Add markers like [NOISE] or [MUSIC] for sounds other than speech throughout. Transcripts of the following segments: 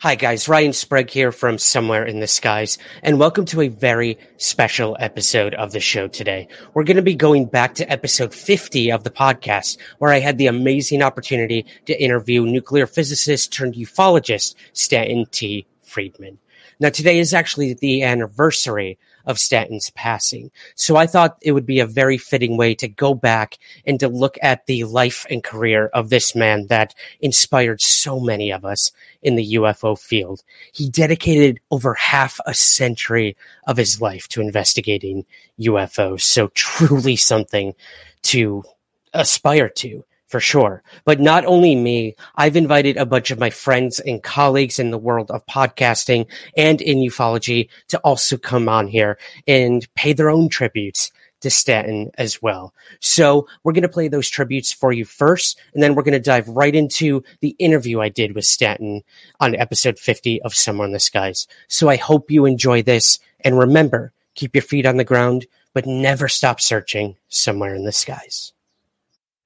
Hi guys, Ryan Sprague here from Somewhere in the Skies, and welcome to a very special episode of the show today. We're going to be going back to episode 50 of the podcast, where I had the amazing opportunity to interview nuclear physicist turned ufologist Stanton T. Friedman. Now today is actually the anniversary of Stanton's passing. So I thought it would be a very fitting way to go back and to look at the life and career of this man that inspired so many of us in the UFO field. He dedicated over half a century of his life to investigating UFOs. So truly something to aspire to for sure. But not only me, I've invited a bunch of my friends and colleagues in the world of podcasting and in ufology to also come on here and pay their own tributes to Stanton as well. So we're going to play those tributes for you first, and then we're going to dive right into the interview I did with Stanton on episode 50 of Somewhere in the Skies. So I hope you enjoy this. And remember, keep your feet on the ground, but never stop searching somewhere in the skies.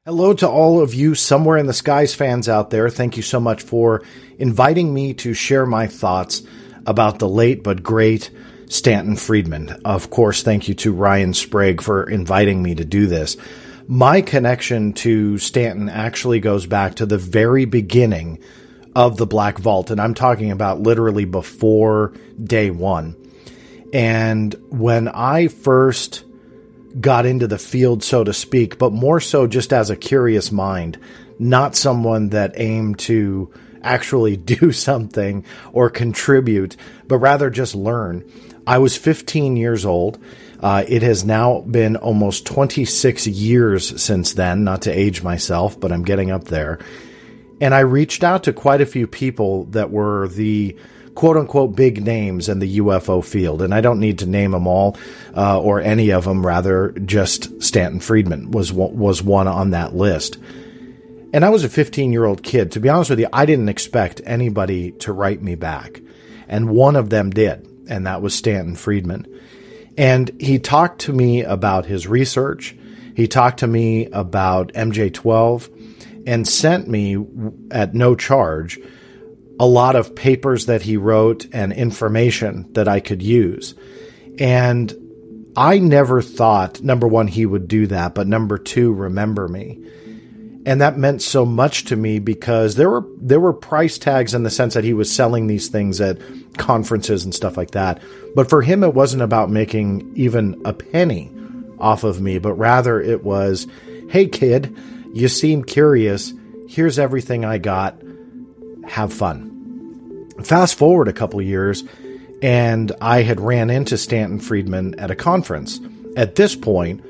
Hello to all of you Somewhere in the Skies fans out there. Thank you so much for inviting me to share my thoughts about the late but great Stanton Friedman. Of course, thank you to Ryan Sprague for inviting me to do this. My connection to Stanton actually goes back to the very beginning of the Black Vault, and I'm talking about literally before day one. And when I first got into the field, so to speak, but more so just as a curious mind, not someone that aimed to actually [LAUGHS] do something or contribute, but rather just learn. I was 15 years old. Uh, it has now been almost 26 years since then, not to age myself, but I'm getting up there. And I reached out to quite a few people that were the quote unquote big names in the UFO field. And I don't need to name them all, uh, or any of them, rather, just Stanton Friedman was, was one on that list. And I was a 15 year old kid. To be honest with you, I didn't expect anybody to write me back. And one of them did, and that was Stanton Friedman. And he talked to me about his research. He talked to me about MJ12 and sent me at no charge a lot of papers that he wrote and information that I could use. And I never thought, number one, he would do that, but number two, remember me. And that meant so much to me because there were there were price tags in the sense that he was selling these things at conferences and stuff like that. But for him it wasn't about making even a penny off of me, but rather it was, "Hey kid, you seem curious. Here's everything I got. Have fun." Fast forward a couple years, and I had ran into Stanton Friedman at a conference. At this point,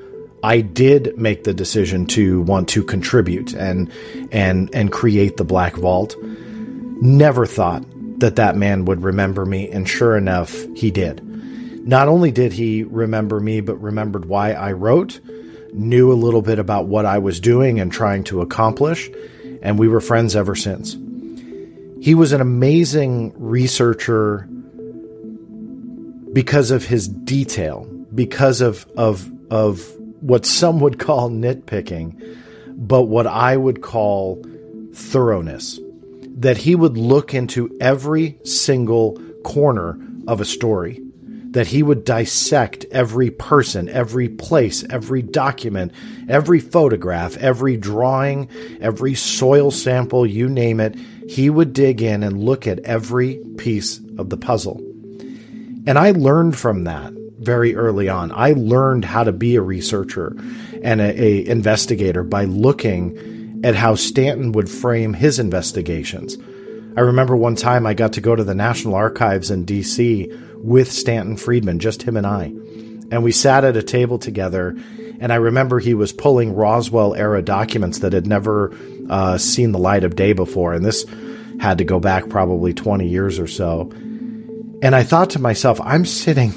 I did make the decision to want to contribute and and and create the Black Vault. Never thought that that man would remember me, and sure enough, he did. Not only did he remember me, but remembered why I wrote, knew a little bit about what I was doing and trying to accomplish, and we were friends ever since. He was an amazing researcher because of his detail, because of of of what some would call nitpicking, but what I would call thoroughness. That he would look into every single corner of a story. that he would dissect every person, every place, every document, every photograph, every drawing, every soil sample, you name it. He would dig in and look at every piece of the puzzle. And I learned from that very early on. I learned how to be a researcher and a, a investigator by looking at how Stanton would frame his investigations. I remember one time I got to go to the National Archives in DC with Stanton Friedman, just him and I. And we sat at a table together, and I remember he was pulling Roswell era documents that had never uh, seen the light of day before. And this had to go back probably 20 years or so. And I thought to myself, I'm sitting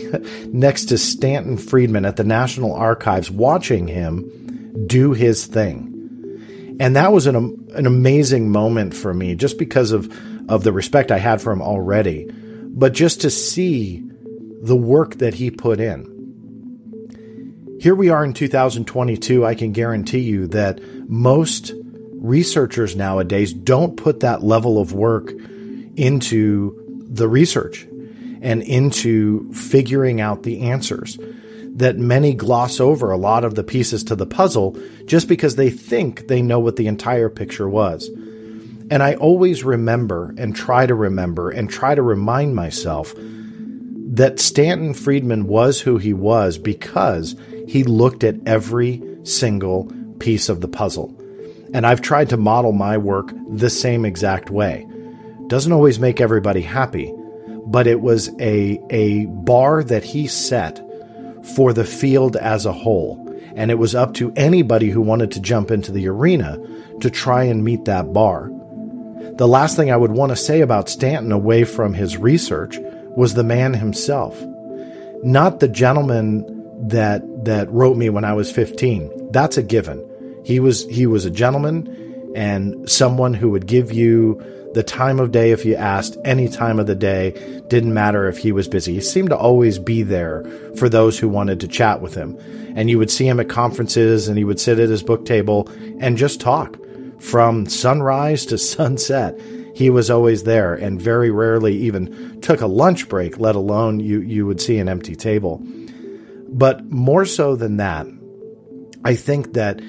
[LAUGHS] next to Stanton Friedman at the National Archives watching him do his thing. And that was an, an amazing moment for me just because of, of the respect I had for him already but just to see the work that he put in. Here we are in 2022. I can guarantee you that most researchers nowadays don't put that level of work into the research and into figuring out the answers. That many gloss over a lot of the pieces to the puzzle just because they think they know what the entire picture was. And I always remember and try to remember and try to remind myself that Stanton Friedman was who he was because he looked at every single piece of the puzzle. And I've tried to model my work the same exact way. Doesn't always make everybody happy, but it was a, a bar that he set for the field as a whole. And it was up to anybody who wanted to jump into the arena to try and meet that bar. The last thing I would want to say about Stanton away from his research was the man himself. Not the gentleman that that wrote me when I was 15. That's a given. He was he was a gentleman and someone who would give you the time of day if you asked any time of the day. Didn't matter if he was busy. He seemed to always be there for those who wanted to chat with him. And you would see him at conferences and he would sit at his book table and just talk. From sunrise to [LAUGHS] sunset, he was always there and very rarely even took a lunch break, let alone you, you would see an empty table. But more so than that, I think that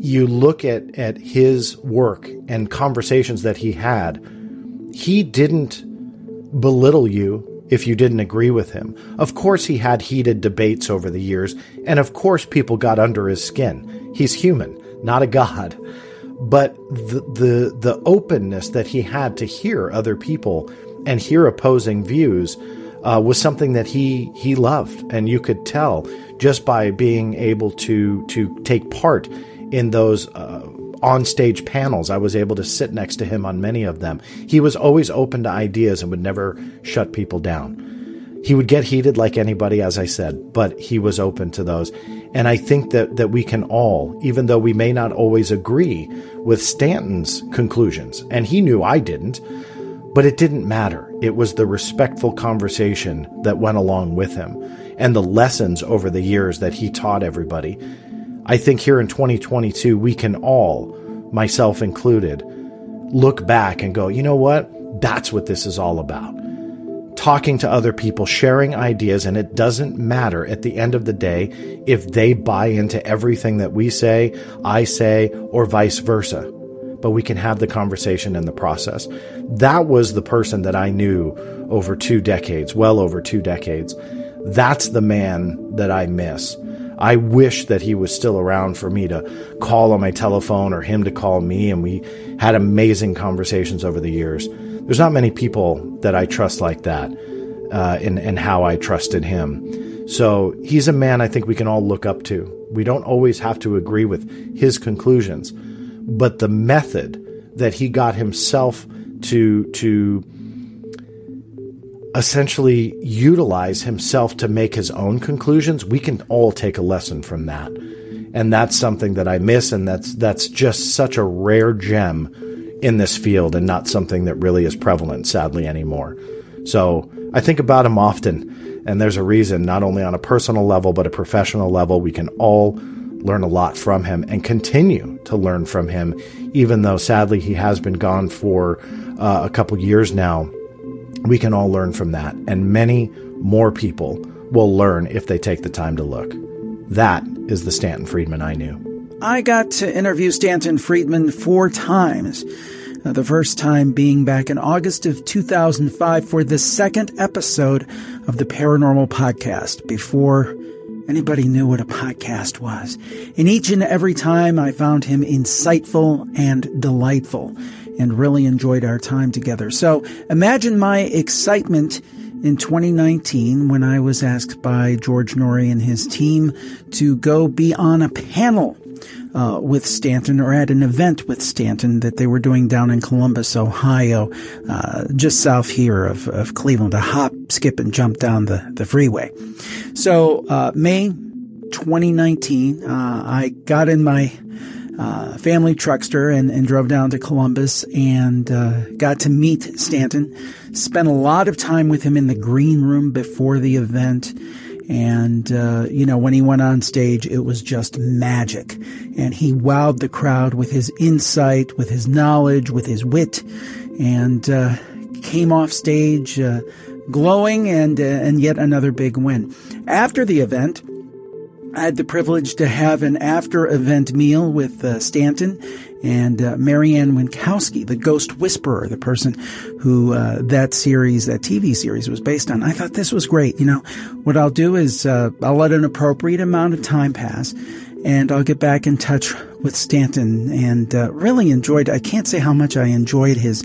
you look at, at his work and conversations that he had, he didn't belittle you if you didn't agree with him. Of course, he had heated debates over the years, and of course, people got under his skin. He's human, not a god but the, the the openness that he had to hear other people and hear opposing views uh, was something that he he loved, and you could tell just by being able to to take part in those. Uh, on stage panels. I was able to sit next to him on many of them. He was always open to ideas and would never shut people down. He would get heated like anybody, as I said, but he was open to those. And I think that, that we can all, even though we may not always agree with Stanton's conclusions, and he knew I didn't, but it didn't matter. It was the respectful conversation that went along with him and the lessons over the years that he taught everybody. I think here in 2022, we can all, myself included, look back and go, you know what? That's what this is all about talking to other people, sharing ideas, and it doesn't matter at the end of the day if they buy into everything that we say, I say, or vice versa. But we can have the conversation in the process. That was the person that I knew over two decades, well over two decades. That's the man that I miss. I wish that he was still around for me to call on my telephone or him to call me, and we had amazing conversations over the years there's not many people that I trust like that uh, in, in how I trusted him. So he's a man I think we can all look up to. We don't always have to agree with his conclusions, but the method that he got himself to to essentially utilize himself to make his own conclusions, we can all take a lesson from that. And that's something that I miss and that's that's just such a rare gem in this field and not something that really is prevalent, sadly, anymore. So I think about him often, and there's a reason, not only on a personal level, but a professional level, we can all learn a lot from him and continue to learn from him, even though sadly he has been gone for uh, a couple years now. We can all learn from that, and many more people will learn if they take the time to look. That is the Stanton Friedman I knew. I got to interview Stanton Friedman four times. Uh, the first time being back in August of 2005 for the second episode of the Paranormal Podcast before anybody knew what a podcast was. And each and every time I found him insightful and delightful and really enjoyed our time together. So imagine my excitement in 2019 when I was asked by George Noory and his team to go be on a panel uh, with Stanton or at an event with Stanton that they were doing down in Columbus, Ohio, uh, just south here of, of Cleveland, a hop, skip, and jump down the, the freeway. So, uh, May 2019, uh, I got in my uh, family truckster and, and, drove down to Columbus and uh, got to meet Stanton. Spent a lot of time with him in the green room before the event. And, uh, you know, when he went on stage, it was just magic. And he wowed the crowd with his insight, with his knowledge, with his wit, and uh, came off stage uh, glowing and, and yet another big win. After the event, I had the privilege to have an after event meal with uh, Stanton and uh, Mary Ann Winkowski, the Ghost Whisperer, the person who uh, that series, that TV series was based on. I thought this was great. You know, what I'll do is uh, I'll let an appropriate amount of time pass and I'll get back in touch with Stanton and uh, really enjoyed, I can't say how much I enjoyed his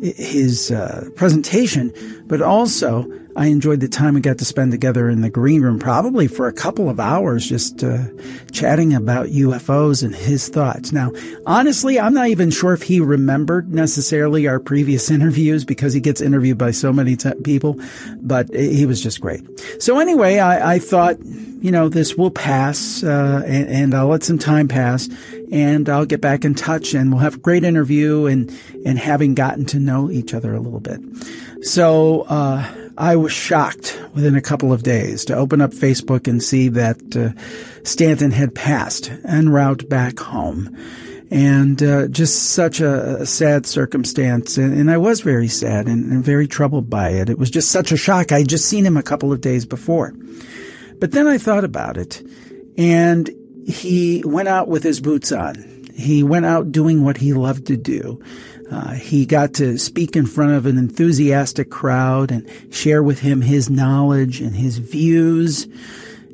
his uh, presentation, but also I enjoyed the time we got to spend together in the green room, probably for a couple of hours, just uh, chatting about UFOs and his thoughts. Now, honestly, I'm not even sure if he remembered necessarily our previous [LAUGHS] interviews because he gets interviewed by so many t- people, but he was just great. So anyway, I, I thought, you know, this will pass, uh, and, and I'll let some time pass and I'll get back in touch and we'll have a great interview and, and having gotten to know each other a little bit. So, uh, I was shocked within a couple of days to open up Facebook and see that uh, Stanton had passed en route back home. And uh, just such a, a sad circumstance. And, and, I was very sad and, and very troubled by it. It was just such a shock. I had just seen him a couple of days before. But then I thought about it. And he went out with his boots on. He went out doing what he loved to do. Uh, he got to speak in front of an enthusiastic crowd and share with him his knowledge and his views,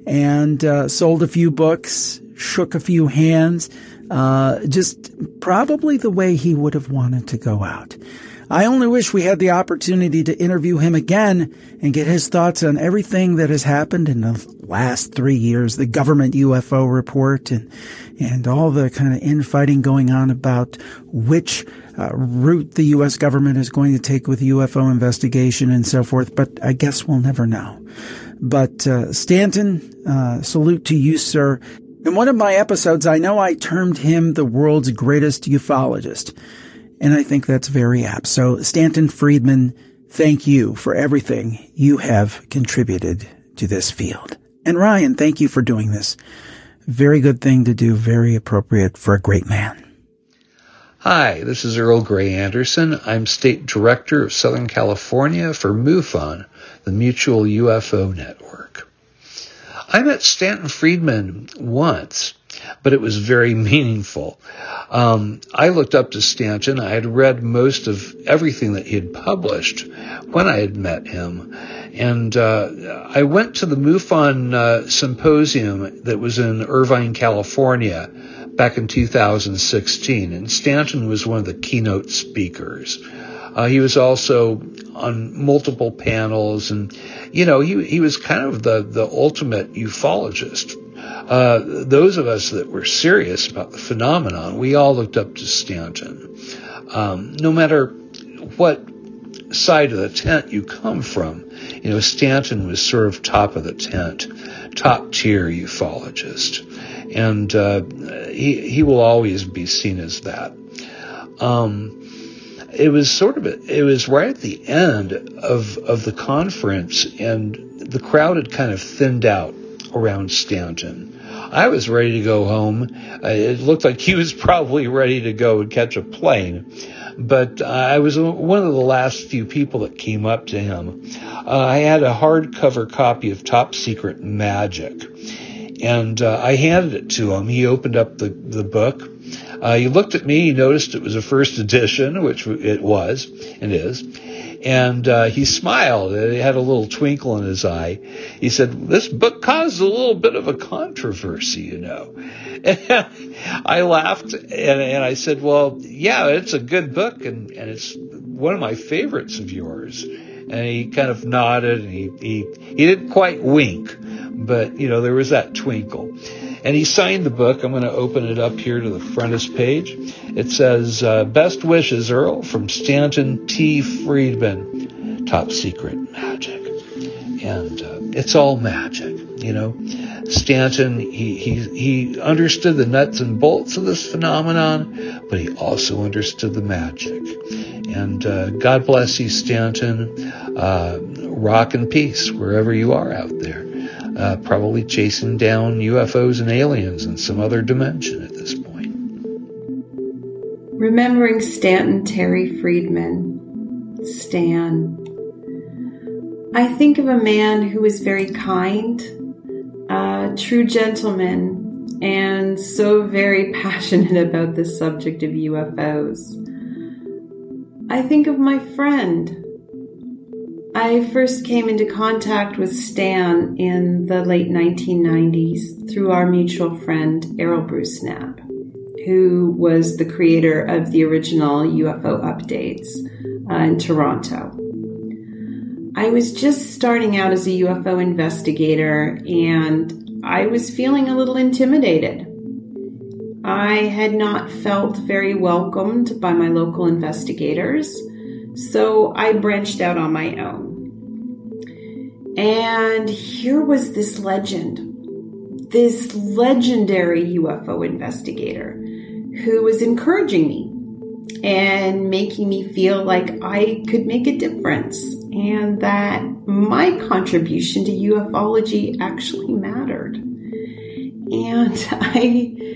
and uh, sold a few books, shook a few hands, uh, just probably the way he would have wanted to go out. I only wish we had the opportunity to interview him again and get his thoughts on everything that has happened in the last three years, the government UFO report and, and all the kind of infighting going on about which uh, route the U.S. government is going to take with UFO investigation and so forth. But I guess we'll never know. But uh, Stanton, uh, salute to you, sir. In one of my episodes, I know I termed him the world's greatest ufologist. And I think that's very apt. So Stanton Friedman, thank you for everything you have contributed to this field. And Ryan, thank you for doing this. Very good thing to do, very appropriate for a great man. Hi, this is Earl Gray Anderson. I'm State Director of Southern California for MUFON, the Mutual UFO Network. I met Stanton Friedman once but it was very [LAUGHS] meaningful. Um, I looked up to Stanton. I had read most of everything that he had published when I had met him. And uh, I went to the MUFON uh, symposium that was in Irvine, California back in 2016, and Stanton was one of the keynote speakers. Uh, he was also on multiple panels, and you know he he was kind of the the ultimate ufologist uh, those of us that were serious about the phenomenon, we all looked up to Stanton. Um, no matter what side of the tent you come from, you know, Stanton was sort of top of the tent, top tier ufologist. And uh, he, he will always be seen as that. Um, it was sort of, a, it was right at the end of, of the conference, and the crowd had kind of thinned out around Stanton. I was ready to go home. Uh, it looked like he was probably ready to go and catch a plane. But I was one of the last few people that came up to him. Uh, I had a hardcover copy of Top Secret/Majic, and uh, I handed it to him. He opened up the, the book. Uh, he looked at me. He noticed it was a first edition, which it was and is and uh, he smiled. He had a little twinkle in his eye. He said, "This book caused a little bit of a controversy, you know." And [LAUGHS] I laughed and, and I said, "Well, yeah, it's a good book, and, and it's one of my favorites of yours." And he kind of nodded, and he he he didn't quite wink, but you know there was that twinkle. And he signed the book. I'm going to open it up here to the frontis page. It says, uh, Best wishes, Earl, from Stanton T. Friedman. Top secret/Majic. And uh, it's all magic, you know. Stanton, he, he, he understood the nuts and bolts of this phenomenon, but he also understood the magic. And uh, God bless you, Stanton. Uh, rock and peace wherever you are out there uh, probably chasing down UFOs and aliens in some other dimension at this point. Remembering Stanton Terry Friedman, Stan. I think of a man who was very kind, a true gentleman, and so very [LAUGHS] passionate about the subject of UFOs. I think of my friend, I first came into contact with Stan in the late 1990s through our mutual friend Errol Bruce Knapp, who was the creator of the original UFO updates uh, in Toronto. I was just starting out as a UFO investigator and I was feeling a little intimidated. I had not felt very welcomed by my local investigators so I branched out on my own. And here was this legend, this legendary UFO investigator who was encouraging me and making me feel like I could make a difference and that my contribution to ufology actually mattered. And [LAUGHS] I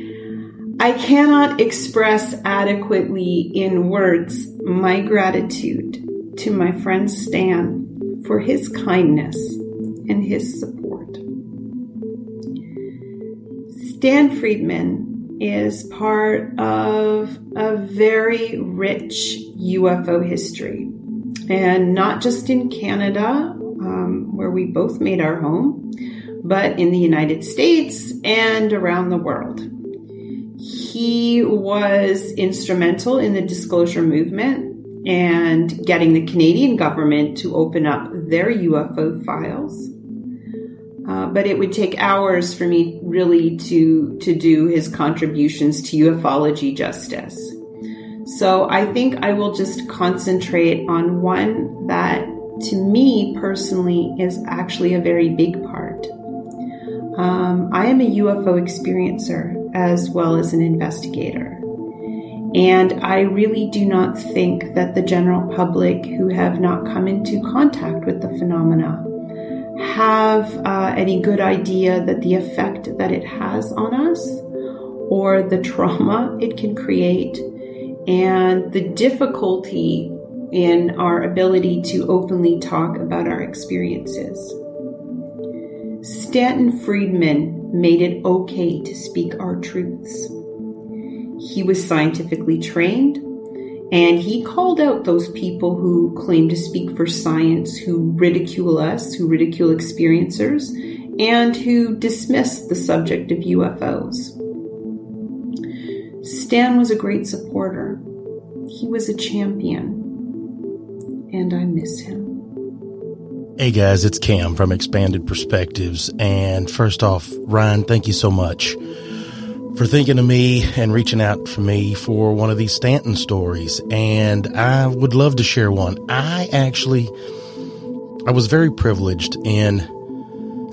I cannot express adequately in words my gratitude to my friend Stan for his kindness and his support. Stan Friedman is part of a very rich UFO history, and not just in Canada, um, where we both made our home, but in the United States and around the world. He was instrumental in the disclosure movement and getting the Canadian government to open up their UFO files. Uh, but it would take hours for me really to to do his contributions to ufology justice. So I think I will just concentrate on one that to me personally is actually a very big part. Um, I am a UFO experiencer as well as an investigator. And I really do not think that the general public who have not come into contact with the phenomena have uh, any good idea that the effect that it has on us or the trauma it can create and the difficulty in our ability to openly talk about our experiences. Stanton Friedman made it okay to speak our truths. He was scientifically trained, and he called out those people who claim to speak for science, who ridicule us, who ridicule experiencers, and who dismiss the subject of UFOs. Stan was a great supporter. He was a champion, and I miss him. Hey guys, it's Cam from Expanded Perspectives. And first off, Ryan, thank you so much for thinking of me and reaching out for me for one of these Stanton stories. And I would love to share one. I actually, I was very privileged in,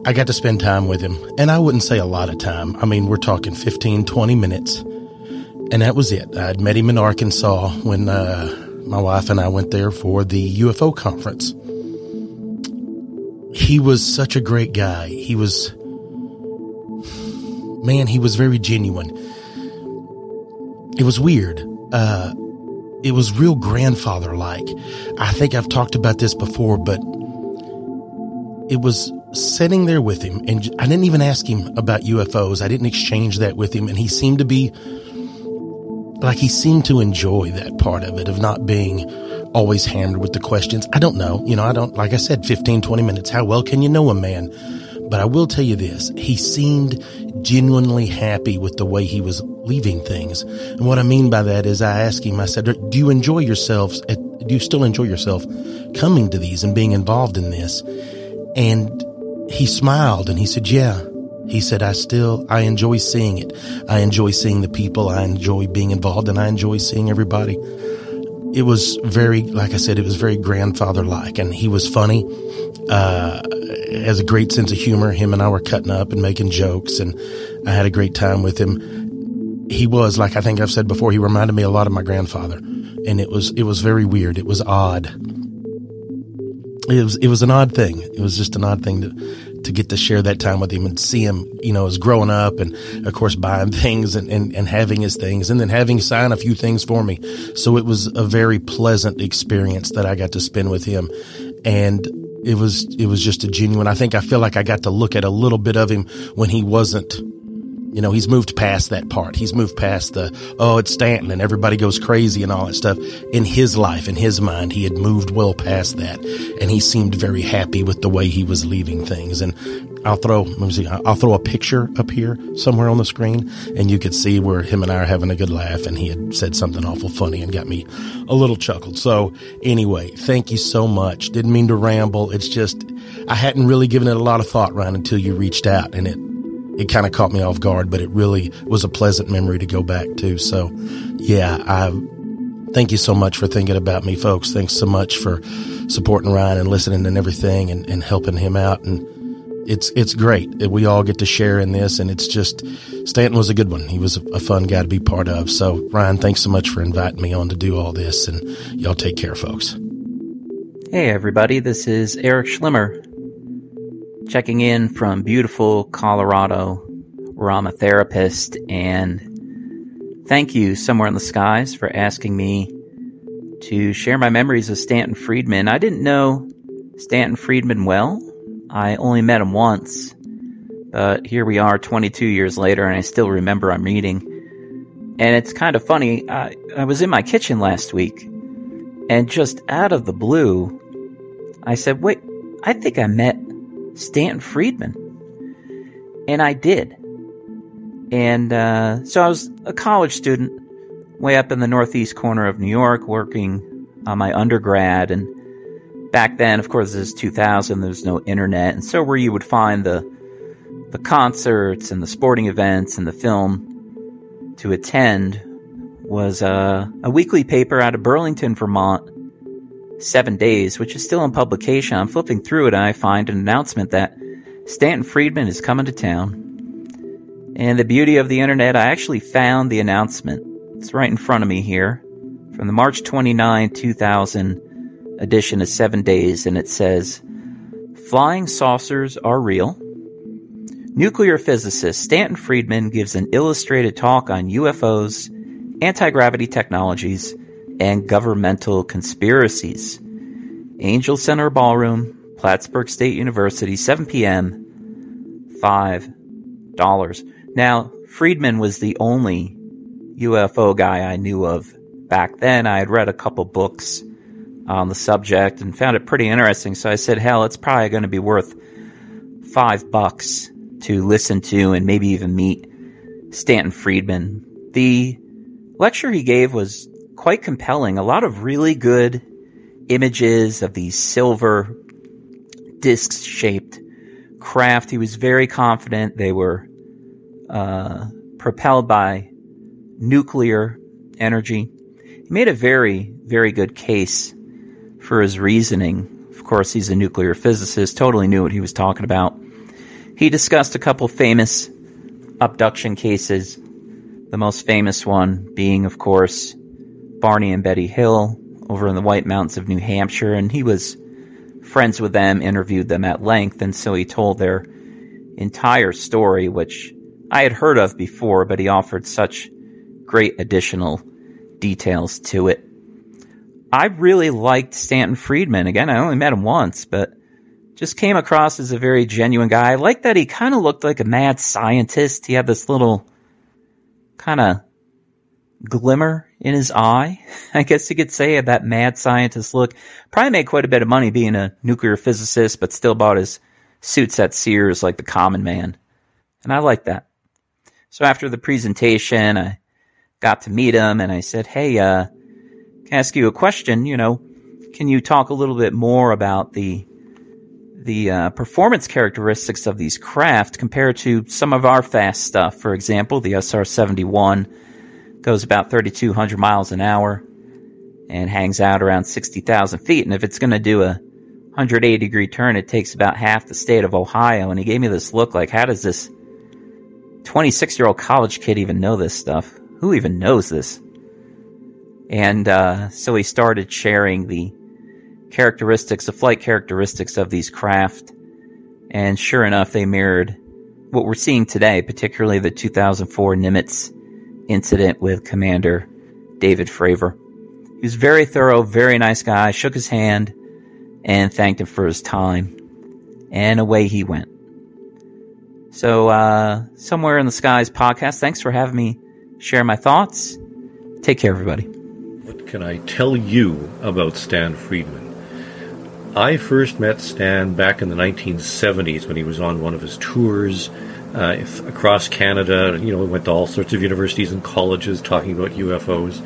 I got to spend time with him. And I wouldn't say a lot of time. I mean, we're talking 15, 20 minutes. And that was it. I'd met him in Arkansas when, uh, my wife and I went there for the UFO conference he was such a great guy. He was man, he was very genuine. It was weird. Uh, it was real grandfather like. I think I've talked about this before, but it was sitting there with him, and I didn't even ask him about UFOs. I didn't exchange that with him, and he seemed to be like he seemed to enjoy that part of it, of not being always hammered with the questions. I don't know. You know, I don't, like I said, 15, 20 minutes. How well can you know a man? But I will tell you this. He seemed genuinely happy with the way he was leaving things. And what I mean by that is I asked him, I said, do you enjoy yourselves? Do you still enjoy yourself coming to these and being involved in this? And he smiled and he said, yeah. He said, I still, I enjoy seeing it. I enjoy seeing the people. I enjoy being involved and I enjoy seeing everybody. It was very, like I said, it was very grandfather like and he was funny. Uh, has a great sense of humor. Him and I were cutting up and making jokes and I had a great time with him. He was, like I think I've said before, he reminded me a lot of my grandfather and it was, it was very weird. It was odd it was it was an odd thing. It was just an odd thing to to get to share that time with him and see him, you know, as growing up and of course buying [LAUGHS] things and, and, and having his things and then having sign a few things for me. So it was a very pleasant experience that I got to spend with him. And it was it was just a genuine I think I feel like I got to look at a little bit of him when he wasn't you know, he's moved past that part. He's moved past the, oh, it's Stanton and everybody goes crazy and all that stuff. In his life, in his mind, he had moved well past that. And he seemed very happy with the way he was leaving things. And I'll throw, let me see, I'll throw a picture up here somewhere on the screen and you could see where him and I are having a good laugh and he had said something awful funny and got me a little chuckled. So anyway, thank you so much. Didn't mean to ramble. It's just, I hadn't really given it a lot of thought, Ryan, until you reached out and it, it kind of caught me off guard, but it really was a pleasant memory to go back to. So, yeah, I thank you so much for thinking about me, folks. Thanks so much for supporting Ryan and listening and everything and, and helping him out. And it's it's great. We all get to share in this, and it's just Stanton was a good one. He was a fun guy to be part of. So, Ryan, thanks so much for inviting me on to do all this, and y'all take care, folks. Hey, everybody, this is Eric Schlimmer checking in from beautiful Colorado, where I'm a therapist. And thank you, Somewhere in the Skies, for asking me to share my memories of Stanton Friedman. I didn't know Stanton Friedman well. I only met him once, but here we are 22 years later, and I still remember I'm reading. And it's kind of funny. I, I was in my kitchen last week, and just out of the blue, I said, Wait, I think I met Stanton Friedman. And I did. And uh, so I was a college student way up in the northeast corner of New York working on my undergrad. And back then, of course, this is 2000, there was no internet. And so where you would find the, the concerts and the sporting events and the film to attend was uh, a weekly paper out of Burlington, Vermont Seven Days, which is still in publication. I'm flipping through it and I find an announcement that Stanton Friedman is coming to town. And the beauty of the internet, I actually found the announcement. It's right in front of me here from the March 29, 2000 edition of Seven Days, and it says, Flying saucers are real. Nuclear physicist Stanton Friedman gives an illustrated talk on UFOs, anti gravity technologies, and governmental conspiracies. Angell Center Ballroom, Plattsburgh State University, 7 p.m., $5. Now, Friedman was the only UFO guy I knew of back then. I had read a couple books on the subject and found it pretty interesting. So I said, hell, it's probably going to be worth five bucks to listen to and maybe even meet Stanton Friedman. The lecture he gave was quite compelling. A lot of really good images of these silver disc shaped craft. He was very confident they were uh, propelled by nuclear energy. He made a very, very good case for his reasoning. Of course, he's a nuclear physicist, totally knew what he was talking about. He discussed a couple famous abduction cases. The most famous one being, of course, Barney and Betty Hill over in the White Mountains of New Hampshire, and he was friends with them, interviewed them at length, and so he told their entire story, which I had heard of before, but he offered such great additional details to it. I really liked Stanton Friedman. Again, I only met him once, but just came across as a very genuine guy. I like that he kind of looked like a mad scientist. He had this little kind of glimmer in his eye. [LAUGHS] I guess you could say that mad scientist look. Probably made quite a bit of money being a nuclear physicist, but still bought his suits at Sears like the common man. And I like that. So after the presentation, I got to meet him and I said, Hey, uh, can I ask you a question? You know, can you talk a little bit more about the the uh, performance characteristics of these craft compared to some of our fast stuff? For example, the SR seventy one goes about thirty two hundred miles an hour and hangs out around sixty thousand feet. And if it's going to do a 180 degree turn, it takes about half the state of Ohio. And he gave me this look like, how does this 26 year old college kid even know this stuff? Who even knows this? And uh, so he started sharing the characteristics, the flight characteristics of these craft. And sure enough, they mirrored what we're seeing today, particularly the 2004 Nimitz incident with Commander David Fravor. He was very thorough, very nice guy, shook his hand, and thanked him for his time. And away he went. So, uh, Somewhere in the Skies podcast, thanks for having me share my thoughts. Take care, everybody What can I tell you about Stan Friedman? I first met Stan back in the 1970s when he was on one of his tours uh, across Canada. You know, we went to all sorts of universities and colleges talking about UFOs.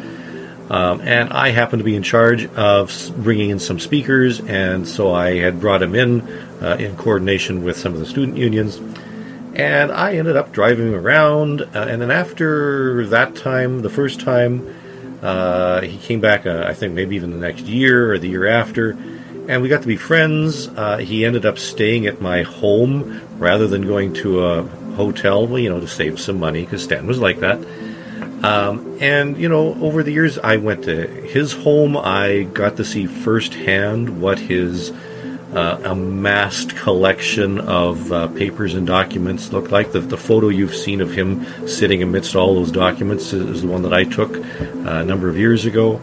Um, and I happened to be in charge of bringing in some speakers, and so I had brought him in uh, in coordination with some of the student unions. And I ended up driving around. Uh, and then after that time, the first time, uh, he came back, uh, I think, maybe even the next year or the year after, and we got to be friends. Uh, he ended up staying at my home rather than going to a hotel, you know, to save some money because Stan was like that. Um, and you know, over the years, I went to his home. I got to see firsthand what his uh, amassed collection of uh, papers and documents looked like. The, the, photo you've seen of him sitting amidst all those documents is, is the one that I took uh, a number of years ago.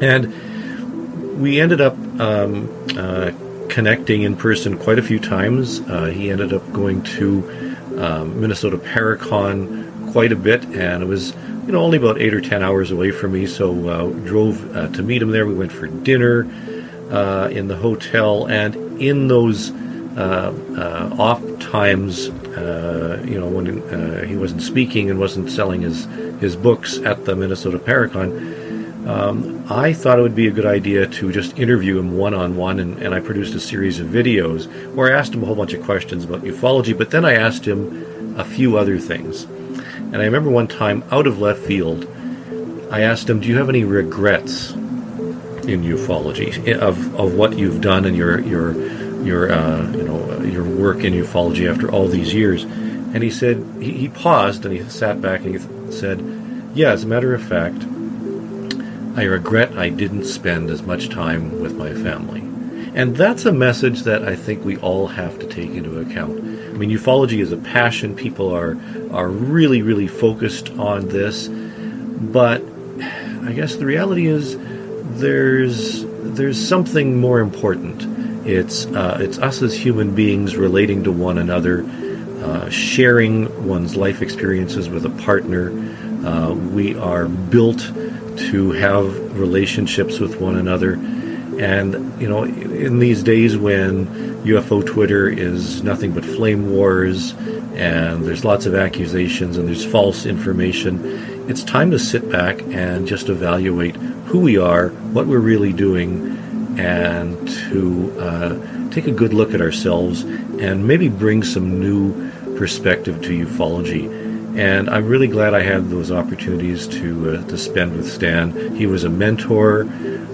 And we ended up um, uh, connecting in person quite a few times. Uh, he ended up going to um, Minnesota Paracon quite a bit, and it was you know only about eight or ten hours away from me. So uh, drove to meet him there. We went for dinner uh, in the hotel, and in those uh, uh, off times, uh, you know, when uh, he wasn't speaking and wasn't selling his his books at the Minnesota Paracon. Um, I thought it would be a good idea to just interview him one on one, and I produced a series of videos where I asked him a whole bunch of questions about ufology, but then I asked him a few other things. And I remember one time, out of left field, I asked him, Do you have any regrets in ufology of, of what you've done and your your your uh, you know your work in ufology after all these years. And he said he, he paused and he sat back and he said, "Yeah, as a matter of fact, I regret I didn't spend as much time with my family." And that's a message that I think we all have to take into account. I mean, ufology is a passion. People are are really, really focused on this. But I guess the reality is there's there's something more important. It's uh, it's us as human beings relating to one another, uh, sharing one's life experiences with a partner. Uh, we are built to have relationships with one another, and you know, in these days when UFO Twitter is nothing but flame wars, and there's lots of accusations and there's false information it's time to sit back and just evaluate who we are, what we're really doing, and to uh, take a good look at ourselves and maybe bring some new perspective to ufology. And I'm really glad I had those opportunities to uh, to spend with Stan. He was a mentor.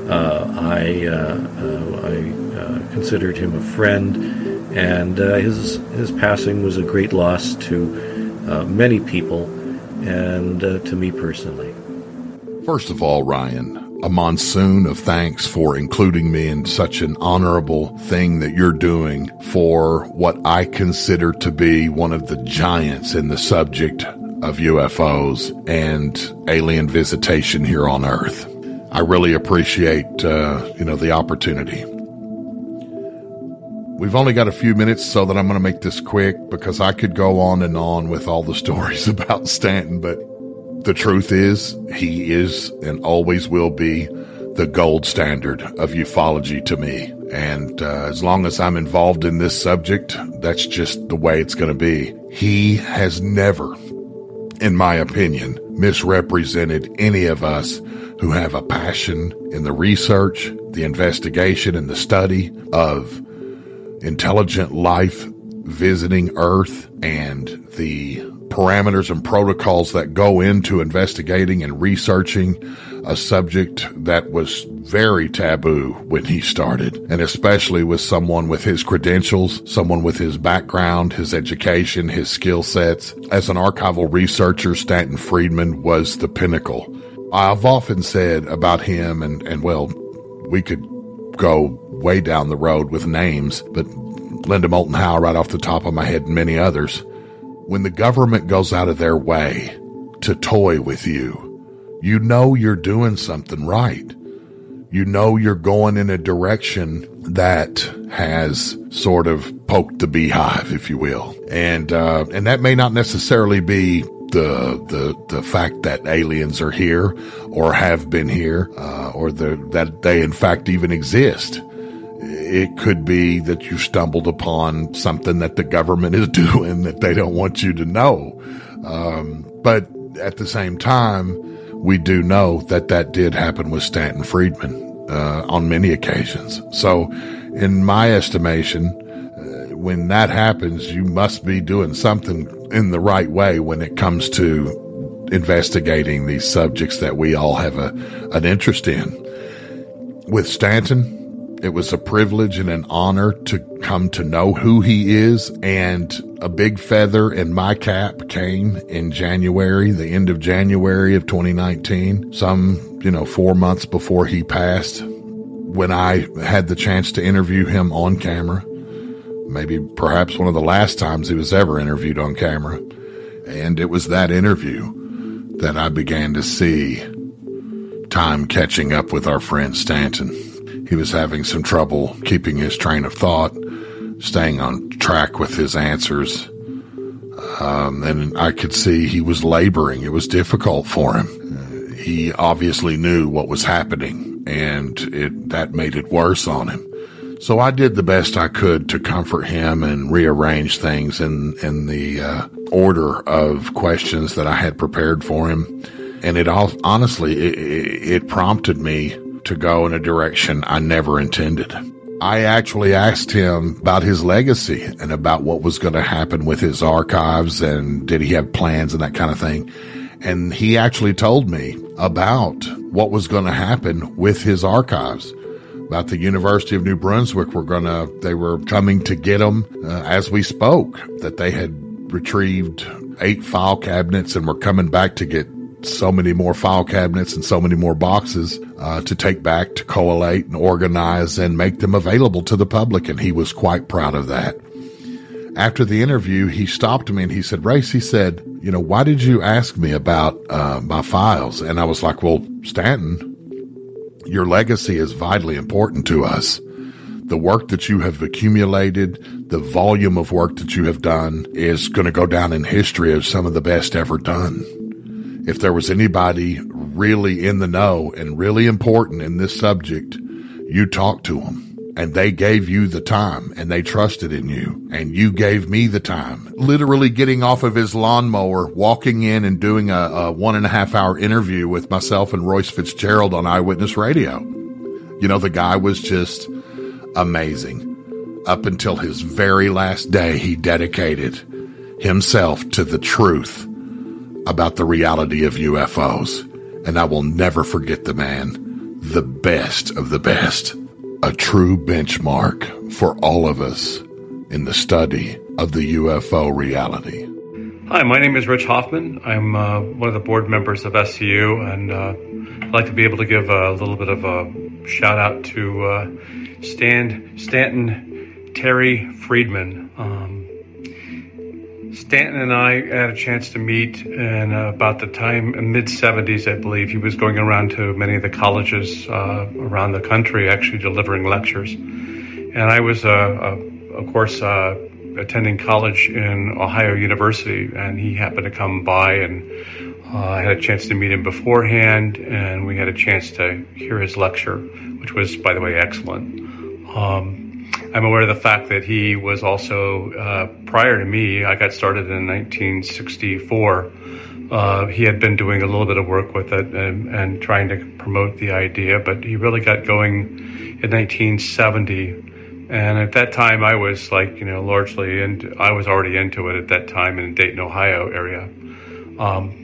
Uh, I uh, uh, I uh, considered him a friend, and his his passing was a great loss to many people and to me personally. First of all, Ryan, a monsoon of thanks for including me in such an honorable thing that you're doing for what I consider to be one of the giants in the subject of UFOs and alien visitation here on Earth. I really appreciate, uh, you know, the opportunity. We've only got a few minutes, so that I'm going to make this quick because I could go on and on with all the stories [LAUGHS] about Stanton, but the truth is, he is and always will be the gold standard of ufology to me. And uh, as long as I'm involved in this subject, that's just the way it's going to be. He has never, in my opinion, misrepresented any of us who have a passion in the research, the investigation, and the study of intelligent life visiting Earth and the parameters and protocols that go into investigating and researching a subject that was very taboo when he started, and especially with someone with his credentials, someone with his background, his education, his skill sets. As an archival researcher, Stanton Friedman was the pinnacle. I've often said about him, and, and well, we could go way down the road with names, but Linda Moulton Howe right off the top of my head and many others. When the government goes out of their way to toy with you, you know you're doing something right. You know you're going in a direction that has sort of poked the beehive, if you will. And, uh, and that may not necessarily be the the the fact that aliens are here or have been here uh, or the, that they in fact even exist it could be that you stumbled upon something that the government is [LAUGHS] doing that they don't want you to know. Um, but at the same time, we do know that that did happen with Stanton Friedman uh, on many occasions. So, in my estimation, uh, when that happens, you must be doing something in the right way when it comes to investigating these subjects that we all have a, an interest in. With Stanton, it was a privilege and an honor to come to know who he is. And a big feather in my cap came in January, the end of January of 2019, some, you know, four months before he passed, when I had the chance to interview him on camera. Maybe perhaps one of the last times he was ever interviewed on camera. And it was that interview that I began to see time catching up with our friend Stanton. He was having some trouble keeping his train of thought, staying on track with his answers. Um, and I could see he was laboring. It was difficult for him. He obviously knew what was happening, and it, that made it worse on him. So I did the best I could to comfort him and rearrange things in in the uh, order of questions that I had prepared for him. And it all honestly it, it prompted me to go in a direction I never intended. I actually asked him about his legacy and about what was going to happen with his archives and did he have plans and that kind of thing. And he actually told me about what was going to happen with his archives. About the University of New Brunswick were going to, they were coming to get him uh, as we spoke, that they had retrieved eight file cabinets and were coming back to get so many more file cabinets and so many more boxes uh, to take back to collate and organize and make them available to the public. And he was quite proud of that. After the interview, he stopped me and he said, Race, he said, you know, why did you ask me about uh, my files? And I was like, well, Stanton, your legacy is vitally important to us. The work that you have accumulated, the volume of work that you have done is going to go down in history as some of the best ever done if there was anybody really in the know and really important in this subject, you talked to them and they gave you the time and they trusted in you and you gave me the time. Literally getting off of his lawnmower, walking in and doing a, a one and a half hour interview with myself and Royce Fitzgerald on Eyewitness Radio. You know, the guy was just amazing. Up until his very last day, he dedicated himself to the truth about the reality of UFOs. And I will never forget the man, the best of the best, a true benchmark for all of us in the study of the UFO reality. Hi, my name is Rich Hoffman. I'm uh, one of the board members of SCU, and uh, I'd like to be able to give a little bit of a shout out to uh, Stan Stanton Terry Friedman. Um, Stanton and I had a chance to meet in uh, about the time mid 70s, I believe. He was going around to many of the colleges uh, around the country, actually delivering lectures. And I was, uh, uh of course, uh, attending college in Ohio University, and he happened to come by, and I had a chance to meet him beforehand, and we had a chance to hear his lecture, which was, by the way, excellent. Um, I'm aware of the fact that he was also, uh, prior to me, I got started in 1964. Uh, he had been doing a little bit of work with it and, and, trying to promote the idea, but he really got going in 1970. And at that time, I was like, you know, largely, and I was already into it at that time in the Dayton, Ohio area. Um,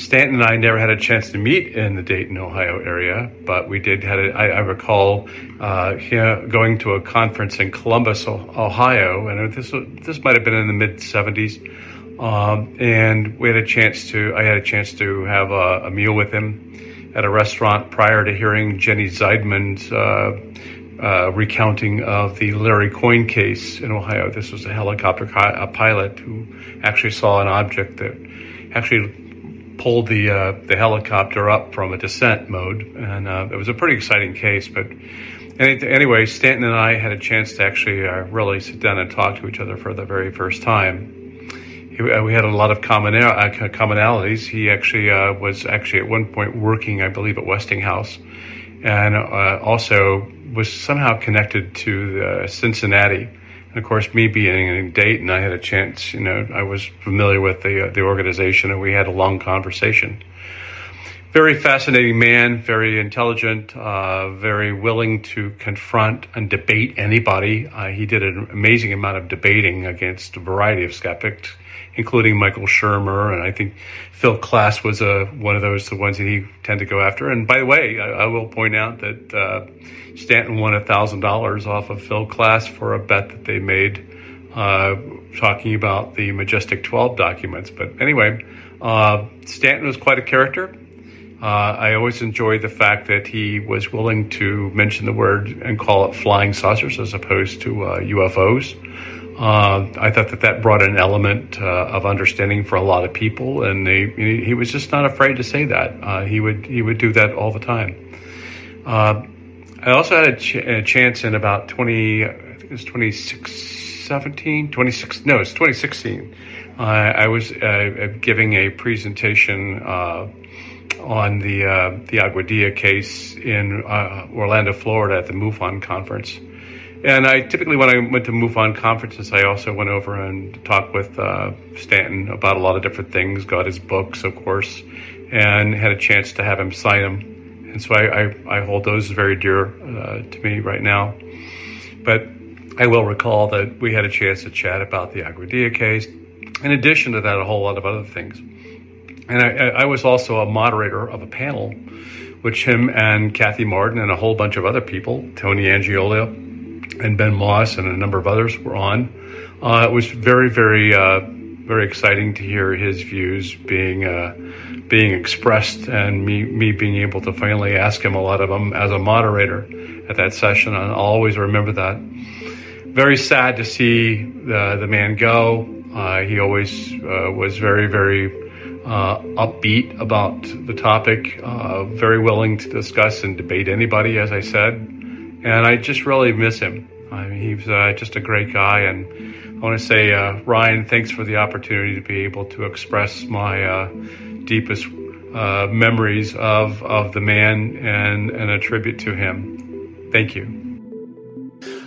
Stanton and I never had a chance to meet in the Dayton, Ohio area, but we did had a, I, I recall uh, here going to a conference in Columbus, Ohio, and this this might have been in the mid '70s. Um, and we had a chance to I had a chance to have a, a meal with him at a restaurant prior to hearing Jennie Zeidman's uh, uh, recounting of the Larry Coyne case in Ohio. This was a helicopter a pilot who actually saw an object that actually pulled the uh, the helicopter up from a descent mode, and uh, it was a pretty exciting case. But anyway, Stanton and I had a chance to actually uh, really sit down and talk to each other for the very first time. Uh, we had a lot of common uh, commonalities. He actually uh, was actually at one point working, I believe, at Westinghouse, and also was somehow connected to Cincinnati and of course, me being in Dayton, I had a chance. You know, I was familiar with the uh, the organization, and we had a long conversation. Very fascinating man, very intelligent, uh, very willing to confront and debate anybody. Uh, he did an amazing amount of debating against a variety of skeptics, including Michael Shermer, and I think Phil Klass was uh, one of those, the ones that he tended to go after. And by the way, I, I will point out that uh, Stanton won $1,000 off of Phil Klass for a bet that they made uh, talking about the Majestic 12 documents. But anyway, uh, Stanton was quite a character. Uh, I always enjoyed the fact that he was willing to mention the word and call it flying saucers as opposed to UFOs. Uh, I thought that that brought an element uh, of understanding for a lot of people, and they, he was just not afraid to say that. Uh, he would he would do that all the time. Uh, I also had a, ch- a, chance in about 20, I think it was 2017, 26, no, it's 2016. Uh, I was uh, giving a presentation on the the Aguadilla case in Orlando, Florida at the MUFON conference. And I typically, when I went to MUFON conferences, I also went over and talked with uh, Stanton about a lot of different things, got his books, of course, and had a chance to have him sign them and so I, I, I hold those very dear uh, to me right now. But I will recall that we had a chance to chat about the Aguadilla case. In addition to that, a whole lot of other things. And I, I was also a moderator of a panel, which him and Kathy Martin and a whole bunch of other people, Tony Angiolio and Ben Moss and a number of others were on. Uh, it was very, very, uh, very exciting to hear his views being uh, being expressed and me, me being able to finally ask him a lot of them as a moderator at that session. And I'll always remember that. Very sad to see the, the man go. Uh, he always uh, was very, very uh, upbeat about the topic, uh, very willing to discuss and debate anybody, as I said. And I just really miss him. I mean, he was uh, just a great guy. And I want to say, uh, Ryan, thanks for the opportunity to be able to express my deepest uh, memories of of the man and and a tribute to him. Thank you.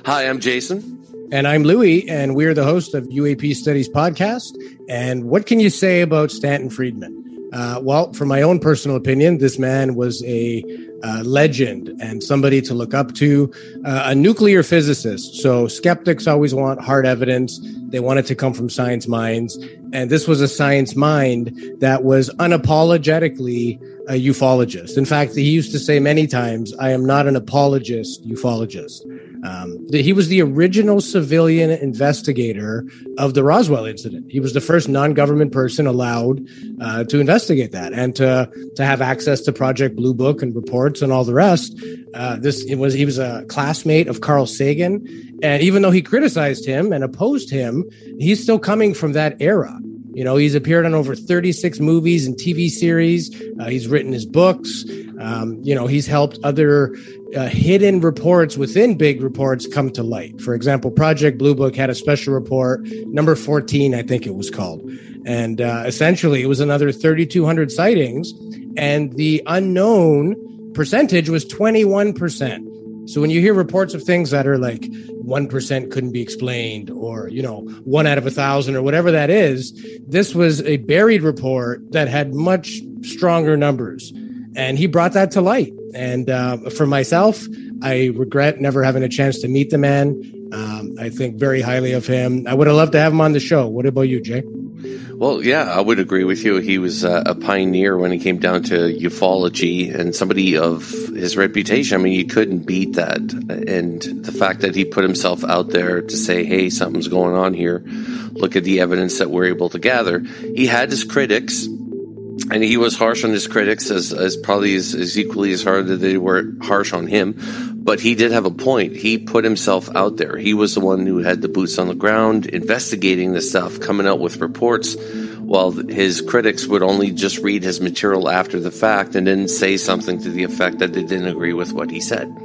Hi, I'm Jason. And I'm Louie, and we're the host of UAP Studies Podcast. And what can you say about Stanton Friedman? Uh, well, from my own personal opinion, this man was a uh, legend and somebody to look up to, uh, a nuclear physicist. So skeptics always want hard evidence. They wanted to come from science minds. And this was a science mind that was unapologetically a ufologist. In fact, he used to say many times, I am not an apologist ufologist. Um, he was the original civilian investigator of the Roswell incident. He was the first non-government person allowed uh, to investigate that and to to have access to Project Blue Book and reports and all the rest. Uh, this it was he was a classmate of Carl Sagan, and even though he criticized him and opposed him, he's still coming from that era. You know, he's appeared on over 36 movies and TV series. Uh, he's written his books. Um, you know, he's helped other uh, hidden reports within big reports come to light. For example, Project Blue Book had a special report, number 14, I think it was called. And uh, essentially, it was another 3,200 sightings, and the unknown percentage was 21%. So when you hear reports of things that are like 1% couldn't be explained, or, you know, one out of a thousand, or whatever that is, this was a buried report that had much stronger numbers. And he brought that to light. And uh, for myself, I regret never having a chance to meet the man. Um, I think very highly of him. I would have loved to have him on the show. What about you, Jay? Well, yeah, I would agree with you. He was uh, a pioneer when it came down to ufology and somebody of his reputation. I mean, you couldn't beat that. And the fact that he put himself out there to say, hey, something's going on here, look at the evidence that we're able to gather. He had his critics and he was harsh on his critics as, as probably as, as equally as hard that they were harsh on him. But he did have a point. He put himself out there. He was the one who had the boots on the ground, investigating the stuff, coming out with reports, while his critics would only just read his material after the fact and then say something to the effect that they didn't agree with what he said.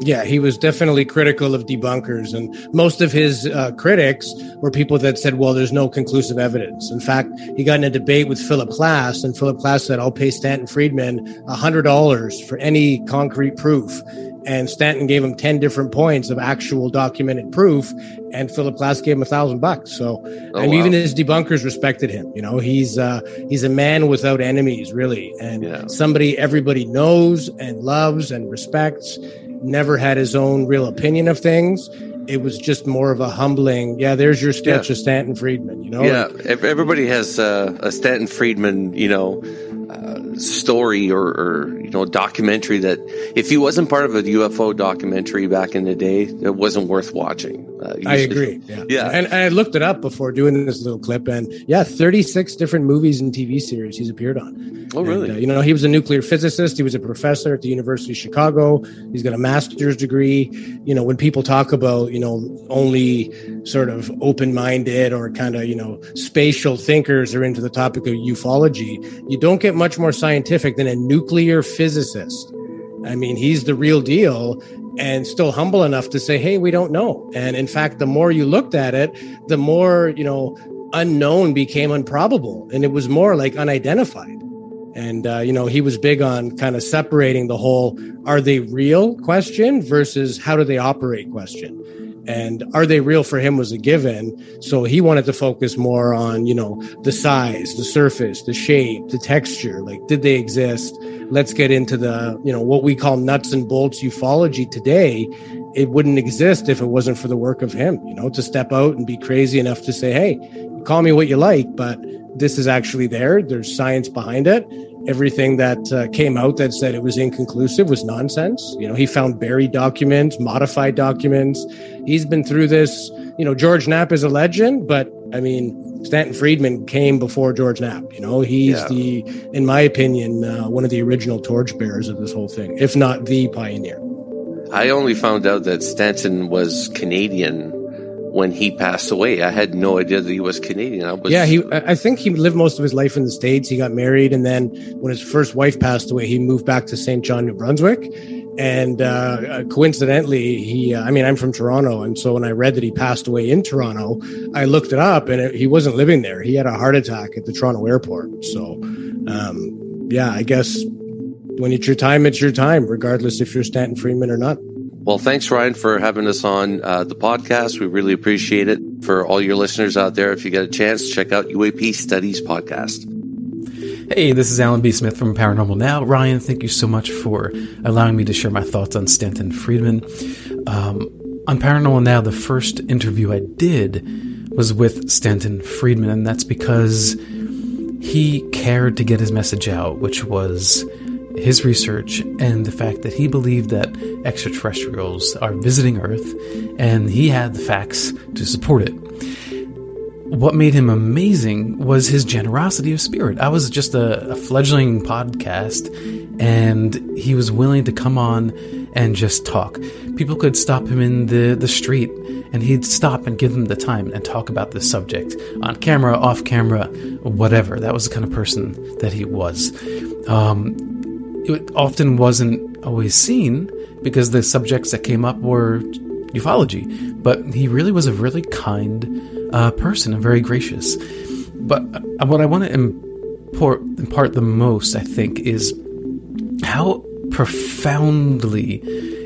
Yeah, he was definitely critical of debunkers, and most of his uh, critics were people that said, "Well, there's no conclusive evidence." In fact, he got in a debate with Philip Klass, and Philip Klass said, "I'll pay Stanton Friedman hundred dollars for any concrete proof." And Stanton gave him ten different points of actual documented proof, and Philip Klass gave him a thousand bucks. So, Oh, and wow. even his debunkers respected him. You know, he's uh, he's a man without enemies, really, and Yeah. somebody everybody knows and loves and respects never had his own real opinion of things. It was just more of a humbling, yeah, there's your sketch Yeah. of Stanton Friedman, you know? Yeah, ev- everybody has uh, a Stanton Friedman, you know, uh, story or, or you know documentary that if he wasn't part of a UFO documentary back in the day, it wasn't worth watching. Uh, I agree. [LAUGHS] Yeah. Yeah. And, and I looked it up before doing this little clip, and yeah, 36 different movies and TV series he's appeared on. Oh, really? And, uh, you know, he was a nuclear physicist. He was a professor at the University of Chicago. He's got a master's degree. You know, when people talk about, you know, only sort of open minded or kind of, you know, spatial thinkers are into the topic of ufology, you don't get much more scientific than a nuclear physicist. I mean, he's the real deal and still humble enough to say, hey, we don't know. And in fact, the more you looked at it, the more, you know, unknown became improbable and it was more like unidentified. And, uh, you know, he was big on kind of separating the whole are they real question versus how do they operate question. And are they real for him was a given. So he wanted to focus more on, you know, the size, the surface, the shape, the texture. Like, did they exist? Let's get into the, you know, what we call nuts and bolts ufology today. It wouldn't exist if it wasn't for the work of him, you know, to step out and be crazy enough to say, hey, call me what you like, but this is actually there. There's science behind it. Everything that uh, came out that said it was inconclusive was nonsense. You know, he found buried documents, modified documents. He's been through this. You know, George Knapp is a legend, but I mean, Stanton Friedman came before George Knapp. You know, he's Yeah. the, in my opinion, uh, one of the original torchbearers of this whole thing, if not the pioneer. I only found out that Stanton was Canadian when he passed away. I had no idea that he was Canadian. I was yeah, he. I think he lived most of his life in the states. He got married, and then when his first wife passed away, he moved back to St. John, New Brunswick. And uh, coincidentally, he. Uh, I mean, I'm from Toronto, and so when I read that he passed away in Toronto, I looked it up, and it, he wasn't living there. He had a heart attack at the Toronto airport. So, um, yeah, I guess when it's your time, it's your time, regardless if you're Stanton Freeman or not. Well, thanks, Ryan, for having us on uh, the podcast. We really appreciate it. For all your listeners out there, if you get a chance, check out UAP Studies Podcast. Hey, this is Alan B. Smith from Paranormal Now. Ryan, thank you so much for allowing me to share my thoughts on Stanton Friedman. Um, on Paranormal Now, the first interview I did was with Stanton Friedman, and that's because he cared to get his message out, which was his research and the fact that he believed that extraterrestrials are visiting Earth, and he had the facts to support it. What made him amazing was his generosity of spirit. I was just a, a fledgling podcast, and he was willing to come on and just talk. People could stop him in the, the street and he'd stop and give them the time and talk about the subject on camera, off camera, whatever. That was the kind of person that he was. Um, it often wasn't always seen because the subjects that came up were ufology, but he really was a really kind uh, person and very gracious. But uh, what I want to import, impart the most, I think, is how profoundly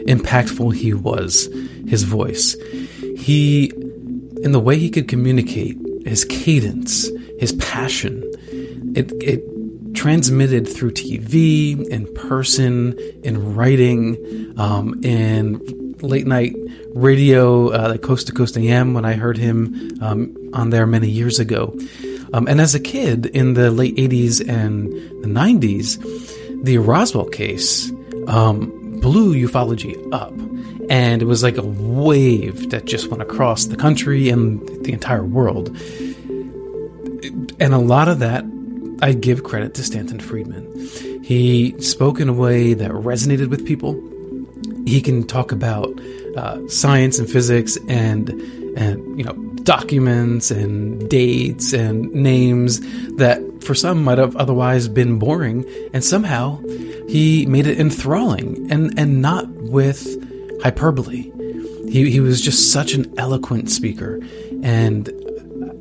impactful he was, his voice. He, in the way he could communicate, his cadence, his passion, it, it transmitted through TV, in person, in writing, um, in late night radio, uh, like Coast to Coast AM, when I heard him um, on there many years ago. Um, and as a kid in the late 80s and the 90s, the Roswell case um, blew ufology up. And it was like a wave that just went across the country and the entire world. And a lot of that I give credit to Stanton Friedman. He spoke in a way that resonated with people. He can talk about uh, science and physics and and you know documents and dates and names that for some might have otherwise been boring and somehow he made it enthralling and and not with hyperbole he he was just such an eloquent speaker and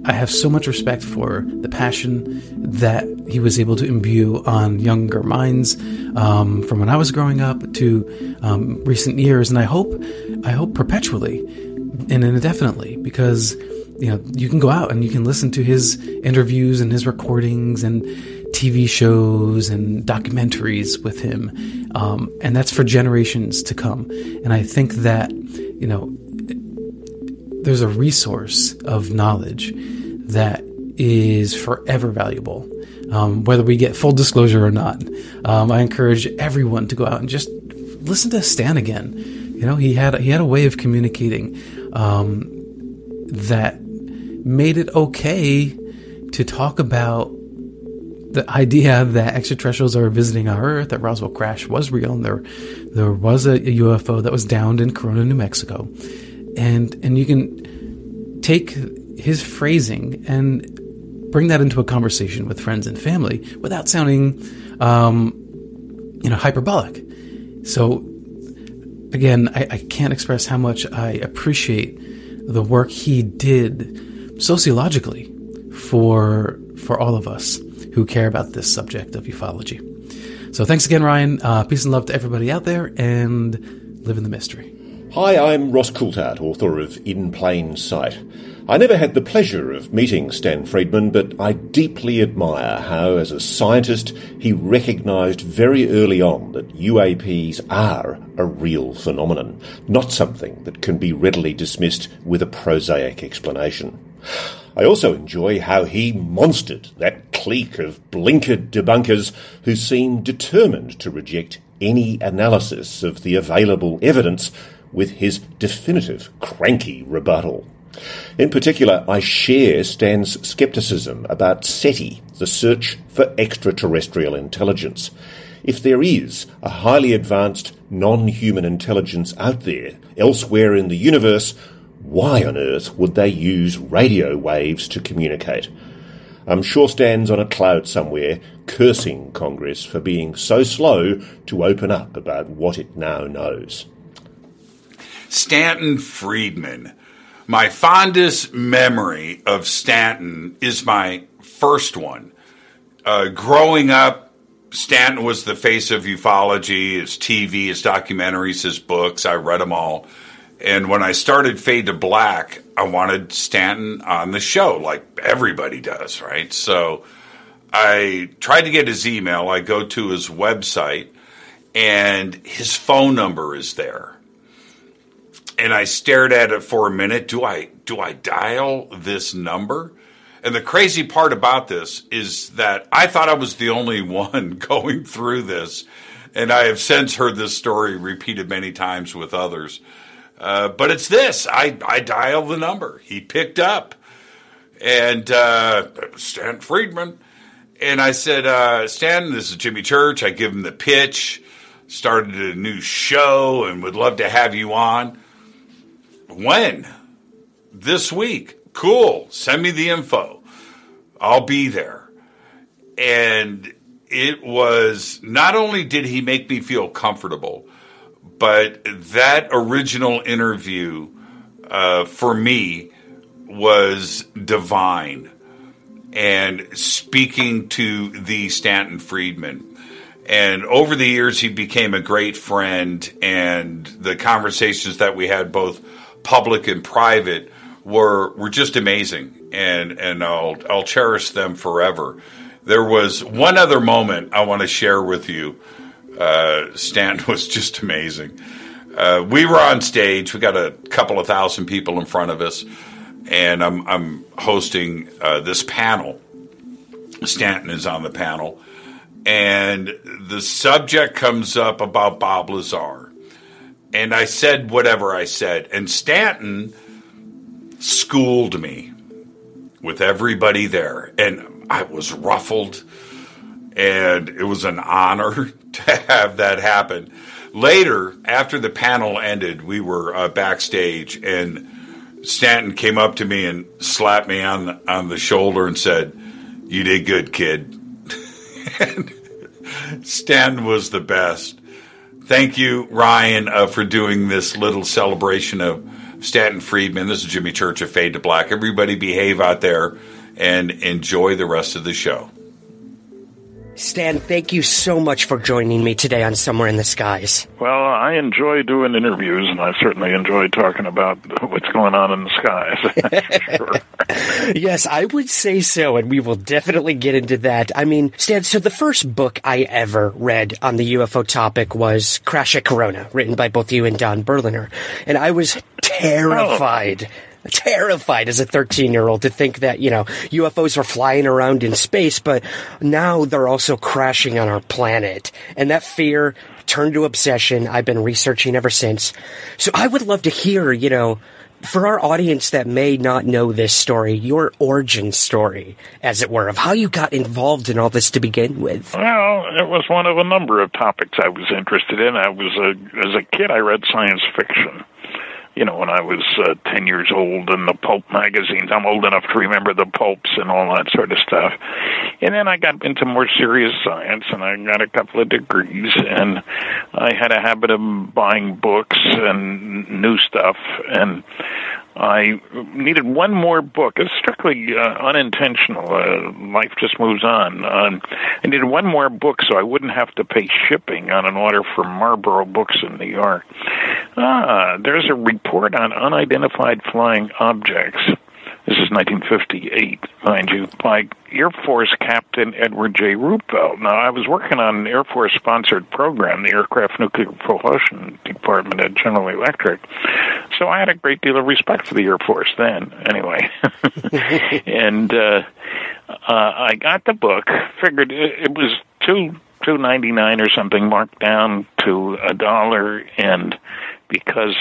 I have so much respect for the passion that he was able to imbue on younger minds um, from when I was growing up to um, recent years, and I hope, I hope perpetually and indefinitely, because you know you can go out and you can listen to his interviews and his recordings and TV shows and documentaries with him, um, and that's for generations to come. And I think that you know there's a resource of knowledge that is forever valuable, um, whether we get full disclosure or not. Um, I encourage everyone to go out and just listen to Stan again. You know, he had he had a way of communicating um, that made it okay to talk about the idea that extraterrestrials are visiting our Earth, that Roswell crash was real, and there there was a, a UFO that was downed in Corona, New Mexico, and and you can take his phrasing and bring that into a conversation with friends and family without sounding, um, you know, hyperbolic. So, again, I, I can't express how much I appreciate the work he did sociologically for for all of us who care about this subject of ufology. So, thanks again, Ryan. Uh, peace and love to everybody out there, and live in the mystery. Hi, I'm Ross Coulthart, author of In Plain Sight. I never had the pleasure of meeting Stan Friedman, but I deeply admire how, as a scientist, he recognised very early on that UAPs are a real phenomenon, not something that can be readily dismissed with a prosaic explanation. I also enjoy how he monstered that clique of blinkered debunkers who seem determined to reject any analysis of the available evidence with his definitive cranky rebuttal. In particular, I share Stan's skepticism about SETI, the search for extraterrestrial intelligence. If there is a highly advanced non-human intelligence out there, elsewhere in the universe, why on earth would they use radio waves to communicate? I'm sure Stan's on a cloud somewhere, cursing Congress for being so slow to open up about what it now knows. Stanton Friedman. My fondest memory of Stanton is my first one. Uh, growing up, Stanton was the face of ufology, his TV, his documentaries, his books. I read them all. And when I started Fade to Black, I wanted Stanton on the show, like everybody does, right? So I tried to get his email. I go to his website, and his phone number is there and I stared at it for a minute. Do I do I dial this number? And the crazy part about this is that I thought I was the only [LAUGHS] one going through this. And I have since heard this story repeated many times with others. Uh, but it's this I, I dialed the number. He picked up. And uh, Stan Friedman. And I said, uh, Stan, this is Jimmy Church. I give him the pitch, started a new show, and would love to have you on. When? This week. Cool. Send me the info. I'll be there. And it was not only did he make me feel comfortable, but that original interview uh, for me was divine. And speaking to the Stanton Friedman. And over the years, he became a great friend, and the conversations that we had, both public and private, were were just amazing, and and I'll I'll cherish them forever. There was one other moment I want to share with you. Uh, Stan [LAUGHS] was just amazing. Uh, we were on stage. We got a couple of thousand people in front of us, and I'm I'm hosting uh, this panel. Stanton is on the panel, and the subject comes up about Bob Lazar, and I said whatever I said, and Stanton schooled me with everybody there, and I was ruffled, and it was an honor [LAUGHS] to have that happen. Later, after the panel ended, we were uh, backstage, and Stanton came up to me and slapped me on the, on the shoulder and said, "You did good, kid." [LAUGHS] And Stanton was the best. Thank you, Ryan, uh, for doing this little celebration of Stanton Friedman. This is Jimmy Church of Fade to Black. Everybody behave out there and enjoy the rest of the show. Stan, thank you so much for joining me today on Somewhere in the Skies. Well, I enjoy doing interviews, and I certainly enjoy talking about what's going on in the skies. [LAUGHS] [LAUGHS] yes, I would say so, and we will definitely get into that. I mean, Stan, so the first book I ever read on the UFO topic was Crash at Corona, written by both you and Don Berliner. And I was oh. terrified. Oh [LAUGHS] terrified as a 13 year old to think that, you know, UFOs were flying around in space, but now they're also crashing on our planet. And that fear turned to obsession. I've been researching ever since. So I would love to hear, you know, for our audience that may not know this story, your origin story, as it were, of how you got involved in all this to begin with. Well, it was one of a number of topics I was interested in. I was a, as a kid, I read science fiction you know, when I was uh, 10 years old and the pulp magazines. I'm old enough to remember the pulps and all that sort of stuff. And then I got into more serious science and I got a couple of degrees and I had a habit of buying books and new stuff and I needed one more book. It's strictly uh, unintentional. Uh, life just moves on. Um, I needed one more book so I wouldn't have to pay shipping on an order from Marboro Books in New York. Ah, there's a report on unidentified flying objects this is 1958, mind you, by Air Force Captain Edward J. Ruppelt. Now, I was working on an Air Force sponsored program, the Aircraft Nuclear Propulsion Department at General Electric. So I had a great deal of respect for the Air Force then, anyway. [LAUGHS] and uh, uh, I got the book, figured it, it was two two ninety nine or something marked down to a dollar and because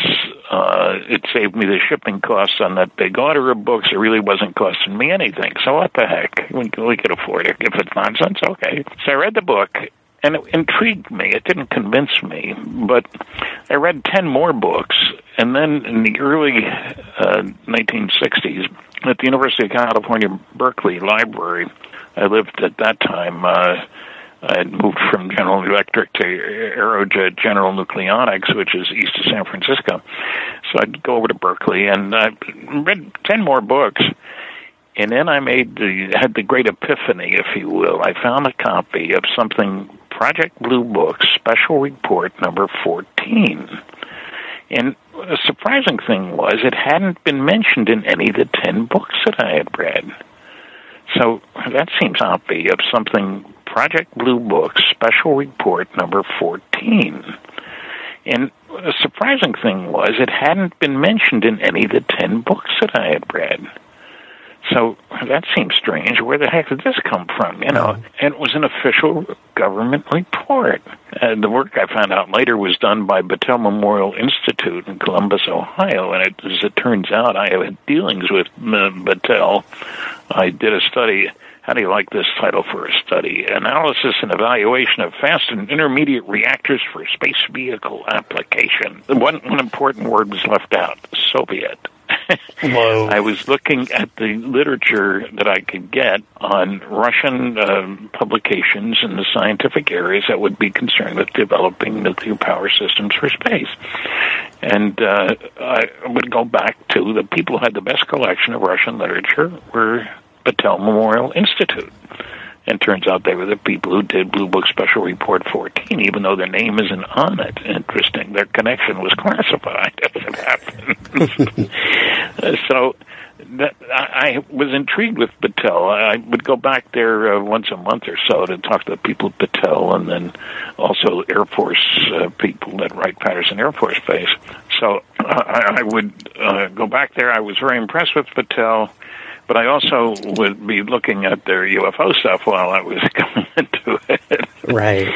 uh, it saved me the shipping costs on that big order of books. It really wasn't costing me anything. So what the heck? We, we could afford it. If it's nonsense, okay. So I read the book, and it intrigued me. It didn't convince me, but I read 10 more books. And then in the early uh, 1960s, at the University of California, Berkeley Library, I lived at that time. Uh, Uh, I had moved from General Electric to Aerojet General Nucleonics, which is east of San Francisco. So I'd go over to Berkeley and I read ten more books. And then I made the had the great epiphany, if you will. I found a copy of something Project Blue Book Special Report number fourteen. And a surprising thing was it hadn't been mentioned in any of the ten books that I had read. So that seems obvious of something Project Blue Book Special Report number 14. And the surprising thing was it hadn't been mentioned in any of the 10 books that I had read. So that seems strange. Where the heck did this come from? You know, and it was an official government report. And the work I found out later was done by Battelle Memorial Institute in Columbus, Ohio. And it, as it turns out, I had dealings with uh, Battelle. I did a study. How do you like this title for a study? Analysis and evaluation of fast and intermediate reactors for space vehicle application. One, one important word was left out Soviet. [LAUGHS] I was looking at the literature that I could get on Russian um, publications in the scientific areas that would be concerned with developing nuclear power systems for space. And uh, I would go back to the people who had the best collection of Russian literature were Battelle Memorial Institute. And turns out they were the people who did Blue Book Special Report 14, even though their name isn't on it. Interesting. Their connection was classified [LAUGHS] as it happened. [LAUGHS] so that, I, was intrigued with Battelle. I would go back there uh, once a month or so to talk to the people at Battelle and then also Air Force uh, people at Wright Patterson Air Force Base. So uh, I, I would uh, go back there. I was very impressed with Battelle but I also would be looking at their UFO stuff while I was [LAUGHS] going into it. Right.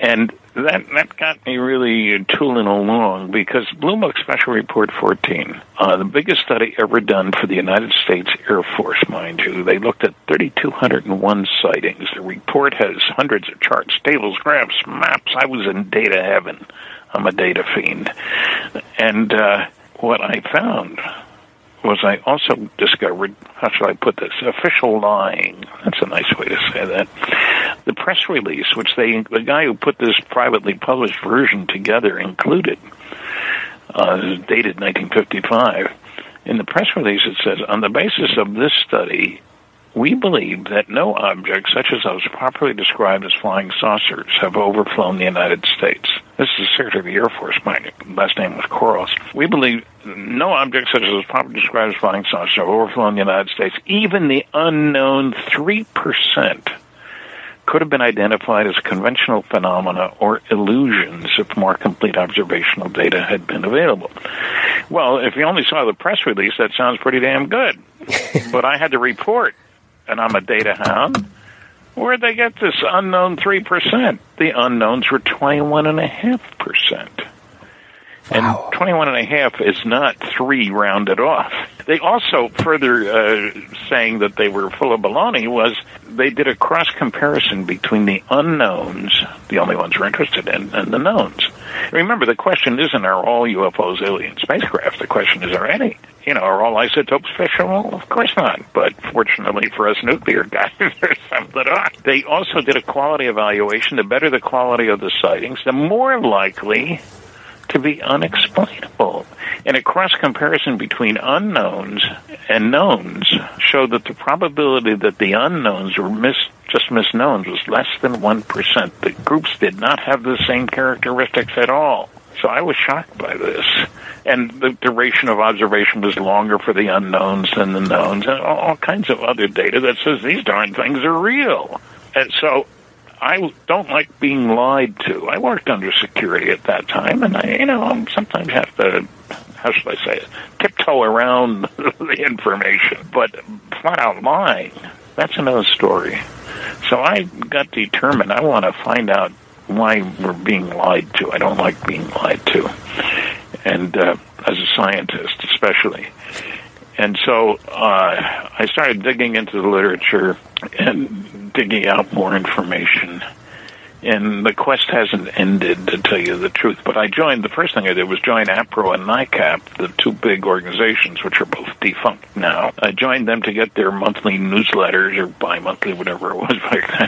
And that that got me really tooling along because Blue Book Special Report 14, uh, the biggest study ever done for the United States Air Force, mind you, they looked at 3,201 sightings. The report has hundreds of charts, tables, graphs, maps. I was in data heaven. I'm a data fiend. And uh, what I found was I also discovered, how shall I put this, official lying. That's a nice way to say that. The press release, which they, the guy who put this privately published version together included, uh, dated 1955. In the press release, it says, on the basis of this study, we believe that no objects such as those properly described as flying saucers have overflown the United States. This is the Secretary of the Air Force. My last name was Quarles. We believe no objects such as those properly described as flying saucers have overflown the United States. Even the unknown 3% could have been identified as conventional phenomena or illusions if more complete observational data had been available. Well, if you only saw the press release, that sounds pretty damn good. [LAUGHS] but I had to report and I'm a data hound. Where'd they get this unknown 3%? The unknowns were 21.5%. And wow. 21 and a is not three rounded off. They also further uh, saying that they were full of baloney was they did a cross comparison between the unknowns, the only ones we're interested in, and the knowns. Remember, the question isn't are all UFOs alien spacecraft? The question is are any? You know, are all isotopes fissionable? Of course not. But fortunately for us nuclear guys, [LAUGHS] there's. They also did a quality evaluation. The better the quality of the sightings, the more likely to be unexplainable. And a cross comparison between unknowns and knowns showed that the probability that the unknowns were just misknowns was less than 1%. The groups did not have the same characteristics at all. So I was shocked by this. And the duration of observation was longer for the unknowns than the knowns, and all kinds of other data that says these darn things are real. And so I don't like being lied to. I worked under security at that time, and I, you know, sometimes have to, how should I say it, tiptoe around [LAUGHS] the information. But flat out lying, that's another story. So I got determined. I want to find out why we're being lied to. I don't like being lied to, and uh, as a scientist, especially. And so uh, I started digging into the literature and digging out more information. And the quest hasn't ended, to tell you the truth. But I joined, the first thing I did was join APRO and NICAP, the two big organizations, which are both defunct now. I joined them to get their monthly newsletters, or bi monthly, whatever it was [LAUGHS] back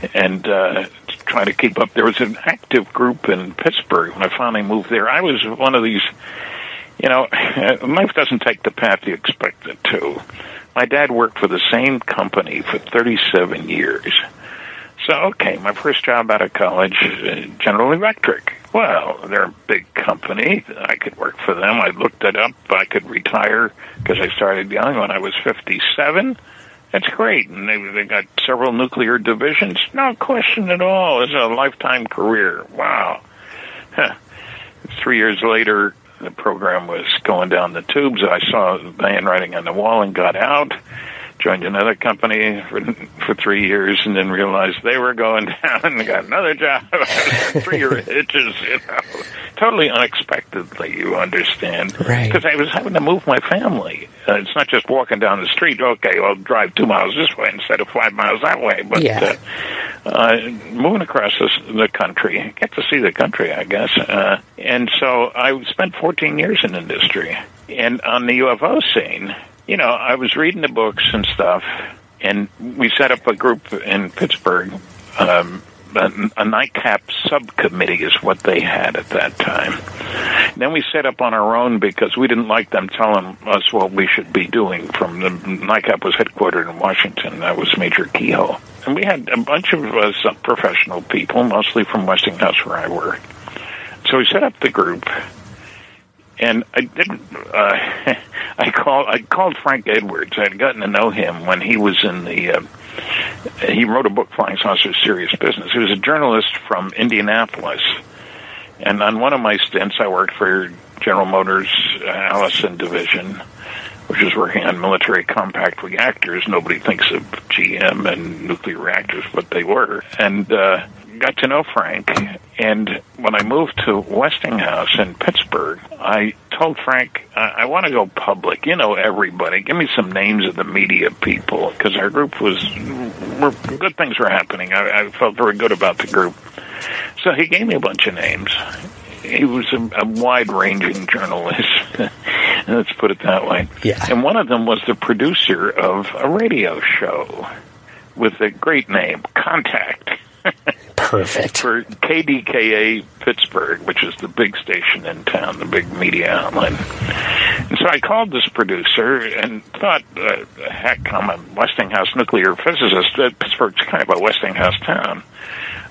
then, and uh, try to keep up. There was an active group in Pittsburgh when I finally moved there. I was one of these you know, [LAUGHS] life doesn't take the path you expect it to. My dad worked for the same company for 37 years. So, okay, my first job out of college, uh, General Electric. Well, they're a big company. I could work for them. I looked it up. I could retire because I started young when I was 57. That's great. And they, they got several nuclear divisions. No question at all. It's a lifetime career. Wow. Huh. three years later, the program was going down the tubes. I saw the handwriting on the wall and got out. Joined another company for, for three years, and then realized they were going [LAUGHS] down, and got another job. [LAUGHS] three year hitches, you know, totally unexpectedly. You understand, Right. Because I was having to move my family. Uh, it's not just walking down the street. Okay, I'll drive two miles this way instead of five miles that way. But Yeah. uh, uh, moving across this, the country, get to see the country, I guess. Uh, and so I spent 14 years in industry. And on the UFO scene, you know, I was reading the books and stuff, and we set up a group in Pittsburgh. Um, a, a NICAP subcommittee is what they had at that time. Then we set up on our own because we didn't like them telling us what we should be doing. From the NICAP was headquartered in Washington. That was Major Keyhoe, and we had a bunch of us uh, professional people, mostly from Westinghouse where I worked. So we set up the group, and I didn't. Uh, [LAUGHS] I called. I called Frank Edwards. I'd gotten to know him when he was in the. Uh, he wrote a book, Flying Saucers: Serious Business. He was a journalist from Indianapolis, and on one of my stints, I worked for General Motors uh, Allison division, which is working on military compact reactors. Nobody thinks of GM and nuclear reactors, but they were. And uh, got to know Frank. And when I moved to Westinghouse in Pittsburgh, I told Frank, I, I want to go public. You know everybody. Give me some names of the media people because our group was, were, good things were happening. I, I felt very good about the group. So he gave me a bunch of names. He was a, a wide-ranging journalist. [LAUGHS] Let's put it that way. Yeah. And one of them was the producer of a radio show with a great name, Contact. Perfect. For KDKA Pittsburgh, which is the big station in town, the big media outlet. And so I called this producer and thought, uh, heck, I'm a Westinghouse nuclear physicist. Uh, Pittsburgh's kind of a Westinghouse town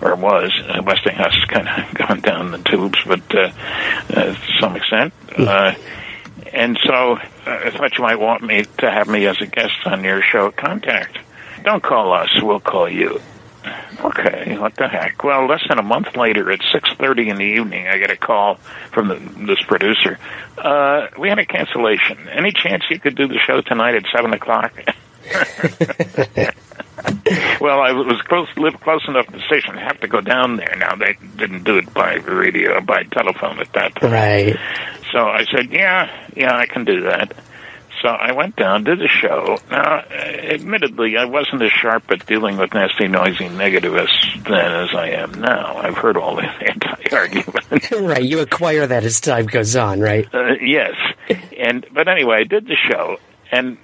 or was. Uh, Westinghouse has kind of [LAUGHS] gone down the tubes, but uh, uh, to some extent. Uh, and so uh, I thought you might want me to have me as a guest on your show, Contact. Don't call us; we'll call you. Okay, what the heck? Well, less than a month later, at six thirty in the evening, I get a call from the, this producer. Uh, we had a cancellation. Any chance you could do the show tonight at seven o'clock? [LAUGHS] well, I was close, lived close enough to the station. I have to go down there. Now they didn't do it by radio, by telephone at that time. Right. So I said, "Yeah, yeah, I can do that." So I went down, did the show. Now, admittedly, I wasn't as sharp at dealing with nasty, noisy negativists then as I am now. I've heard all the [LAUGHS] anti-argument. [LAUGHS] right. You acquire that as time goes on, right? Uh, yes, and but anyway, I did the show, and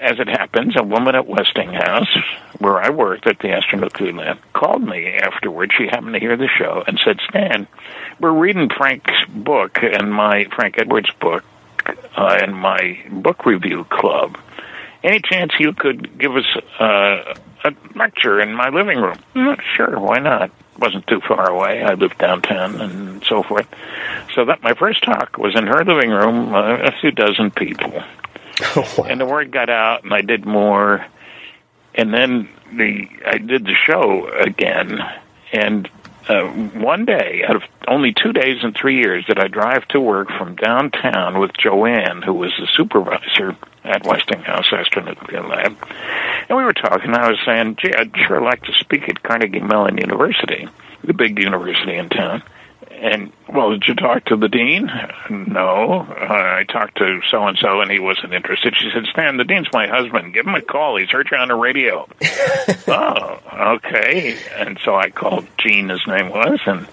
as it happens, a woman at Westinghouse, where I worked at the Astronuclear Lab, called me afterwards. She happened to hear the show and said, "Stan, we're reading Frank's book and my Frank Edwards book uh, in my book review club. Any chance you could give us uh, a lecture in my living room?" "Mm, sure, why not? wasn't too far away. I lived downtown and so forth. So that my first talk was in her living room, uh, a few dozen people. [LAUGHS] Oh, wow. And the word got out, and I did more. And then the I did the show again, and uh, one day out of only two days in three years did I drive to work from downtown with Joanne, who was the supervisor at Westinghouse Astronuclear Lab, and we were talking. And I was saying, "Gee, I'd sure like to speak at Carnegie Mellon University, the big university in town." And well, did you talk to the dean? No, uh, I talked to so and so, and he wasn't interested. She said, "Stan, the dean's my husband. Give him a call. He's heard you on the radio." [LAUGHS] oh, okay. And so I called Gene, his name was, and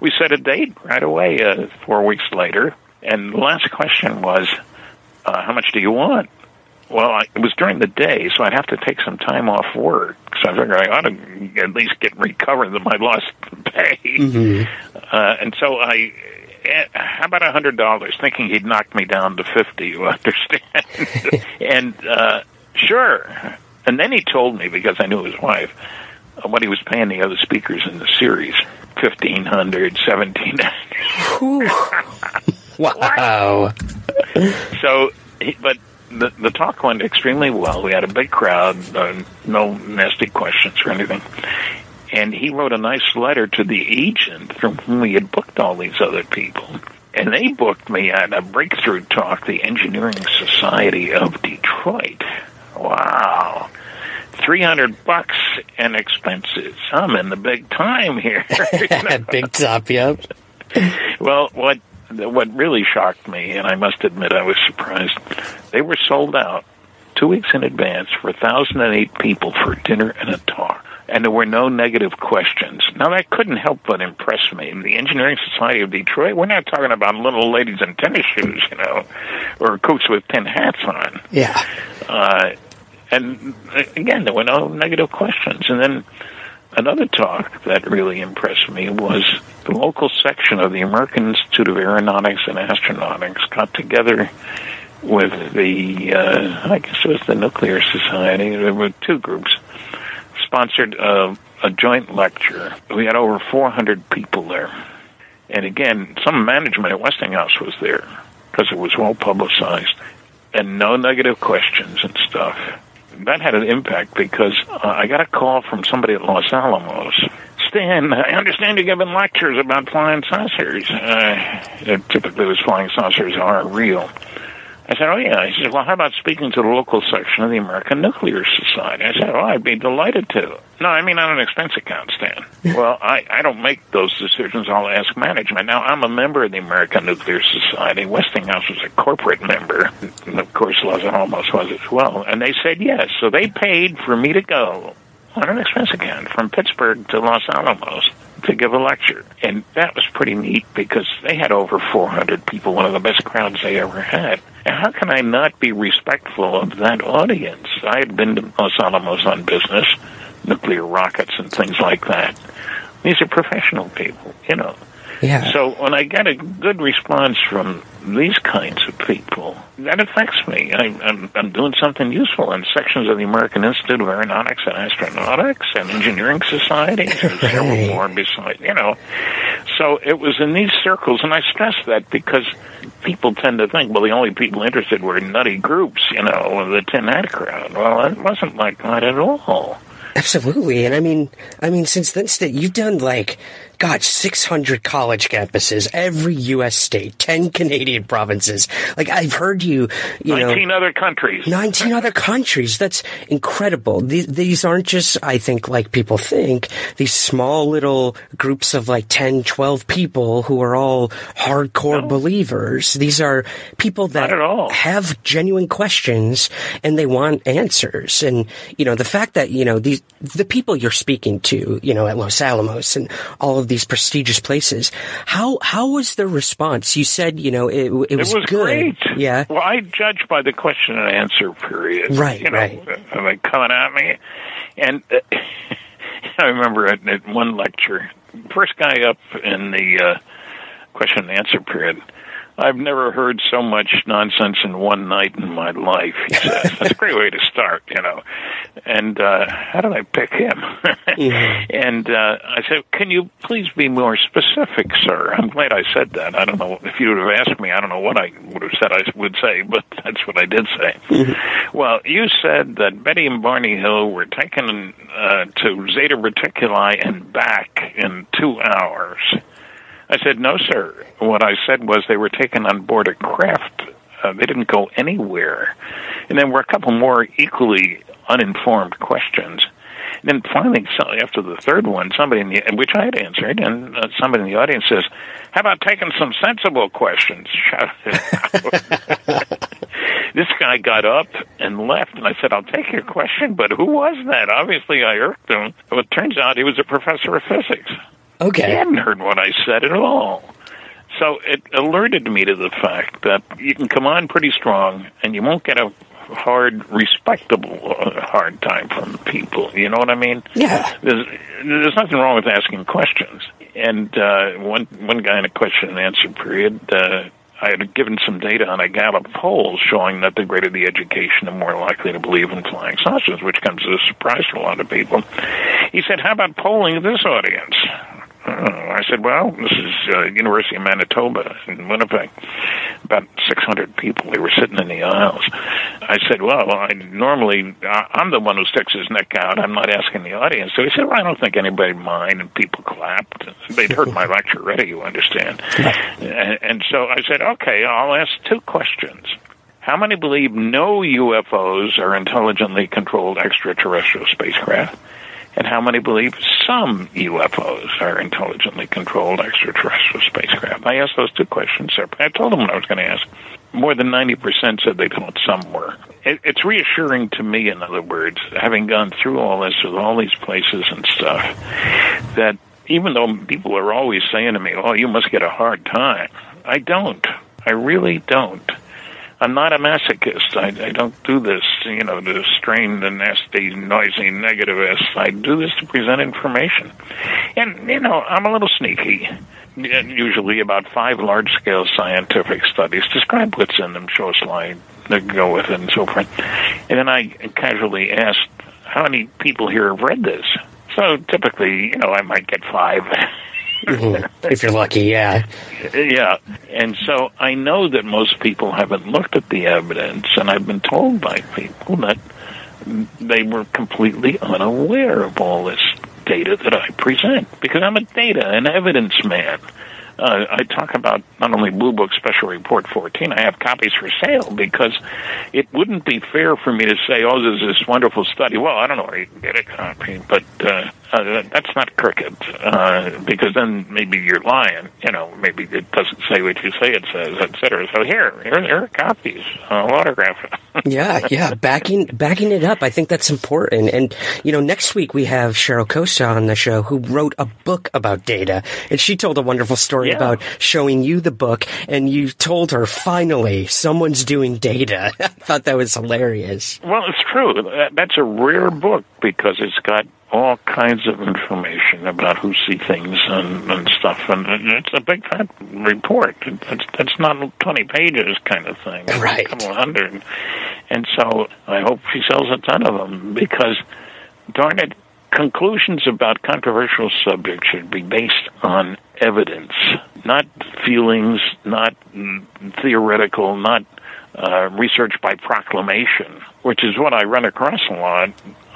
we set a date right away. Uh, four weeks later, and the last question was, uh, "How much do you want?" Well, I, it was during the day, so I'd have to take some time off work. So I figured I ought to at least get recovered that my [LAUGHS] lost pay. Mm-hmm. Uh, and so I, eh, how about a hundred dollars? Thinking he'd knock me down to fifty. You understand? [LAUGHS] and uh, sure. And then he told me because I knew his wife uh, what he was paying the other speakers in the series fifteen hundred, seventeen hundred. [LAUGHS] wow. so, but the the talk went extremely well. We had a big crowd, uh, no nasty questions or anything. And he wrote a nice letter to the agent from whom he had booked all these other people. and they booked me at a breakthrough talk, the Engineering Society of Detroit. Wow. 300 bucks and expenses. I'm in the big time here. [LAUGHS] big top, yep. [LAUGHS] well, what what really shocked me, and I must admit I was surprised, they were sold out two weeks in advance for 1,008 people for dinner and a talk. And there were no negative questions. Now, that couldn't help but impress me. The Engineering Society of Detroit, we're not talking about little ladies in tennis shoes, you know, or cooks with tin hats on. Yeah. Uh, and again, there were no negative questions. And then another talk that really impressed me was the local section of the American Institute of Aeronautics and Astronautics got together with the, uh, I guess it was the Nuclear Society. There were two groups sponsored uh, a joint lecture. We had over 400 people there. And again, some management at Westinghouse was there because it was well publicized and no negative questions and stuff that had an impact because uh, I got a call from somebody at Los Alamos. Stan, I understand you're giving lectures about flying saucers. Uh, typically, those flying saucers are real. I said, oh, yeah. He said, well, how about speaking to the local section of the American Nuclear Society? I said, oh, I'd be delighted to. No, I mean on an expense account, Stan. well, I, I don't make those decisions. I'll ask management. Now, I'm a member of the American Nuclear Society. Westinghouse was a corporate member. And of course, Los Alamos was as well. And they said yes. So they paid for me to go on an expense account from Pittsburgh to Los Alamos to give a lecture. And that was pretty neat because they had over 400 people, one of the best crowds they ever had. How can I not be respectful of that audience? I had been to Los Alamos on business, nuclear rockets and things like that. These are professional people, you know. Yeah. So when I get a good response from these kinds of people, that affects me. I, I'm, I'm doing something useful in sections of the American Institute of Aeronautics and Astronautics and Engineering Society, [LAUGHS] and several more besides, you know. So it was in these circles, and I stress that because people tend to think, well, the only people interested were nutty groups, you know, the tin hat crowd. Well, it wasn't like that at all. Absolutely, and I mean, I mean, since then, you've done like God, 600 college campuses, every U.S. state, 10 Canadian provinces. Like, I've heard you, you 19 know. other countries. 19 other countries. That's incredible. These, these aren't just, I think, like people think, these small little groups of like 10, 12 people who are all hardcore no. believers. These are people that have genuine questions and they want answers. And, you know, the fact that, you know, these, the people you're speaking to, you know, at Los Alamos and all of these prestigious places. How how was the response? You said you know it, it, was, it was good. Great. Yeah. Well, I judge by the question and answer period. Right. You know, right. Are they coming at me? And uh, [LAUGHS] I remember at, at, one lecture, first guy up in the uh, question and answer period I've never heard so much nonsense in one night in my life, he says. [LAUGHS] That's a great way to start, you know. And uh, how did I pick him? [LAUGHS] mm-hmm. And uh, I said, Can you please be more specific, sir? I'm glad I said that. I don't know if you would have asked me, I don't know what I would have said I would say, but [LAUGHS] that's what I did say. Mm-hmm. Well, you said that Betty and Barney Hill were taken uh, to Zeta Reticuli and back in two hours. I said, no, sir. What I said was they were taken on board a craft. Uh, they didn't go anywhere. And then were a couple more equally uninformed questions. And then finally, after the third one, somebody in the, which I had answered, and uh, somebody in the audience says, "How about taking some sensible questions?" [LAUGHS] [LAUGHS] this guy got up and left, and I said, "I'll take your question, but who was that?" Obviously, I irked him. Well, it turns out he was a professor of physics. Okay. He hadn't heard what I said at all. So it alerted me to the fact that you can come on pretty strong and you won't get a hard, respectable uh, hard time from people. You know what I mean? Yeah. There's there's nothing wrong with asking questions. And uh, one one guy in a question and answer period, uh, I had given some data on a Gallup poll showing that the greater the education, the more likely to believe in flying saucers, which comes as a surprise to a lot of people. He said, "How about polling this audience?" Uh, I said, well, this is uh, University of Manitoba in Winnipeg. About 600 people. They were sitting in the aisles. I I said, well, I normally I'm the one who sticks his neck out. I'm not asking the audience. So he said, well, I don't think anybody mind, and people clapped. They'd heard my lecture already, you understand. And, and so I said, okay, I'll ask two questions. How many believe no UFOs are intelligently controlled extraterrestrial spacecraft? And how many believe some UFOs are intelligently controlled extraterrestrial spacecraft? I asked those two questions separately. I told them what I was going to ask. More than 90% said they thought some were. It, it's reassuring to me, in other words, having gone through all this with all these places and stuff, that even though people are always saying to me, oh, you must get a hard time, I don't. I really don't. I'm not a masochist. I, I don't do this, you know, to strain the nasty, noisy negativists. I do this to present information. And, you know, I'm a little sneaky. Usually about five large-scale scientific studies describe what's in them, show a slide, go with it, and so forth. And then I casually ask, how many people here have read this? So typically, you know, I might get five. [LAUGHS] [LAUGHS] if you're lucky, yeah. Yeah. And so I know that most people haven't looked at the evidence, and I've been told by people that they were completely unaware of all this data that I present because I'm a data and evidence man uh, I talk about not only Blue Book Special Report 14, I have copies for sale because it wouldn't be fair for me to say, oh, there's this wonderful study. Well, I don't know where you can get a copy, but uh, uh, that's not crooked uh, because then maybe you're lying. You know, maybe it doesn't say what you say it says, et cetera. So here, here, here are copies. I'll autograph it. [LAUGHS] yeah, yeah, backing backing it up. I think that's important. And you know, next week we have Cheryl Costa on the show who wrote a book about data, and she told a wonderful story yeah. about showing you the book, and you told her finally someone's doing data. [LAUGHS] I thought that was hilarious. Well, it's true. That's a rare book because it's got all kinds of information about who see things and, and stuff, and it's a big fat report. It's, it's not twenty pages kind of thing, [LAUGHS] right? A couple hundred, and so I hope she sells a ton of them because, darn it, conclusions about controversial subjects should be based on evidence, not feelings, not theoretical, not uh, research by proclamation, which is what I run across a lot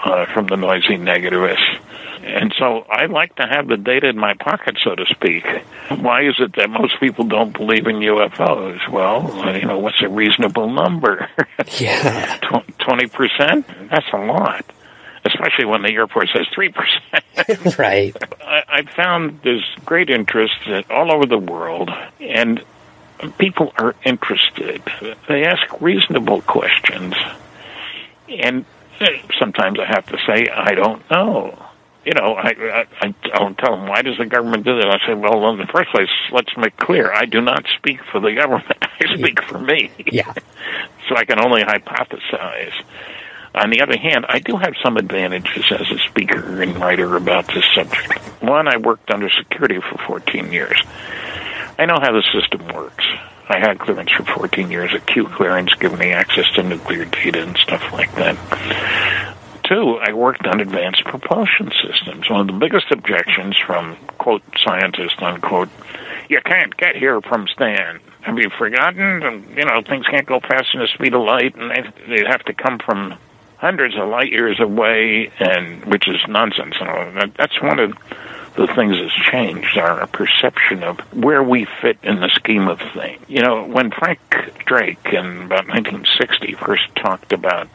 uh, from the noisy negativists. And so I like to have the data in my pocket, so to speak. Why is it that most people don't believe in UFOs? Well, you know, what's a reasonable number? [LAUGHS] Yeah. 20%? That's a lot. Especially when the airport says 3%. [LAUGHS] right. I, I found there's great interest all over the world, and people are interested. They ask reasonable questions. And eh, sometimes I have to say, I don't know. You know, I, I, I don't tell them, why does the government do that? I say, well, in the first place, let's make clear, I do not speak for the government. [LAUGHS] I speak for me. Yeah. [LAUGHS] so I can only hypothesize. On the other hand, I do have some advantages as a speaker and writer about this subject. One, I worked under security for 14 years. I know how the system works. I had clearance for 14 years, a Q clearance, giving me access to nuclear data and stuff like that. Two, I worked on advanced propulsion systems. One of the biggest objections from, quote, scientists, unquote, you can't get here from Stan. Have you forgotten? You know, things can't go faster than the speed of light, and they, they have to come from hundreds of light years away, and which is nonsense. That, that's one of the things that's changed our perception of where we fit in the scheme of things. You know, when Frank Drake in about 1960 first talked about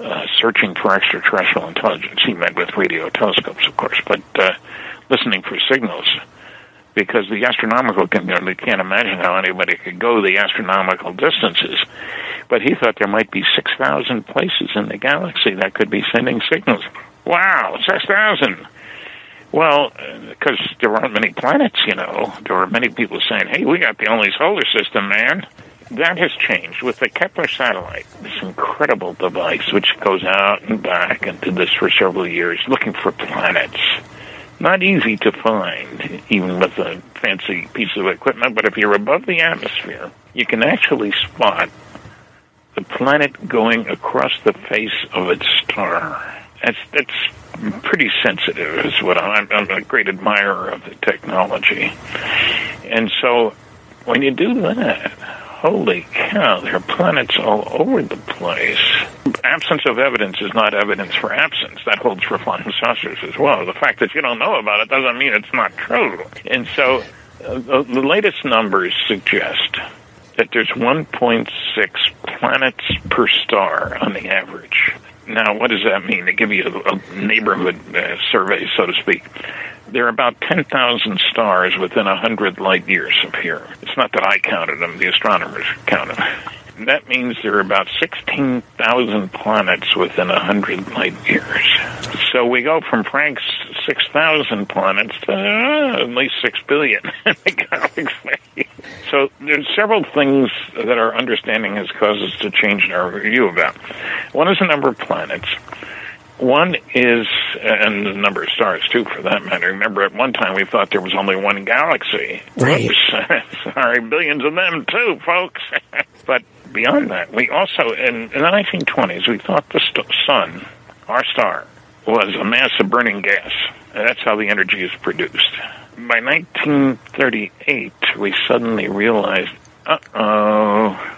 uh, searching for extraterrestrial intelligence, he meant with radio telescopes, of course, but uh, listening for signals. Because the astronomical community can't imagine how anybody could go the astronomical distances. But he thought there might be 6,000 places in the galaxy that could be sending signals. Wow, 6,000! Well, because there aren't many planets, you know. There are many people saying, hey, we got the only solar system, man. That has changed with the Kepler satellite, this incredible device which goes out and back and did this for several years looking for planets. Not easy to find, even with a fancy piece of equipment, but if you're above the atmosphere, you can actually spot the planet going across the face of its star. That's that's pretty sensitive, is what I'm. I'm a great admirer of the technology, and so when you do that, holy cow, there are planets all over the place. Absence of evidence is not evidence for absence. That holds for flying saucers as well. The fact that you don't know about it doesn't mean it's not true. And so uh, the, the latest numbers suggest that there's 1.6 planets per star on the average. Now, what does that mean? To give you a, a neighborhood uh, survey, so to speak, there are about 10,000 stars within 100 light years of here. It's not that I counted them, the astronomers counted them. That means there are about 16,000 planets within 100 light years. So we go from Frank's 6,000 planets to uh, at least 6 billion [LAUGHS] in the galaxy. So there's several things that our understanding has caused us to change in our view about. One is the number of planets. One is, and the number of stars too, for that matter. Remember, at one time we thought there was only one galaxy. Right. [LAUGHS] Sorry, billions of them too, folks. [LAUGHS] but beyond that, we also, in, the 1920s, we thought the st- sun, our star, was a mass of burning gas. That's how the energy is produced. By 1938, we suddenly realized, uh oh,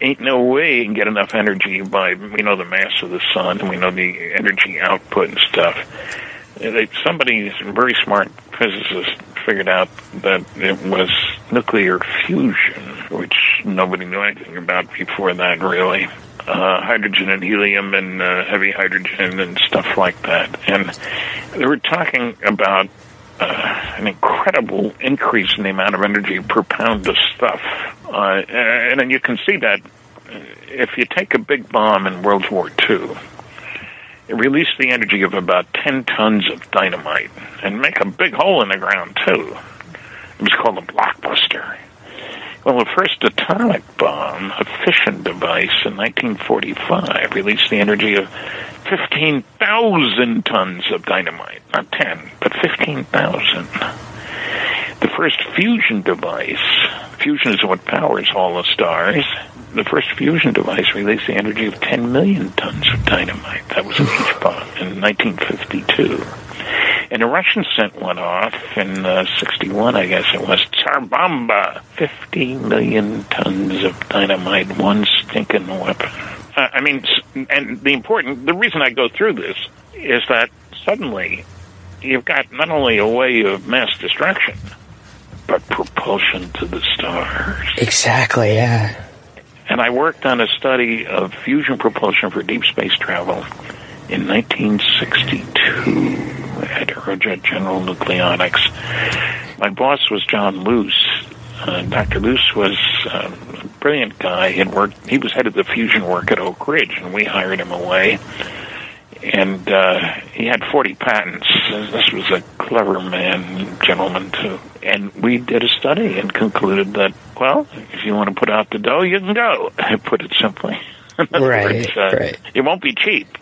ain't no way you can get enough energy by, we know the mass of the sun, and we know the energy output and stuff. Somebody, some very smart physicist, figured out that it was nuclear fusion, which nobody knew anything about before that, really. Uh, hydrogen and helium and uh, heavy hydrogen and stuff like that. And they were talking about uh, an incredible increase in the amount of energy per pound of stuff. Uh, and then you can see that if you take a big bomb in World War II, it released the energy of about 10 tons of dynamite and make a big hole in the ground, too. It was called a blockbuster. Well, the first atomic bomb, a fission device in 1945, released the energy of 15,000 tons of dynamite. Not 10, but 15,000. The first fusion device, fusion is what powers all the stars. The first fusion device released the energy of 10 million tons of dynamite. That was a huge bomb in 1952. And the Russians sent one off in uh, 61, I guess it was, Tsar Bomba. 50 million tons of dynamite, one stinking weapon. Uh, I mean, and the important, the reason I go through this is that suddenly you've got not only a way of mass destruction, but propulsion to the stars. Exactly, yeah. And I worked on a study of fusion propulsion for deep space travel in 1962 at Aerojet General Nucleonics. My boss was John Luce. Uh, Dr. Luce was uh, a brilliant guy. He had worked. He was head of the fusion work at Oak Ridge, and we hired him away. And uh, he had 40 patents. This was a clever man, gentleman too. And we did a study and concluded that, well, if you want to put out the dough, you can go. I [LAUGHS] put it simply. [LAUGHS] right, words, uh, right. It won't be cheap.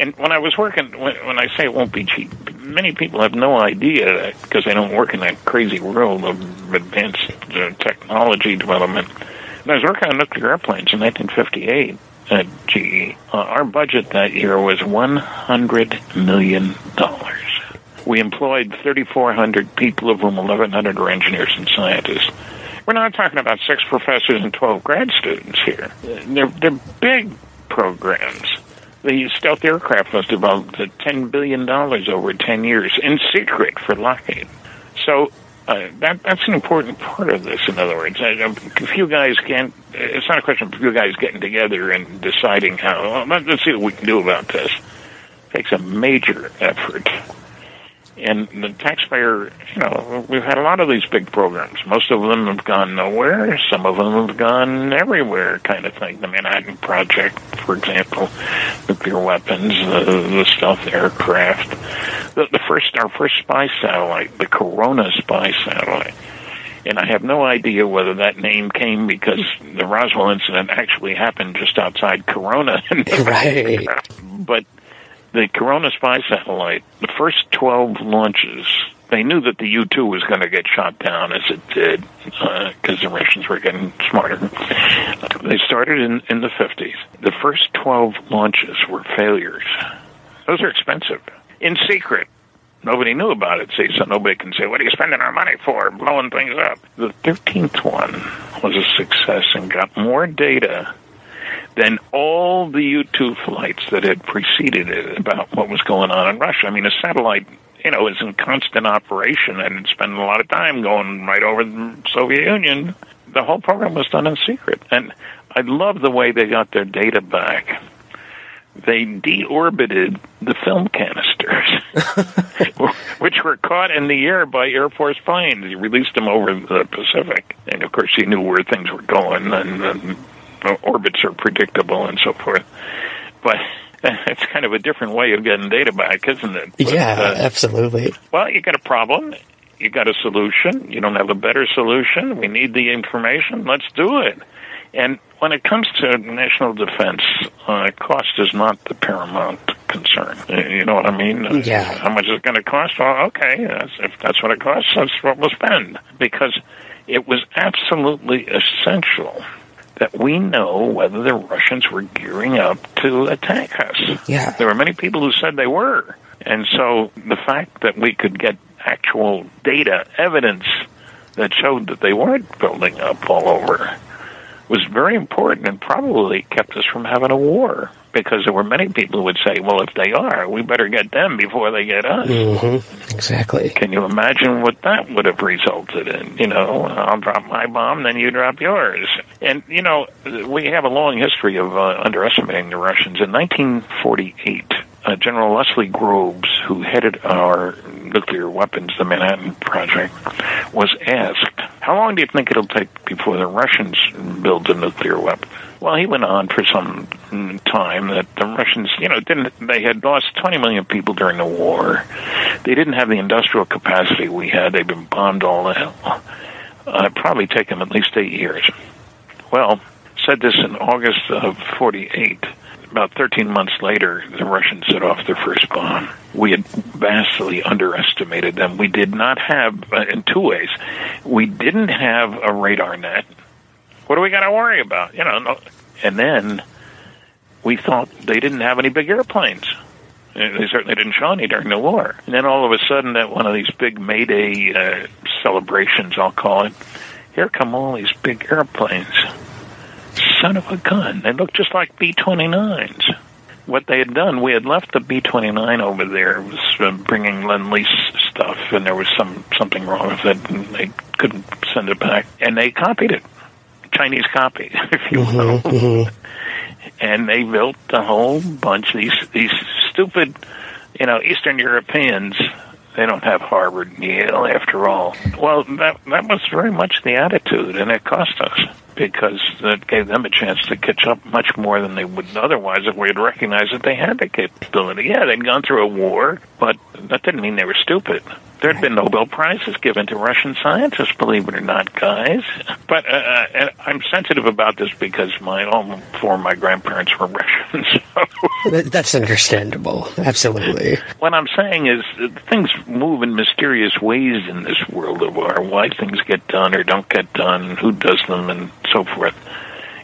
And when I was working, when, when I say it won't be cheap, many people have no idea because they don't work in that crazy world of advanced uh, technology development. And I was working on nuclear airplanes in 1958 at GE. Uh, our budget that year was $100 million. We employed 3,400 people, of whom 1,100 were engineers and scientists. We're not talking about six professors and 12 grad students here. They're, they're big programs. The stealth aircraft was developed at $10 billion over 10 years in secret for Lockheed. So uh, that that's an important part of this. In other words, a few guys can't. It's not a question of a few guys getting together and deciding how. Well, let's see what we can do about this. It takes a major effort, and the taxpayer. You know, we've had a lot of these big programs. Most of them have gone nowhere. Some of them have gone everywhere, kind of thing. The Manhattan Project, for example, nuclear weapons, the, the stealth aircraft the, the first our first spy satellite, the Corona spy satellite. And I have no idea whether that name came because the Roswell incident actually happened just outside Corona. [LAUGHS] right. But the Corona spy satellite, the first 12 launches, they knew that the U 2 was going to get shot down as it did because uh, the Russians were getting smarter. They started in, in the 50s. The first 12 launches were failures. Those are expensive in secret. Nobody knew about it, see, so nobody can say, What are you spending our money for? Blowing things up. The 13th one was a success and got more data than all the U 2 flights that had preceded it about what was going on in Russia. I mean, a satellite, you know, is in constant operation and spent a lot of time going right over the Soviet Union. The whole program was done in secret. And I love the way they got their data back. They deorbited the film canisters, [LAUGHS] which were caught in the air by Air Force planes. He released them over the Pacific. And of course, he knew where things were going, and, and orbits are predictable and so forth. But [LAUGHS] it's kind of a different way of getting data back, isn't it? But, yeah, uh, absolutely. Well, you got a problem. You got a solution. You don't have a better solution. We need the information. Let's do it. And when it comes to national defense, uh, cost is not the paramount concern. You know what I mean? Yeah. How much is it going to cost? Well, okay, that's, if that's what it costs, that's what we'll spend. Because it was absolutely essential that we know whether the Russians were gearing up to attack us. Yeah. There were many people who said they were. And so the fact that we could get actual data, evidence that showed that they weren't building up all over was very important and probably kept us from having a war because there were many people who would say, well, if they are, we better get them before they get us. Mm-hmm. Exactly. Can you imagine what that would have resulted in? You know, I'll drop my bomb, then you drop yours. And, you know, we have a long history of uh, underestimating the Russians. In 1948, uh, General Leslie Groves, who headed our nuclear weapons, the Manhattan Project, was asked, How long do you think it'll take before the Russians build a nuclear weapon? Well, he went on for some time that the Russians, you know, didn't they had lost 20 million people during the war. They didn't have the industrial capacity we had. They'd been bombed all hell. Uh, it probably take them at least eight years. Well, said this in August of 48 about 13 months later, the Russians set off their first bomb. We had vastly underestimated them. We did not have, uh, in two ways, we didn't have a radar net. What do we got to worry about? You know, no. and then we thought they didn't have any big airplanes. They certainly didn't show any during the war. And then all of a sudden, at one of these big May Day uh, celebrations, I'll call it, here come all these big airplanes son of a gun. They looked just like B 29s. What they had done, we had left the B 29 over there. Was uh, bringing Lend Lease stuff, and there was some something wrong with it, and they couldn't send it back. And they copied it. Chinese copy, [LAUGHS] if you will. Mm-hmm, mm-hmm. And they built a whole bunch of these, these stupid, you know, Eastern Europeans they don't have Harvard and Yale after all. Well, that that was very much the attitude, and it cost us because that gave them a chance to catch up much more than they would otherwise if we had recognized that they had the capability. Yeah, they'd gone through a war, but that didn't mean they were stupid. There had been Nobel Prizes given to Russian scientists, believe it or not, guys. But uh, uh I'm sensitive about this because my all four of my grandparents were [LAUGHS] Russians. So. That's understandable. Absolutely. What I'm saying is things move in mysterious ways in this world of our why things get done or don't get done, who does them, and so forth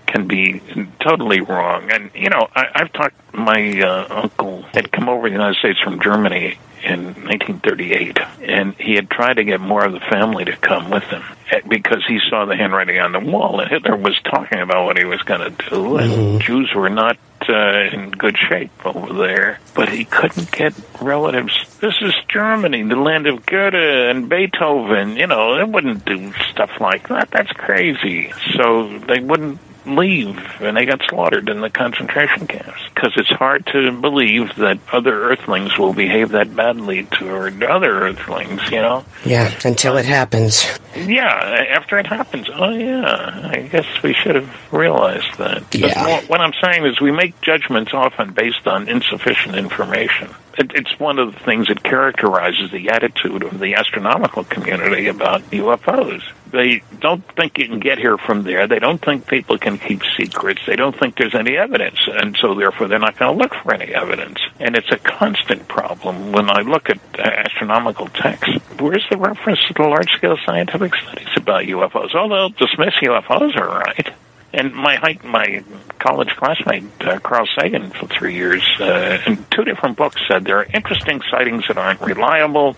can be totally wrong. And you know, I, I've talked. My uh, uncle had come over to the United States from Germany in 1938, and he had tried to get more of the family to come with him eh, because he saw the handwriting on the wall, and Hitler was talking about what he was going to do, and mm-hmm. Jews were not uh, in good shape over there, but he couldn't get relatives. This is Germany, the land of Goethe and Beethoven. You know, they wouldn't do stuff like that. That's crazy. So they wouldn't leave and they got slaughtered in the concentration camps because it's hard to believe that other earthlings will behave that badly toward other earthlings you know? Yeah until it happens. Yeah after it happens. Oh yeah. I guess we should have realized that. Yeah. what i'm saying is we make judgments often based on insufficient information it, it's one of the things that characterizes the attitude of the astronomical community about UFOs. They don't think you can get here from there. They don't think people can keep secrets. They don't think there's any evidence, and so therefore they're not going to look for any evidence. And it's a constant problem when I look at uh, astronomical texts. Where's the reference to the large-scale scientific studies about UFOs? Although they'll dismiss UFOs, all right. And my my college classmate uh, Carl Sagan for three years uh, in two different books said there are interesting sightings that aren't reliable.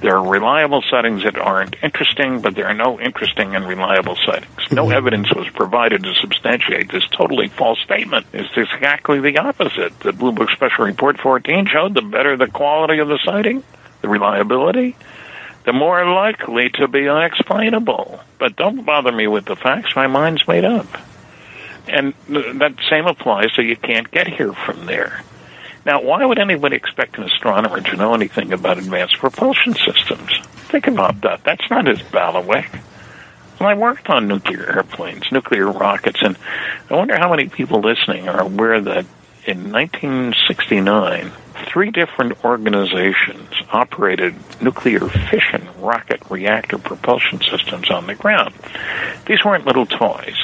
There are reliable sightings that aren't interesting, but there are no interesting and reliable sightings. No evidence was provided to substantiate this totally false statement. It's exactly the opposite. The Blue Book Special Report 14 showed the better the quality of the sighting, the reliability, the more likely to be unexplainable. But don't bother me with the facts. My mind's made up. And that same applies, so you can't get here from there. Now, why would anybody expect an astronomer to know anything about advanced propulsion systems? Think about that. That's not his bailiwick. Well, I worked on nuclear airplanes, nuclear rockets, and I wonder how many people listening are aware that in 1969, three different organizations operated nuclear fission rocket reactor propulsion systems on the ground. These weren't little toys.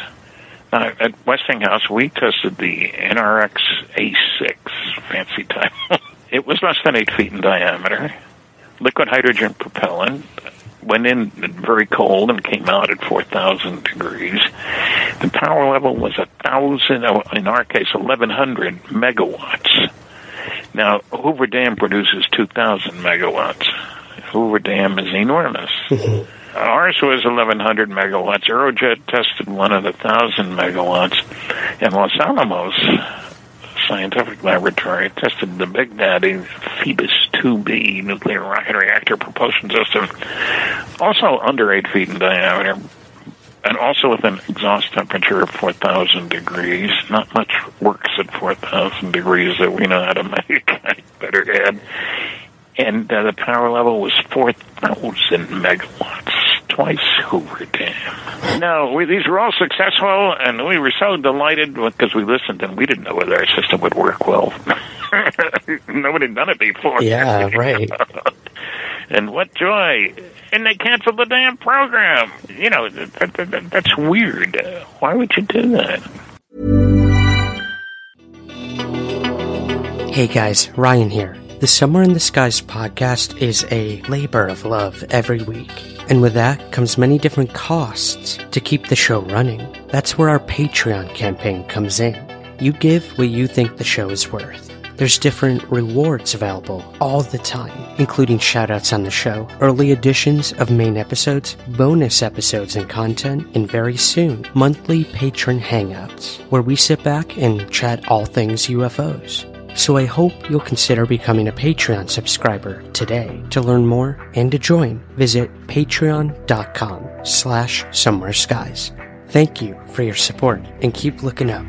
Uh, at Westinghouse, we tested the NRX A6, fancy title. [LAUGHS] it was less than eight feet in diameter. Liquid hydrogen propellant went in very cold and came out at 4,000 degrees. The power level was a thousand, in our case, 1,100 megawatts. Now, Hoover Dam produces 2,000 megawatts. Hoover Dam is enormous. Mm-hmm. Ours was 1,100 megawatts. Aerojet tested one of at 1,000 megawatts. And Los Alamos Scientific Laboratory tested the Big Daddy Phoebus 2B nuclear rocket reactor propulsion system, also under 8 feet in diameter, and also with an exhaust temperature of 4,000 degrees. Not much works at 4,000 degrees that we know how to make. [LAUGHS] I better add. And uh, the power level was 4,000 megawatts, twice Hoover Dam. No, we, these were all successful, and we were so delighted because we listened and we didn't know whether our system would work well. [LAUGHS] Nobody had done it before. Yeah, right. [LAUGHS] and what joy! And they canceled the damn program. You know, that, that, that, that's weird. Why would you do that? Hey guys, Ryan here. The Somewhere in the Skies podcast is a labor of love every week. And with that comes many different costs to keep the show running. That's where our Patreon campaign comes in. You give what you think the show is worth. There's different rewards available all the time, including shoutouts on the show, early editions of main episodes, bonus episodes and content, and very soon, monthly patron hangouts, where we sit back and chat all things UFOs. So I hope you'll consider becoming a Patreon subscriber today. To learn more and to join, visit patreon.com slash somewhere skies. Thank you for your support and keep looking up.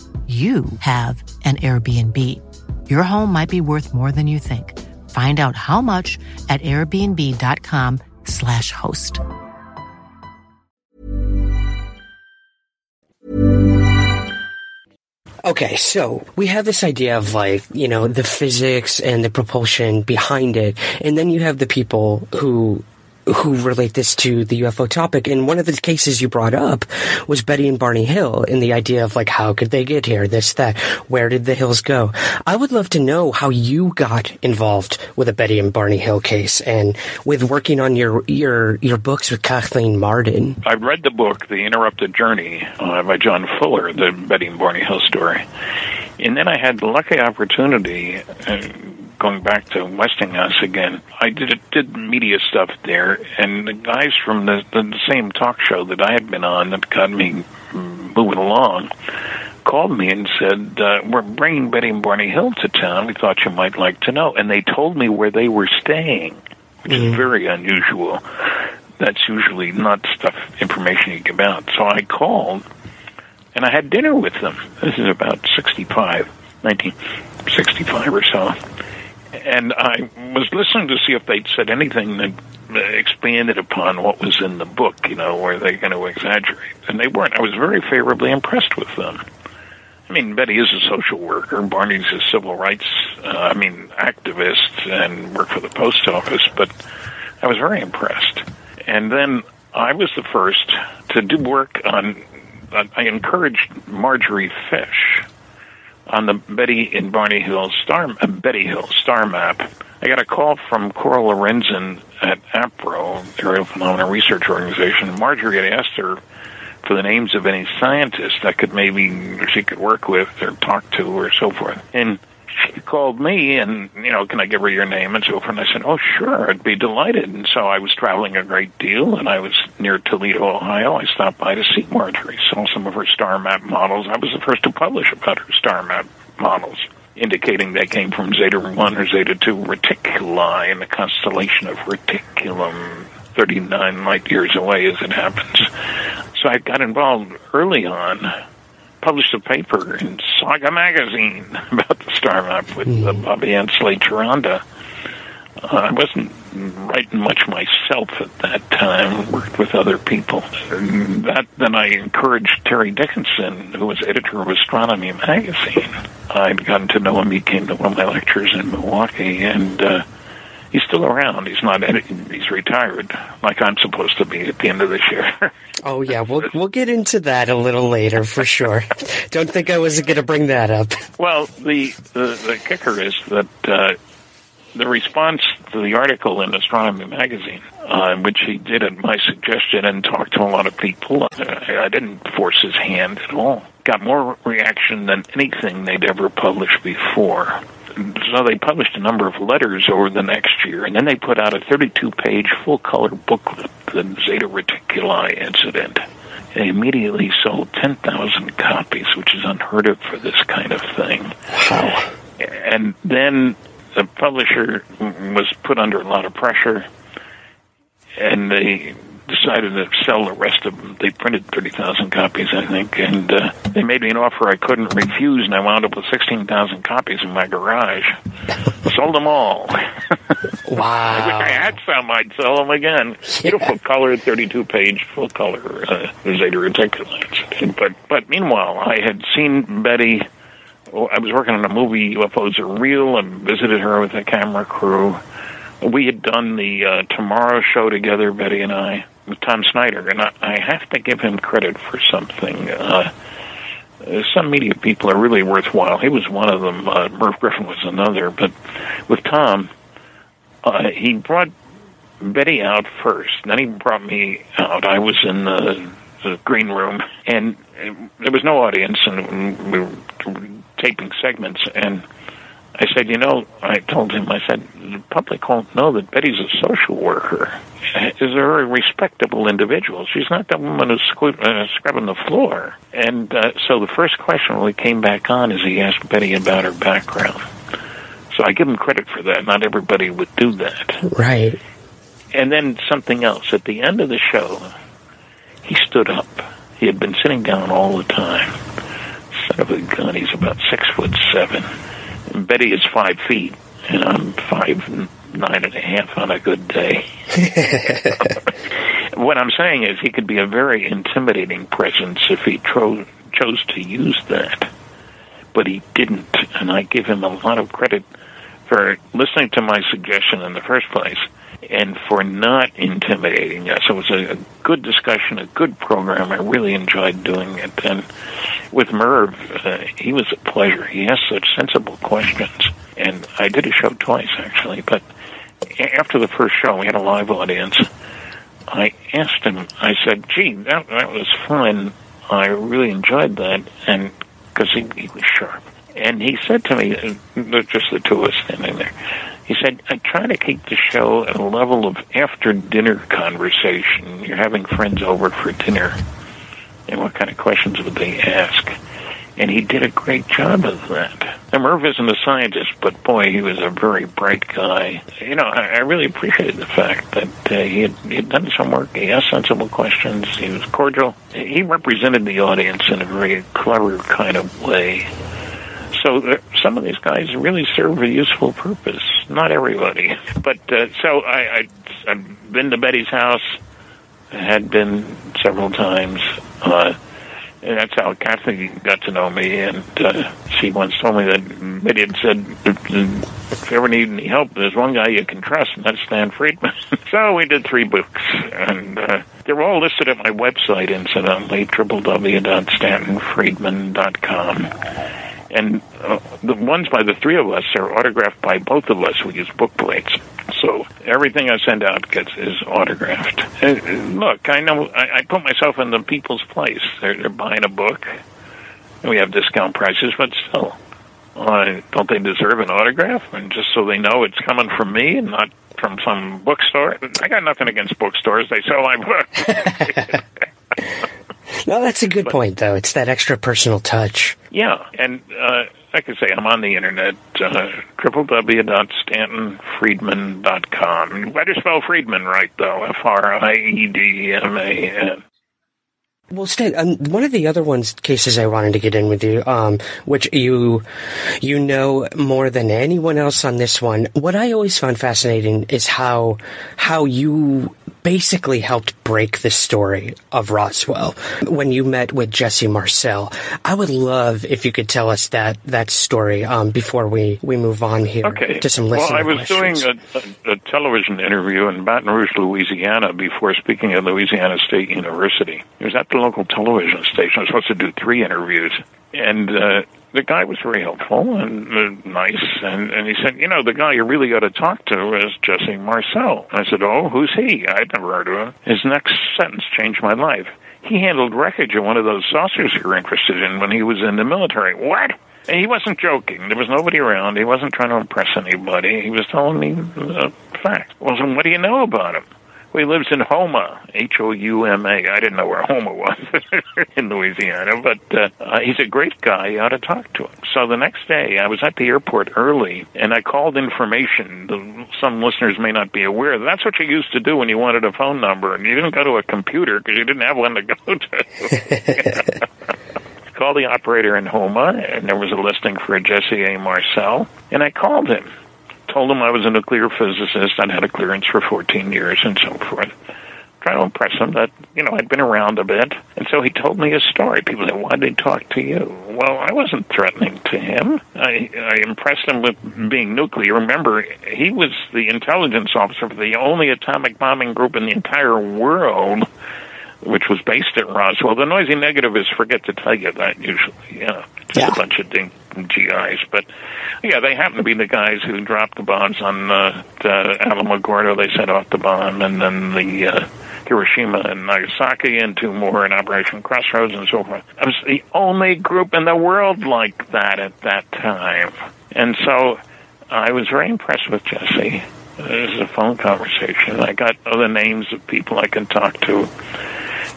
you have an Airbnb. Your home might be worth more than you think. Find out how much at airbnb.com/slash host. Okay, so we have this idea of like, you know, the physics and the propulsion behind it, and then you have the people who who relate this to the UFO topic. And one of the cases you brought up was Betty and Barney Hill and the idea of like, how could they get here? This, that. Where did the Hills go? I would love to know how you got involved with the Betty and Barney Hill case and with working on your, your, your books with Kathleen Marden. I read the book, The Interrupted Journey, uh, by John Fuller, the Betty and Barney Hill story. And then I had the lucky opportunity, uh, going back to Westinghouse again, I did did media stuff there, and the guys from the, the same talk show that I had been on that got me moving along called me and said, uh, "We're bringing Betty and Barney Hill to town. We thought you might like to know." And they told me where they were staying, which is very unusual. That's usually not stuff information you give out. So I called, and I had dinner with them. This is about 65, 1965 or so and I was listening to see if they'd said anything that uh, expanded upon what was in the book, you know, were they going to exaggerate? And they weren't. I was very favorably impressed with them. I mean, Betty is a social worker. Barney's a civil rights, uh, I mean, activist and worked for the post office, but I was very impressed. And then I was the first to do work on, I encouraged Marjorie Fish, on the Betty and Barney Hill star uh, Betty Hill star map. I got a call from Coral Lorenzen at APRO, Aerial Phenomena Research Organization. Marjorie had asked her for the names of any scientists that could maybe she could work with or talk to or so forth. And she called me and, you know, can I give her your name and so forth? And I said, oh, sure, I'd be delighted. And so I was traveling a great deal and I was near Toledo, Ohio. I stopped by to see Marjorie, saw some of her star map models. I was the first to publish about her star map models, indicating they came from Zeta 1 or Zeta 2 reticuli in the constellation of Reticulum, 39 light years away as it happens. So I got involved early on published a paper in Saga magazine [LAUGHS] about the star map with uh, Bobby Ansley Slade-Tcheranda. Uh, I wasn't writing much myself at that time. Worked with other people. And that then I encouraged Terry Dickinson, who was editor of Astronomy magazine. I'd gotten to know him. He came to one of my lectures in Milwaukee, and uh, he's still around. He's not editing. He's retired, like I'm supposed to be at the end of this year. [LAUGHS] oh yeah, we'll we'll get into that a little later for sure. [LAUGHS] Don't think I wasn't going to bring that up. [LAUGHS] Well, the the, the kicker is that. Uh, the response to the article in Astronomy magazine, uh, which he did at my suggestion and talked to a lot of people, I, I didn't force his hand at all. Got more reaction than anything they'd ever published before so they published a number of letters over the next year, and then they put out a 32-page full-color booklet, the Zeta Reticuli incident. They immediately sold 10,000 copies, which is unheard of for this kind of thing. Wow. And then the publisher was put under a lot of pressure, and they decided to sell the rest of them. They printed 30,000 copies, I think, and uh, they made me an offer I couldn't refuse, and I wound up with 16,000 copies in my garage. [LAUGHS] Sold them all. Wow. [LAUGHS] I wish I had some. I'd sell them again. Beautiful color, 32 page, full color uh, Zeta Reticuli. But, but meanwhile, I had seen Betty. I was working on a movie, UFOs Are Real, and visited her with a camera crew. We had done the uh, Tomorrow Show together, Betty and I Tom Snyder, and I, I have to give him credit for something. Uh, some media people are really worthwhile. He was one of them. Uh, Merv Griffin was another. But with Tom, uh, he brought Betty out first. Then he brought me out. I was in the, the green room, and there was no audience, and we were taping segments, and I said, you know, I told him, I said, the public won't know that Betty's a social worker. Is a very respectable individual. She's not the woman who's uh, scrubbing the floor. And uh, so the first question when we came back on is he asked Betty about her background. So I give him credit for that. Not everybody would do that. Right. And then something else. At the end of the show, he stood up. He had been sitting down all the time. Son of a gun, he's about six foot seven. And Betty is five feet, and I'm five nine and a half on a good day. [LAUGHS] what I'm saying is, he could be a very intimidating presence if he tro- chose to use that, but he didn't, and I give him a lot of credit for listening to my suggestion in the first place and for not intimidating us. It was a, a good discussion, a good program. I really enjoyed doing it. And with Merv, uh, he was a pleasure. He asked such sensible questions. And I did a show twice, actually. But after the first show, we had a live audience. I asked him, I said, gee, that, that was fun. I really enjoyed that. And because he, he was sharp. And he said to me, uh, just the two of us standing there, he said, I try to keep the show at a level of after dinner conversation. You're having friends over for dinner. And what kind of questions would they ask? And he did a great job of that. And Merv isn't a scientist, but boy, he was a very bright guy. You know, I, I really appreciated the fact that uh, he, had, he had done some work. He asked sensible questions. He was cordial. He represented the audience in a very clever kind of way so uh, some of these guys really serve a useful purpose. Not everybody, but uh, so I, I I've been to Betty's house. Had been several times. Uh, and that's how Kathy got to know me. And uh, she once told me that Betty had said, if you ever need any help, there's one guy you can trust, and that's Stan Friedman. [LAUGHS] so we did three books, and uh, they're all listed at my website, incidentally, www.stantonfriedman.com. And uh, the ones by the three of us are autographed by both of us. We use book plates. So everything I send out gets is autographed. Uh, look, I know I, I put myself in the people's place. They're, they're buying a book. And we have discount prices, but still, uh, don't they deserve an autograph? And just so they know it's coming from me and not from some bookstore. I got nothing against bookstores. They sell my books. [LAUGHS] [LAUGHS] No, that's a good point, though. It's that extra personal touch. Yeah, and uh, like I say, I'm on the internet, uh, www.stantonfriedman.com. Better spell Friedman right, though. F-R-I-E-D-M-A-N. Well, Stan, um, one of the other ones cases I wanted to get in with you, um, which you you know more than anyone else on this one. What I always found fascinating is how how you basically helped break the story of Roswell when you met with Jesse Marcel. I would love if you could tell us that that story um, before we, we move on here okay. to some listening. Well, I was questions. doing a, a, a television interview in Baton Rouge, Louisiana, before speaking at Louisiana State University. It was at the local television station. I was supposed to do three interviews, and uh, the guy was very helpful and uh, nice. And, and he said, "You know, the guy you really got to talk to is Jesse Marcel." I said, "Oh, who's he? I'd never heard of him." His next sentence changed my life. He handled wreckage of one of those saucers you're interested in when he was in the military. What? And he wasn't joking. There was nobody around. He wasn't trying to impress anybody. He was telling me the fact. Well, so what do you know about him? Well, he lives in Houma, H O U M A. I didn't know where Houma was [LAUGHS] in Louisiana, but uh, he's a great guy. You ought to talk to him. So the next day, I was at the airport early, and I called information. Some listeners may not be aware. That's what you used to do when you wanted a phone number, and you didn't go to a computer because you didn't have one to go to. [LAUGHS] called the operator in Houma, and there was a listing for a Jesse A. Marcel, and I called him. Told him I was a nuclear physicist. I'd had a clearance for 14 years and so forth. Trying to impress him that, you know, I'd been around a bit. And so he told me his story. People said, why did he talk to you? Well, I wasn't threatening to him. I, I impressed him with being nuclear. Remember, he was the intelligence officer for the only atomic bombing group in the entire world which was based at Roswell. The noisy negativists forget to tell you that usually. Yeah, just a bunch of ding GIs. But yeah, they happen to be the guys who dropped the bombs on uh, uh, Alamogordo. They set off the bomb, and then the uh, Hiroshima and Nagasaki, and two more in Operation Crossroads, and so forth. I was the only group in the world like that at that time, and so I was very impressed with Jesse. This is a phone conversation. I got other names of people I can talk to.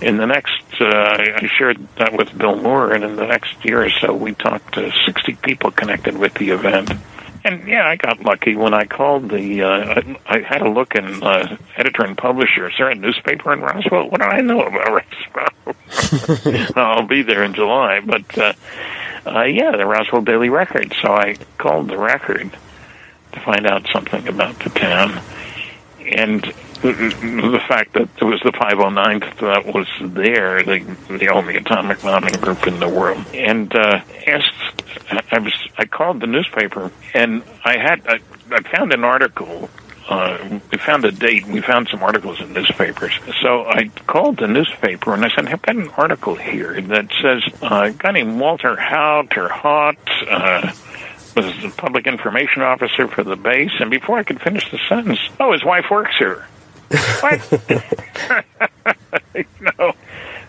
In the next, uh, I shared that with Bill Moore, and in the next year or so, we talked to 60 people connected with the event. And yeah, I got lucky when I called the. Uh, I, I had a look in uh, editor and publisher. Is there a newspaper in Roswell? What do I know about [LAUGHS] Roswell? [LAUGHS] I'll be there in July, but uh, uh, yeah, the Roswell Daily Record. So I called the Record to find out something about the town, and the fact that it was the 509th that was there, the, the only atomic bombing group in the world, and uh, asked. I was I called the newspaper and I had I, I found an article. Uh, we found a date. We found some articles in newspapers. So I called the newspaper and I said, "I've got an article here that says uh, a guy named Walter Haut or Haught." Uh, was the public information officer for the base, and before I could finish the sentence, oh, his wife works here. What? [LAUGHS] no.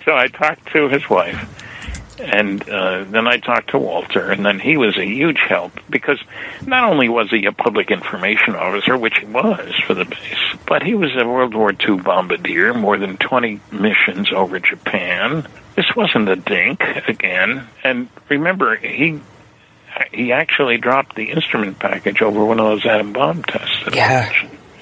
So I talked to his wife, and uh, then I talked to Walter, and then he was a huge help because not only was he a public information officer, which he was for the base, but he was a World War II bombardier, more than 20 missions over Japan. This wasn't a dink again, and remember he he actually dropped the instrument package over one of those atom bomb tests. Yeah.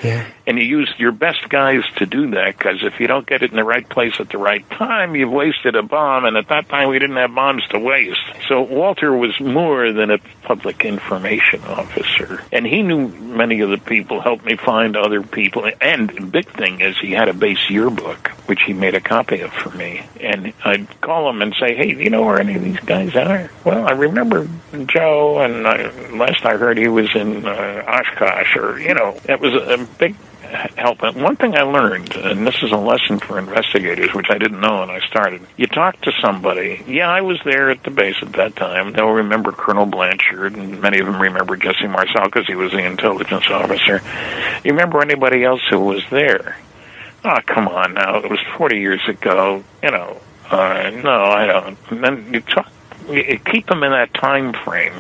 Yeah. And you used your best guys to do that because if you don't get it in the right place at the right time, you've wasted a bomb. And at that time, we didn't have bombs to waste. So Walter was more than a public information officer. And he knew many of the people, helped me find other people. And the big thing is he had a base yearbook, which he made a copy of for me. And I'd call him and say, hey, do you know where any of these guys are? Well, I remember Joe, and I, last I heard he was in uh, Oshkosh, or, you know, it was a big help. And one thing I learned, and this is a lesson for investigators, which I didn't know when I started. You talk to somebody. Yeah, I was there at the base at that time. They'll remember Colonel Blanchard, and many of them remember Jesse Marcel because he was the intelligence officer. You remember anybody else who was there? Oh, come on now. It was 40 years ago. You know, uh, no, I don't. And then you talk, you keep them in that time frame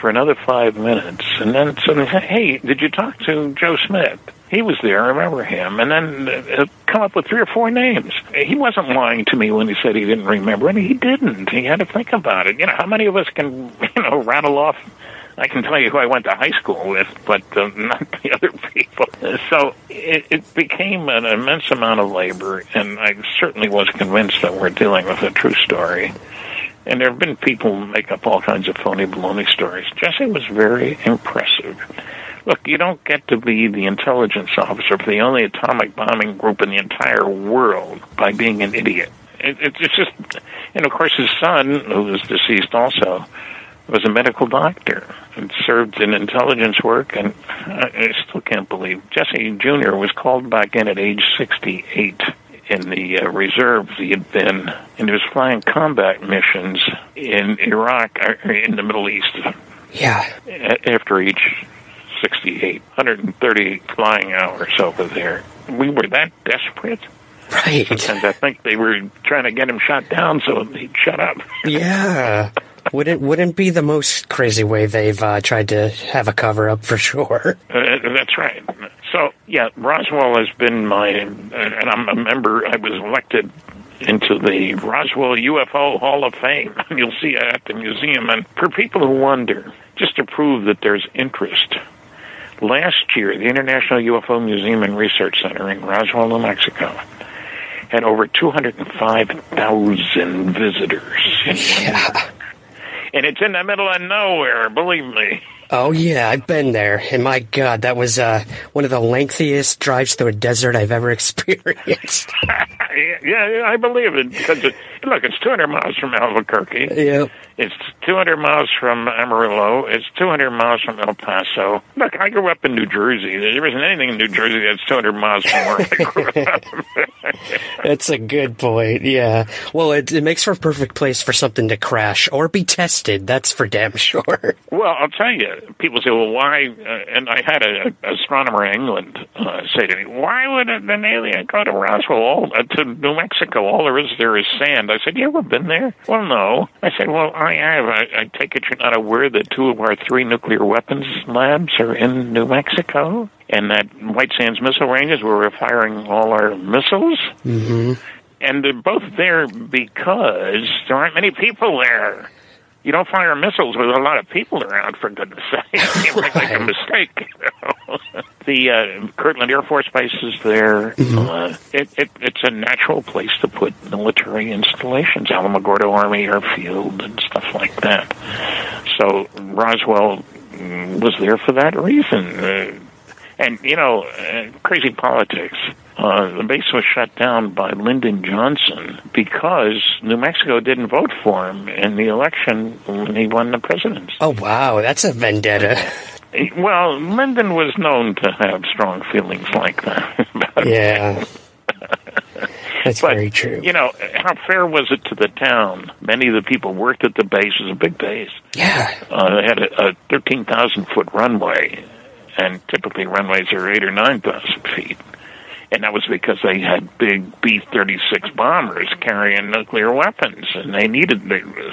for another five minutes, and then suddenly, hey, did you talk to Joe Smith? He was there. I remember him. And then uh, come up with three or four names. He wasn't lying to me when he said he didn't remember, and he didn't. He had to think about it. You know, how many of us can, [LAUGHS] you know, rattle off? I can tell you who I went to high school with, but uh, not [LAUGHS] the other people. So it, it became an immense amount of labor, and I certainly was convinced that we're dealing with a true story. And there have been people who make up all kinds of phony baloney stories. Jesse was very impressive. Look, you don't get to be the intelligence officer for the only atomic bombing group in the entire world by being an idiot. It, it, it's just, and of course, his son, who was deceased also, was a medical doctor and served in intelligence work. And I, I still can't believe Jesse Jr. was called back in at age 68 in the uh, reserves he had been, and he was flying combat missions in Iraq, uh, in the Middle East. Yeah. After each 68, 130 flying hours over there. We were that desperate. Right. Sometimes I think they were trying to get him shot down so he'd shut up. Yeah. wouldn't wouldn't be the most crazy way they've uh, tried to have a cover up for sure. Uh, that's right. So yeah, Roswell has been my, and I'm a member. I was elected into the Roswell UFO Hall of Fame. [LAUGHS] You'll see it at the museum. And for people who wonder, just to prove that there's interest, last year the International UFO Museum and Research Center in Roswell, New Mexico, had over 205,000 visitors. [LAUGHS] Yeah. And it's in the middle of nowhere, believe me. Oh yeah, I've been there, and my God, that was uh, one of the lengthiest drives through a desert I've ever [LAUGHS] experienced. [LAUGHS] yeah, I believe it because it, look, it's 200 miles from Albuquerque. Yeah, it's 200 miles from Amarillo. It's 200 miles from El Paso. Look, I grew up in New Jersey. There isn't anything in New Jersey that's 200 miles from where I grew up. [LAUGHS] That's a good point. Yeah. Well, it, it makes for a perfect place for something to crash or be tested. That's for damn sure. Well, I'll tell you. People say, "Well, why?" Uh, and I had an astronomer in England uh, say to me, "Why would an alien go to Roswell, all, uh, to New Mexico? All there is there is sand." I said, "You ever been there?" Well, no. I said, "Well, I have. I, I take it you're not aware that two of our three nuclear weapons labs are in New Mexico." And that White Sands missile ranges where we're firing all our missiles. Mm-hmm. And they're both there because there aren't many people there. You don't fire missiles with a lot of people around, for goodness [LAUGHS] sake. You might make a mistake. You know? [LAUGHS] the uh, Kirtland Air Force Base is there. Uh, it, it, it's a natural place to put military installations, Alamogordo Army Airfield and stuff like that. So Roswell mm, was there for that reason. Uh, and, you know, uh, crazy politics. Uh, the base was shut down by Lyndon Johnson because New Mexico didn't vote for him in the election when he won the presidency. Oh, wow. That's a vendetta. [LAUGHS] Well, Lyndon was known to have strong feelings like that. [LAUGHS] yeah. [LAUGHS] That's but, very true. You know, how fair was it to the town? Many of the people worked at the base. It was a big base. Yeah. Uh, they had a, a 13,000 foot runway, and typically runways are 8 or 9,000 feet. And that was because they had big B 36 bombers carrying nuclear weapons, and they needed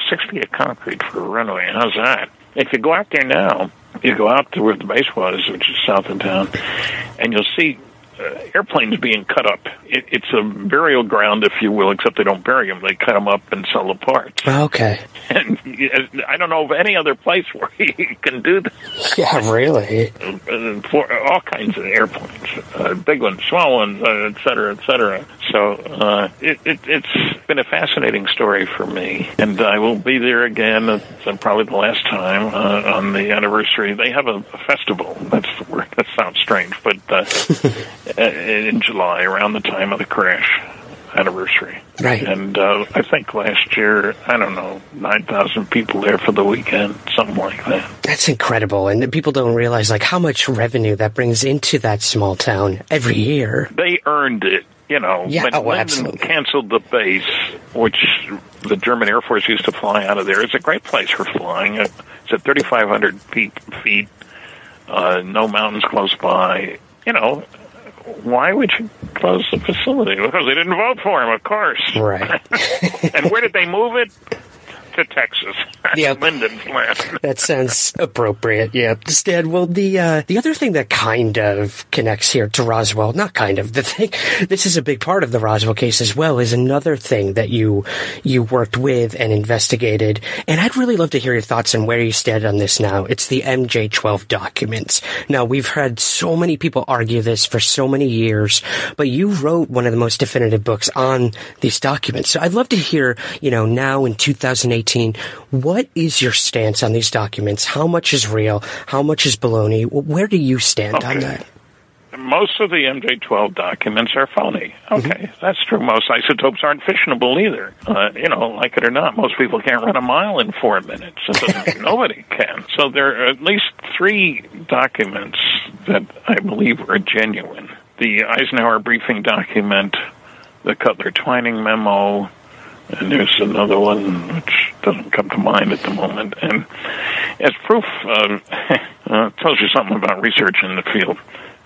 six feet of concrete for a runway. How's that? If you go out there now, you go out to where the base was, which is south of town, and you'll see uh, airplanes being cut up. It, it's a burial ground, if you will, except they don't bury them; they cut them up and sell the parts. Okay. [LAUGHS] And I don't know of any other place [LAUGHS] where you can do that. Yeah, really. Uh, For all kinds of airplanes, uh, big ones, small ones, uh, et cetera, et cetera. So uh, it, it, it's been a fascinating story for me, and I will be there again. It's uh, probably the last time uh, on the anniversary. They have a, a festival. That's the word. That sounds strange, but uh, [LAUGHS] in July, around the time of the crash anniversary. Right. And uh, I think last year, I don't know, 9,000 people there for the weekend, something like that. That's incredible. And people don't realize like how much revenue that brings into that small town every year. They earned it. You know, Yeah, when oh, Lyndon absolutely. canceled the base, which the German Air Force used to fly out of there, it's a great place for flying. It's at 3,500 feet, feet uh, no mountains close by. You know, why would you close the facility? [LAUGHS] Because they didn't vote for him, of course. Right. [LAUGHS] and where did they move it? To Texas. [LAUGHS] Yep. Lyndon's land. [LAUGHS] That sounds appropriate. Yeah, Stan. Well, the uh, the other thing that kind of connects here to Roswell, not kind of, the thing. [LAUGHS] This is a big part of the Roswell case as well. Is another thing that you you worked with and investigated, and I'd really love to hear your thoughts on where you stand on this now. It's the MJ12 documents. Now we've had so many people argue this for so many years, but you wrote one of the most definitive books on these documents. So I'd love to hear, you know, now in 2018, what is your stance on these documents? How much is real? How much is baloney? Where do you stand on that? Most of the MJ12 documents are phony. Okay, that's true. Most isotopes aren't fissionable either. Uh, you know, like it or not, most people can't run a mile in four minutes. [LAUGHS] Nobody can. So there are at least three documents that I believe are genuine. The Eisenhower briefing document, the Cutler Twining memo, and there's another one which doesn't come to mind at the moment. And as proof, uh, [LAUGHS] uh, tells you something about research in the field.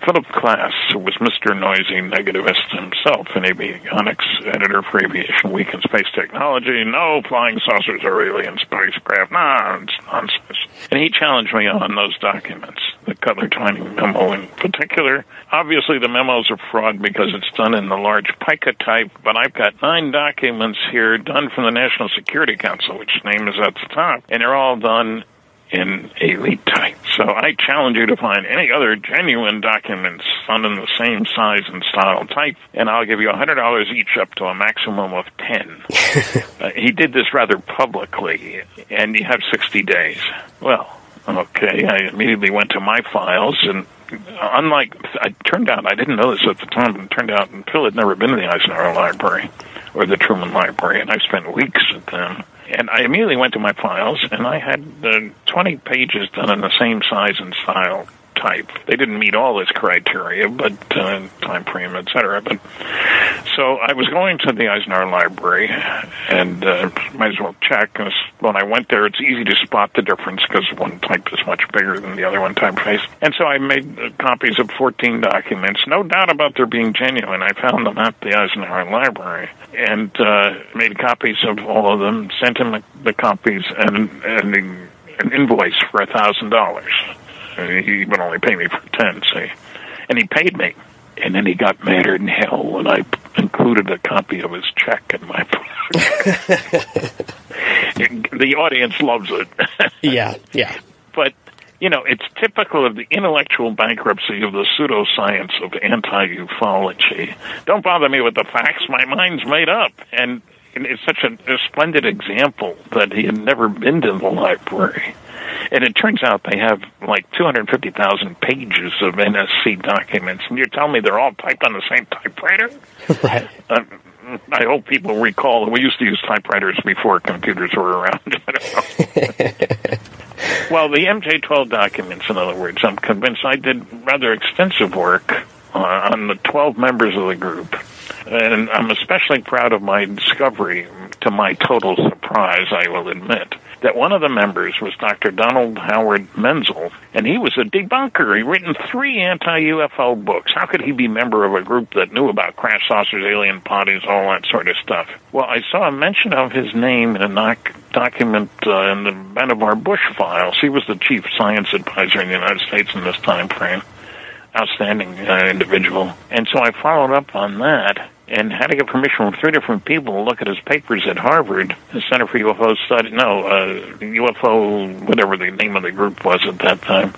Philip Klass, who was Mr. Noisy Negativist himself, an avionics editor for Aviation Week and Space Technology, no flying saucers are alien spacecraft, nah, it's nonsense. And he challenged me on those documents, the Cutler Twining memo in particular. Obviously, the memos are fraud because it's done in the large pica type, but I've got nine documents here done from the National Security Council, which name is at the top, and they're all done in a elite type. So I challenge you to find any other genuine documents found in the same size and style type, and I'll give you $100 each up to a maximum of 10. [LAUGHS] uh, he did this rather publicly, and you have 60 days. Well, okay, I immediately went to my files, and unlike, it turned out, I didn't know this at the time, but it turned out Phil had never been to the Eisenhower Library or the Truman Library, and I spent weeks at them. And I immediately went to my files, and I had uh, 20 pages done in the same size and style type. They didn't meet all this criteria, but uh, time frame, etc. But so I was going to the Eisenhower Library, and uh, might as well check. And when I went there, it's easy to spot the difference because one type is much bigger than the other one typeface. And so I made uh, copies of 14 documents, no doubt about their being genuine. I found them at the Eisenhower Library and uh, made copies of all of them, sent him the copies and, and an invoice for a thousand dollars. He would only pay me for ten, see, and he paid me. And then he got madder than hell when I included a copy of his check in my book. [LAUGHS] the audience loves it. [LAUGHS] yeah, yeah. But you know, it's typical of the intellectual bankruptcy of the pseudoscience of anti-ufology. Don't bother me with the facts; my mind's made up. And it's such a, a splendid example that he had never been to the library. And it turns out they have like 250,000 pages of NSC documents. And you're telling me they're all typed on the same typewriter? [LAUGHS] right. Uh, I hope people recall that we used to use typewriters before computers were around. [LAUGHS] [LAUGHS] well, the MJ12 documents, in other words, I'm convinced I did rather extensive work uh, on the 12 members of the group. And I'm especially proud of my discovery, to my total surprise, I will admit, that one of the members was Dr. Donald Howard Menzel, and he was a debunker. He written three anti-UFO books. How could he be member of a group that knew about crash saucers, alien bodies, all that sort of stuff? Well, I saw a mention of his name in a doc- document uh, in the Vannevar Bush files. He was the chief science advisor in the United States in this time frame. Outstanding uh, individual. And so I followed up on that and had to get permission from three different people to look at his papers at Harvard, the Center for UFO Study. No, uh, UFO, whatever the name of the group was at that time.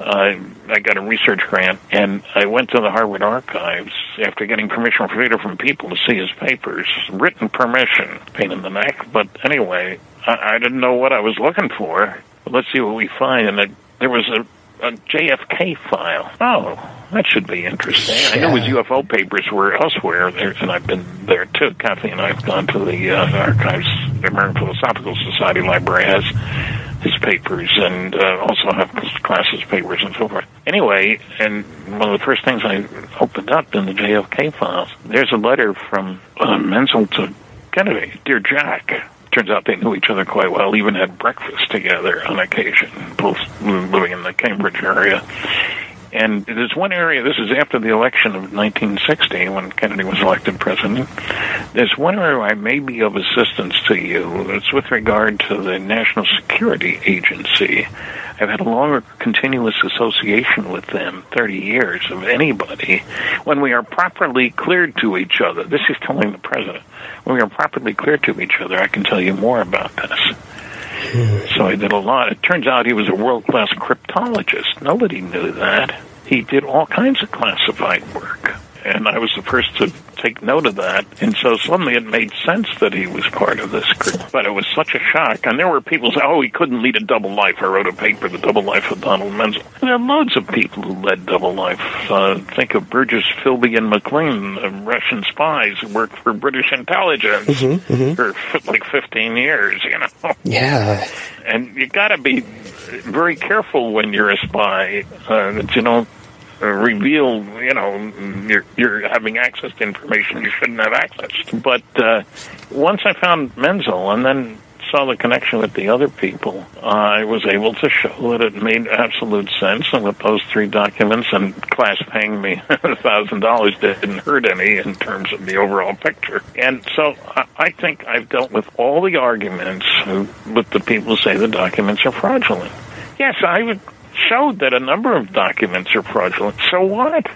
Uh, I got a research grant, and I went to the Harvard archives after getting permission from three different people to see his papers. Written permission, pain in the neck, but anyway, I, I didn't know what I was looking for. Let's see what we find, and it, there was a a JFK file. Oh, that should be interesting. Yeah. I know his UFO papers were elsewhere, there, and I've been there too. Kathy and I have gone to the uh, archives. The American Philosophical Society library has his papers, and uh, also have Klass's papers and so forth. Anyway, and one of the first things I opened up in the JFK files, there's a letter from uh, Menzel to Kennedy, dear Jack. Turns out they knew each other quite well, even had breakfast together on occasion, both living in the Cambridge area. And there's one area, this is after the election of 1960 when Kennedy was elected president. There's one area I may be of assistance to you. It's with regard to the National Security Agency. I've had a longer continuous association with them, 30 years of anybody, when we are properly cleared to each other. This is telling the president. When we are properly cleared to each other, I can tell you more about this. So I did a lot. It turns out he was a world class cryptologist. Nobody knew that. He did all kinds of classified work. And I was the first to take note of that. And so suddenly it made sense that he was part of this group. But it was such a shock. And there were people saying, oh, he couldn't lead a double life. I wrote a paper, The Double Life of Donald Menzel. And there are loads of people who led double life. Uh, think of Burgess, Philby, and Maclean, uh, Russian spies who worked for British intelligence mm-hmm, mm-hmm. for like 15 years, you know? Yeah. And you got to be very careful when you're a spy uh, that you don't uh, reveal, you know, you're, you're having access to information you shouldn't have access. But uh, once I found Menzel and then saw the connection with the other people, uh, I was able to show that it made absolute sense. And with those three documents and Klass paying me [LAUGHS] a thousand dollars didn't hurt any in terms of the overall picture. And so I, think I've dealt with all the arguments with the people who say the documents are fraudulent. Yes, I would showed that a number of documents are fraudulent. So what?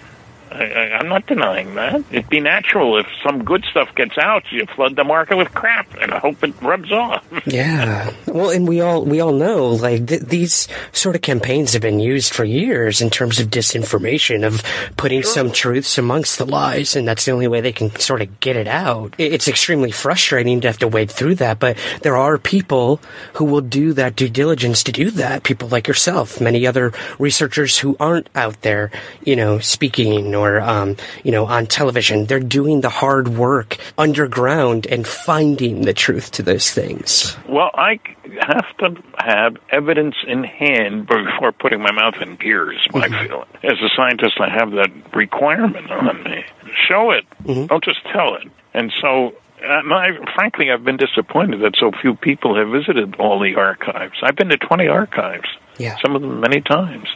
I, am not denying that. It'd be natural if some good stuff gets out, you flood the market with crap, and I hope it rubs off. [LAUGHS] yeah. Well, and we all we all know like th- these sort of campaigns have been used for years in terms of disinformation, of putting sure. some truths amongst the lies, and that's the only way they can sort of get it out. It's extremely frustrating to have to wade through that, but there are people who will do that due diligence to do that. People like yourself, many other researchers who aren't out there, you know, speaking or or um, you know on television. They're doing the hard work underground and finding the truth to those things. Well, I have to have evidence in hand before putting my mouth in gears. I feel as a scientist, I have that requirement on me. Show it, don't just tell it. And so, and I, frankly, I've been disappointed that so few people have visited all the archives. I've been to 20 archives, Yeah. some of them many times.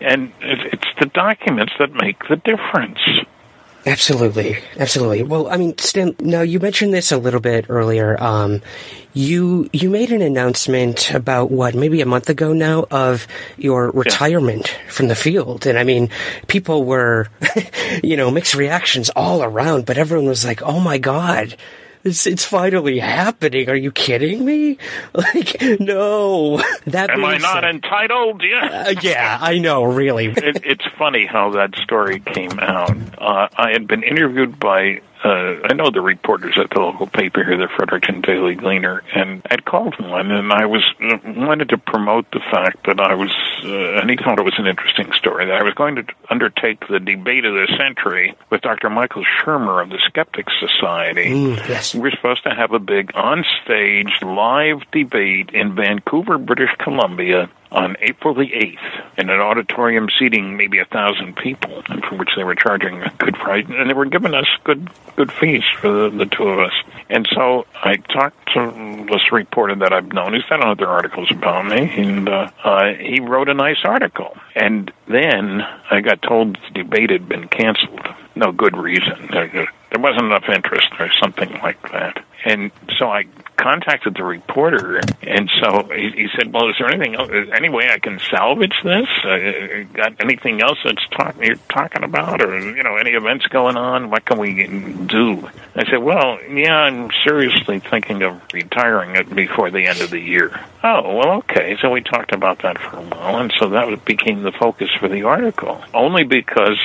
And it's the documents that make the difference. Absolutely, absolutely. Well, I mean, Stan. Now you mentioned this a little bit earlier. Um, you you made an announcement about what maybe a month ago now of your retirement from the field, and I mean, people were, [LAUGHS] you know, mixed reactions all around, but everyone was like, "Oh my god." It's, it's finally happening. Are you kidding me? [LAUGHS] Like, no. [LAUGHS] That Am I not said- entitled? Yeah. Uh, yeah, I know, really. it, it's funny how that story came out. Uh, I had been interviewed by, uh, I know the reporters at the local paper here, the Fredericton Daily Gleaner, and I'd called one, and I was uh, wanted to promote the fact that I was, uh, and he thought it was an interesting story, that I was going to undertake the debate of the century with Dr. Michael Shermer of the Skeptics Society. Mm, yes. We're supposed to have a big on-stage live debate in Vancouver, British Columbia on April the 8th in an auditorium seating maybe a thousand people for which they were charging a good price and they were giving us good good fees for the, the two of us. And so I talked to this reporter that I've known. He's done other articles about me and uh, uh, he wrote a nice article. And then I got told the debate had been canceled. No good reason. There, there wasn't enough interest or something like that and so I contacted the reporter, and so he, he said, "Well, is there anything any way I can salvage this? Uh, got anything else that's talk, you're talking about, or you know, any events going on? What can we do?" I said, "Well, yeah, I'm seriously thinking of retiring it before the end of the year." Oh, well, okay. So we talked about that for a while, and so that became the focus for the article. Only because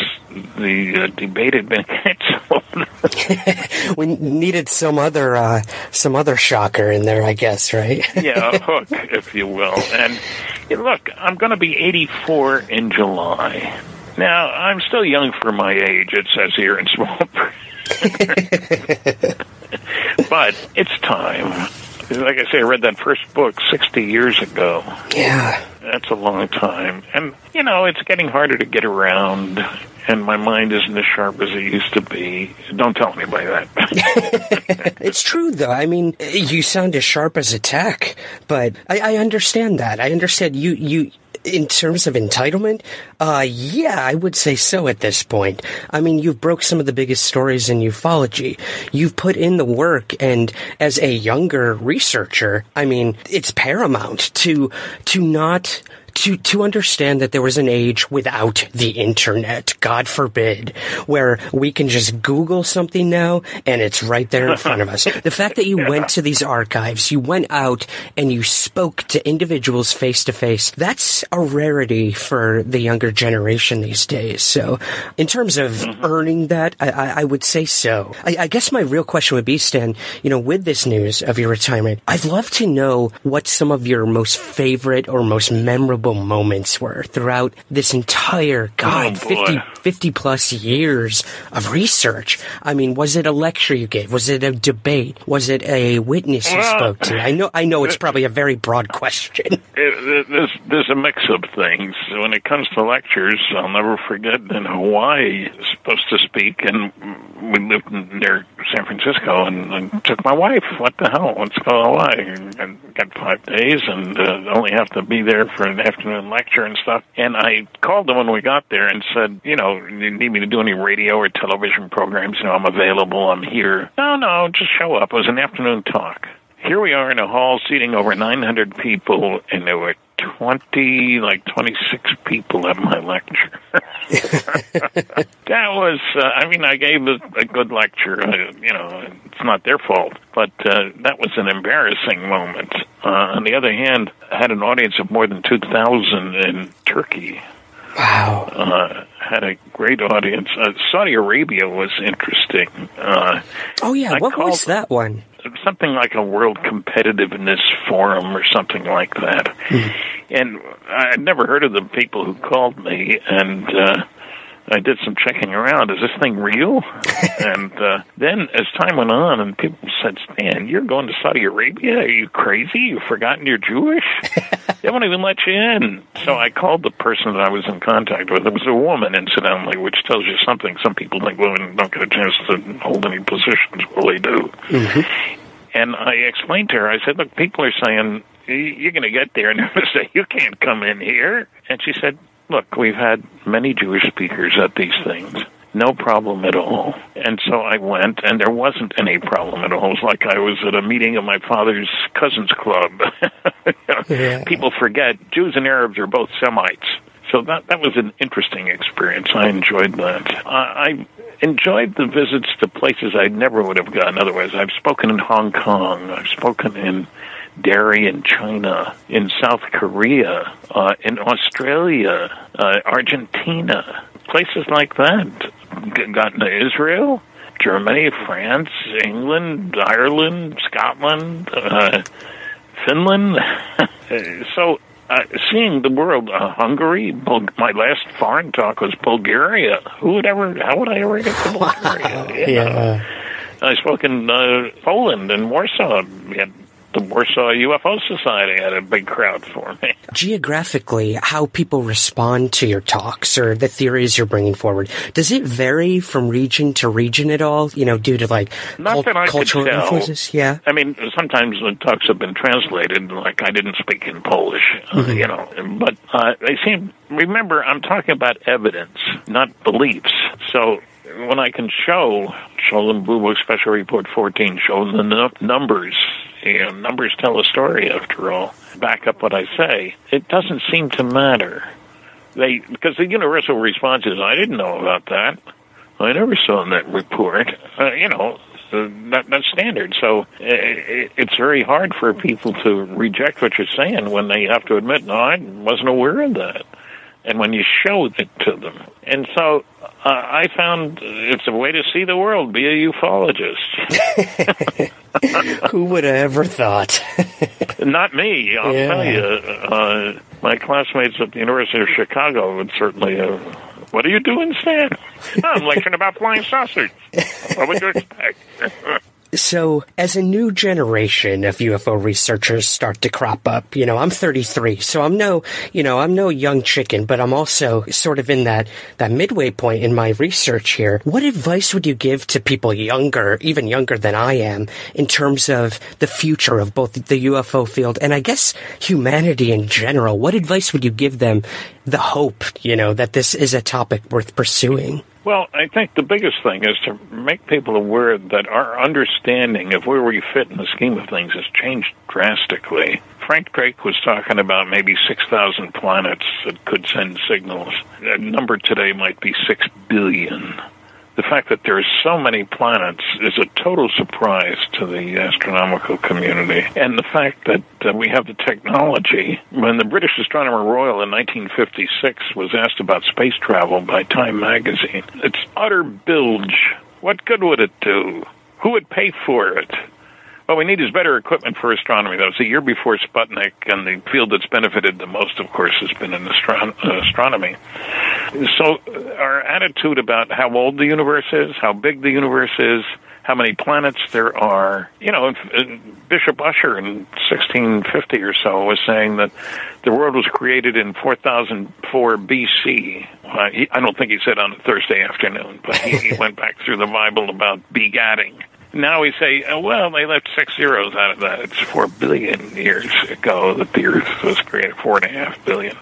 the uh, debate had been [LAUGHS] canceled. [LAUGHS] we needed some other uh, some other shocker in there, I guess, right? [LAUGHS] yeah, a hook, if you will. And look, I'm going to be 84 in July. Now, I'm still young for my age, it says here in small [LAUGHS] print. [LAUGHS] but it's time. Like I say, I read that first book 60 years ago. Yeah. That's a long time. And, you know, it's getting harder to get around, and my mind isn't as sharp as it used to be. Don't tell anybody that. [LAUGHS] it's true, though. I mean, you sound as sharp as a tack, but I, I understand that. I understand you. You in terms of entitlement, uh, yeah, I would say so at this point. I mean, you've broke some of the biggest stories in ufology. You've put in the work, and as a younger researcher, I mean, it's paramount to to not to to understand that there was an age without the internet god forbid where we can just google something now and it's right there in front of us. [LAUGHS] The fact that you went to these archives you went out and you spoke to individuals face to face that's a rarity for the younger generation these days. So in terms of mm-hmm. earning that I, I, I would say so. I, I guess my real question would be stan you know with this news of your retirement i'd love to know what some of your most favorite or most memorable moments were throughout this entire god Oh, 50, 50 plus years of research i mean was it a lecture you gave was it a debate was it a witness you Well, spoke to i know i know it's probably a very broad question [LAUGHS] It, there's, there's a mix of things. When it comes to lectures, I'll never forget in Hawaii, I was supposed to speak, and we lived near San Francisco, and I took my wife. What the hell? Let's go to Hawaii. And got five days, and uh, only have to be there for an afternoon lecture and stuff. And I called them when we got there and said, you know, you need me to do any radio or television programs? You know, I'm available. I'm here. No, no, just show up. It was an afternoon talk. Here we are in a hall seating over 900 people, and there were 20, like 26 people at my lecture. [LAUGHS] that was, uh, I mean, I gave a, a good lecture. Uh, you know, it's not their fault, but uh, that was an embarrassing moment. Uh, on the other hand, I had an audience of more than 2,000 in Turkey. Wow. Uh, had a great audience. Uh, Saudi Arabia was interesting. Uh, oh yeah I what was that one something like a world competitiveness forum or something like that. And I'd never heard of the people who called me, and uh, I did some checking around. Is this thing real? [LAUGHS] and uh, then, as time went on, and people said, "Stan, you're going to Saudi Arabia? Are you crazy? You've forgotten you're Jewish? [LAUGHS] they won't even let you in." So I called the person that I was in contact with. It was a woman, incidentally, which tells you something. Some people think women don't get a chance to hold any positions. Well, they do. Mm-hmm. And I explained to her. I said, "Look, people are saying." You're going to get there [LAUGHS] and they're going to say, You can't come in here. And she said, Look, we've had many Jewish speakers at these things. No problem at all. And so I went, and there wasn't any problem at all. It was like I was at a meeting of my father's cousins club. [LAUGHS] Yeah. People forget Jews and Arabs are both Semites. So that that was an interesting experience. I enjoyed that. I, I enjoyed the visits to places I never would have gone otherwise. I've spoken in Hong Kong. I've spoken in Derry in China, in South Korea, uh, in Australia, uh, Argentina, places like that. Gotten to Israel, Germany, France, England, Ireland, Scotland, uh, Finland. [LAUGHS] so uh, seeing the world, uh, Hungary, Bul- my last foreign talk was Bulgaria. Who would ever? How would I ever get to [LAUGHS] Bulgaria? Know? Yeah. I spoke in uh, Poland and Warsaw. We had the Warsaw UFO Society had a big crowd for me. Geographically, how people respond to your talks or the theories you're bringing forward, does it vary from region to region at all? You know, due to like Not cul- that I could cultural tell. influences? Yeah. I mean, sometimes the talks have been translated, like I didn't speak in Polish, uh, Mhm. you know. But uh, they seem. Remember, I'm talking about evidence, not beliefs. So when I can show, show them Blue Book Special Report 14, show them the nu- numbers. You know, numbers tell a story, after all. Back up what I say. It doesn't seem to matter. They because the universal response is, I didn't know about that. I never saw that report. Uh, you know, uh, that, that's standard. So it, it's very hard for people to reject what you're saying when they have to admit, no, I wasn't aware of that. And when you show it to them. And so uh, I found it's a way to see the world, be a ufologist. [LAUGHS] Who would have ever thought? Not me, I'll Yeah. tell you. Uh, my classmates at the University of Chicago would certainly. Uh, what are you doing, Stan? [LAUGHS] I'm lecturing about flying saucers. What would you expect? [LAUGHS] So, as a new generation of UFO researchers start to crop up, you know, I'm 33, so I'm no, you know, I'm no young chicken, but I'm also sort of in that, that midway point in my research here. What advice would you give to people younger, even younger than I am, in terms of the future of both the UFO field and I guess humanity in general? What advice would you give them the hope, you know, that this is a topic worth pursuing? Well, I think the biggest thing is to make people aware that our understanding of where we fit in the scheme of things has changed drastically. Frank Drake was talking about maybe 6,000 planets that could send signals. The number today might be 6 billion. The fact that there are so many planets is a total surprise to the astronomical community. And the fact that uh, we have the technology. When the British Astronomer Royal in 1956 was asked about space travel by Time magazine, it's utter bilge. What good would it do? Who would pay for it? What we need is better equipment for astronomy. That was a year before Sputnik, and the field that's benefited the most, of course, has been in uh, astronomy. So, our attitude about how old the universe is, how big the universe is, how many planets there are. You know, Bishop Ussher in 1650 or so was saying that the world was created in 4004 BC. Uh, he, I don't think he said on a Thursday afternoon, but he, he [LAUGHS] went back through the Bible about begatting. Now we say, oh, well, they left six zeros out of that. It's four billion years ago that the Earth was created. Four and a half billion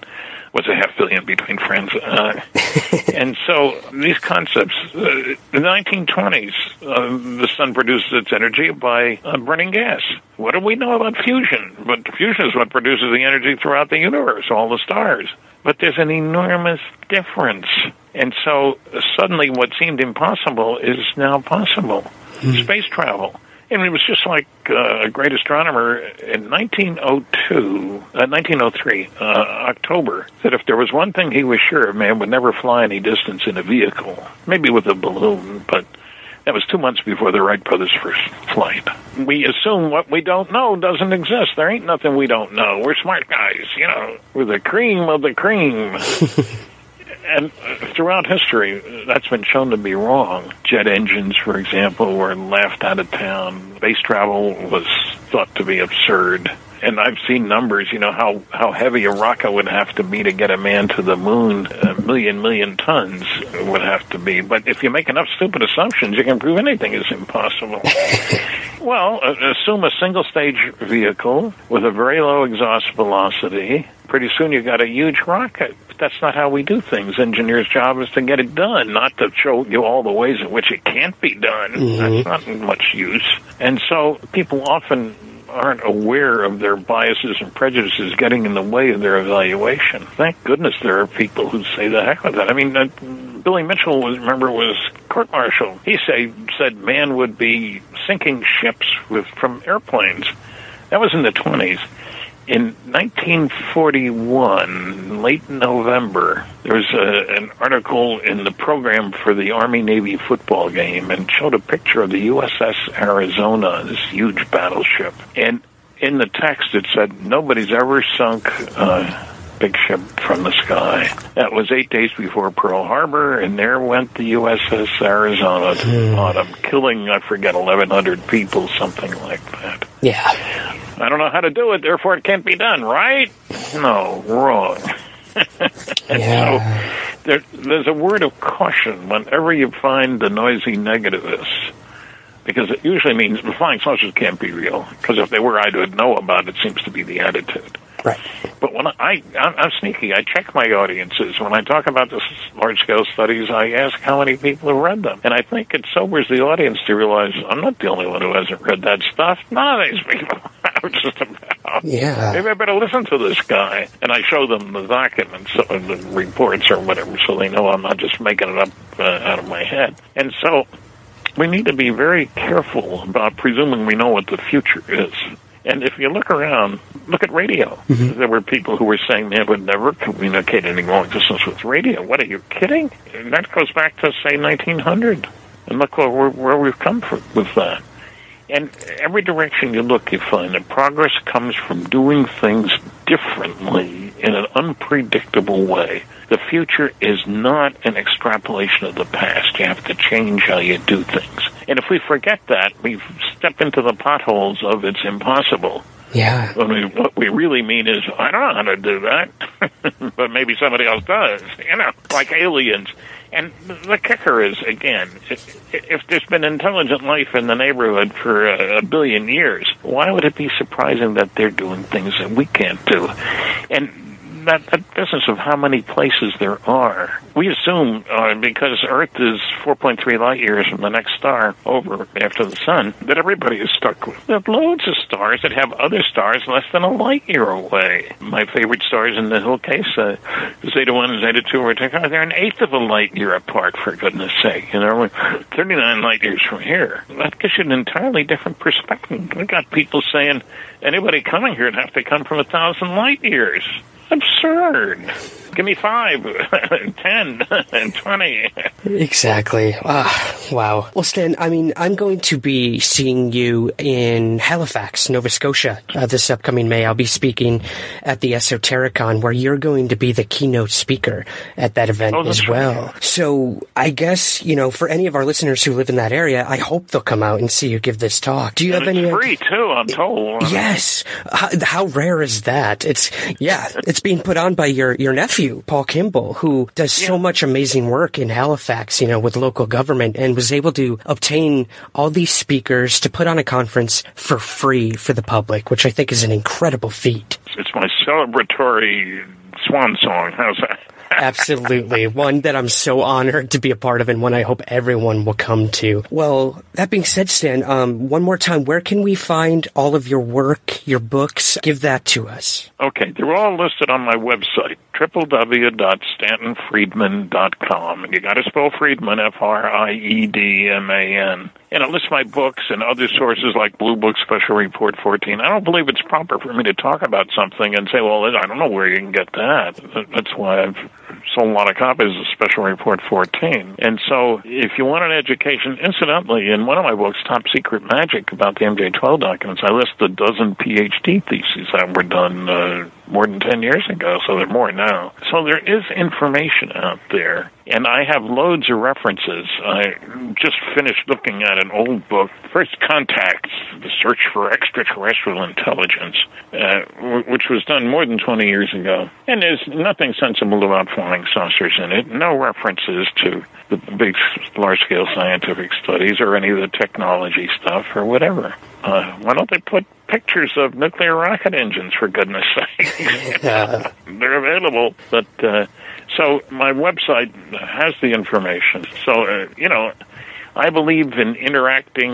was a half billion between friends. Uh, [LAUGHS] and so these concepts, uh, the 1920s, uh, the sun produces its energy by uh, burning gas. What do we know about fusion? But fusion is what produces the energy throughout the universe, all the stars. But there's an enormous difference. And so suddenly what seemed impossible is now possible. Space travel. And it was just like uh, a great astronomer in 1902, uh, 1903, uh, October, that if there was one thing he was sure of, man would never fly any distance in a vehicle, maybe with a balloon, but that was two months before the Wright brothers' first flight. We assume what we don't know doesn't exist. There ain't nothing we don't know. We're smart guys, you know. We're the cream of the cream. [LAUGHS] and throughout history, that's been shown to be wrong. Jet engines, for example, were laughed out of town. Space travel was thought to be absurd and I've seen numbers, you know, how, how heavy a rocket would have to be to get a man to the moon. A million, million tons would have to be. But if you make enough stupid assumptions, you can prove anything is impossible. [LAUGHS] well, uh, assume a single stage vehicle with a very low exhaust velocity. Pretty soon you've got a huge rocket. That's not how we do things. Engineers' job is to get it done, not to show you all the ways in which it can't be done. Mhm. That's not much use. And so people often aren't aware of their biases and prejudices getting in the way of their evaluation. Thank goodness there are people who say the heck with that. I mean, uh, Billy Mitchell was remember was court martial. He say said man would be sinking ships with from airplanes. That was in the twenties. In 1941, late November, there was a, an article in the program for the Army Navy football game and showed a picture of the USS Arizona, this huge battleship. And in the text, it said, Nobody's ever sunk a big ship from the sky. That was eight days before Pearl Harbor, and there went the USS Arizona to the hmm. bottom, killing, I forget, 1,100 people, something like that. Yeah. I don't know how to do it, therefore it can't be done, right? No, wrong. [LAUGHS] and so there, there's a word of caution whenever you find the noisy negativists, because it usually means the flying saucers can't be real. Because if they were, I would know about it. Seems to be the attitude. Right. But when I, I I'm sneaky, I check my audiences. When I talk about this large scale studies, I ask how many people have read them, and I think it sobers the audience to realize I'm not the only one who hasn't read that stuff. None of these people [LAUGHS] have just about. Yeah. Maybe I better listen to this guy, and I show them the documents or the reports or whatever, so they know I'm not just making it up uh, out of my head. And so we need to be very careful about presuming we know what the future is. And if you look around, look at radio. Mm-hmm. There were people who were saying man would never communicate any long distance with radio. What are you kidding? And that goes back to say 1900. And look where, where, where we've come from with that. And every direction you look, you find that progress comes from doing things differently in an unpredictable way. The future is not an extrapolation of the past. You have to change how you do things. And if we forget that, we step into the potholes of it's impossible. Yeah. When we, what we really mean is, I don't know how to do that, [LAUGHS] but maybe somebody else does. You know, like aliens. And the kicker is, again, if, there's been intelligent life in the neighborhood for a billion years, why would it be surprising that they're doing things that we can't do? And that, that business of how many places there are, we assume uh, because Earth is 4.3 light years from the next star over after the sun, that everybody is stuck with. There are loads of stars that have other stars less than a light year away. My favorite stars in the whole case, uh, Zeta 1 and Zeta 2 are they're an eighth of a light year apart, for goodness sake. You know, we're 39 light years from here. That gives you an entirely different perspective. We got people saying anybody coming here would have to come from a thousand light years absurd. Give me five, [LAUGHS] ten, [LAUGHS] and twenty. Exactly. Ah, wow. Well, Stan, I mean, I'm going to be seeing you in Halifax, Nova Scotia, uh, this upcoming May. I'll be speaking at the Esotericon, where you're going to be the keynote speaker at that event Oh, as well. So, I guess you know, for any of our listeners who live in that area, I hope they'll come out and see you give this talk. Do you And have any? free too, I'm told. Yes. How, how rare is that? It's yeah. It's being put on by your your nephew, Paul Kimball, who does so much amazing work in Halifax. You know, with local government, and was able to obtain all these speakers to put on a conference for free for the public, which I think is an incredible feat. It's my celebratory swan song. How's that? Absolutely. one that I'm so honored to be a part of and one I hope everyone will come to. Well, that being said, Stan, um, one more time, where can we find all of your work, your books? Give that to us. Okay, they're all listed on my website, www.stantonfriedman.com. And you got to spell Friedman, F R I E D M A N. And it lists my books and other sources like Blue Book Special Report 14. I don't believe it's proper for me to talk about something and say, well, I don't know where you can get that. That's why I've sold a lot of copies of Special Report 14. And so if you want an education, incidentally, in one of my books, Top Secret/Majic, about the MJ12 documents, I list a dozen PhD theses that were done uh, more than 10 years ago, so there are more now. So there is information out there, and I have loads of references. I just finished looking at an old book, First Contacts, The Search for Extraterrestrial Intelligence, uh, which was done more than 20 years ago. And there's nothing sensible about flying saucers in it, no references to the big, large scale scientific studies or any of the technology stuff or whatever. Uh, why don't they put pictures of nuclear rocket engines, for goodness [LAUGHS] sake? They're available, but uh, so my website has the information. So uh, you know, I believe in interacting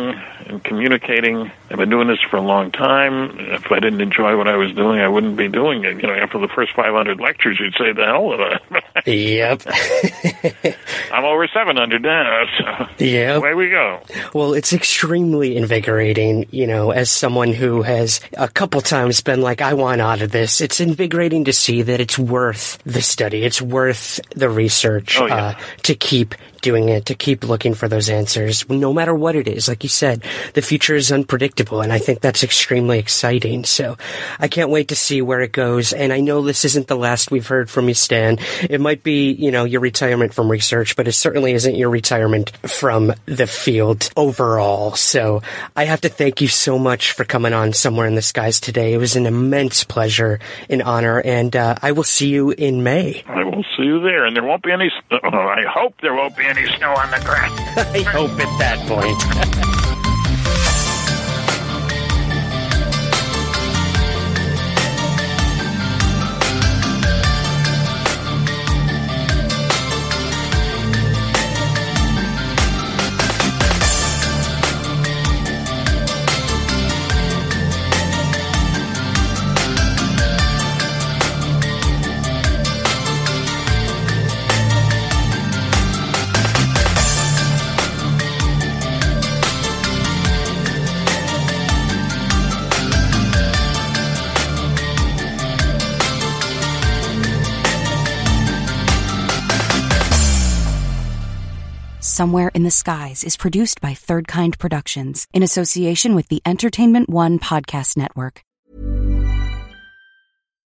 and communicating. I've been doing this for a long time. If I didn't enjoy what I was doing, I wouldn't be doing it. You know, after the first 500 lectures, you'd say the hell with it. [LAUGHS] yep. [LAUGHS] I'm over 700 now, so Yeah. away we go. Well, it's extremely invigorating, you know, as someone who has a couple times been like, I want out of this. It's invigorating to see that it's worth the study. It's worth the research, Oh, yeah. uh, to keep doing it, to keep looking for those answers, no matter what it is. Like you said, the future is unpredictable, and I think that's extremely exciting. So I can't wait to see where it goes. And I know this isn't the last we've heard from you, Stan. It might be, you know, your retirement from research, but it certainly isn't your retirement from the field overall. So I have to thank you so much for coming on Somewhere in the Skies today. It was an immense pleasure and honor, and uh, I will see you in May. I will see you there, and there won't be any. Uh, [LAUGHS] I hope there won't be any snow on the ground. [LAUGHS] I hope at that point. [LAUGHS] Somewhere in the Skies is produced by Third Kind Productions in association with the Entertainment One Podcast Network.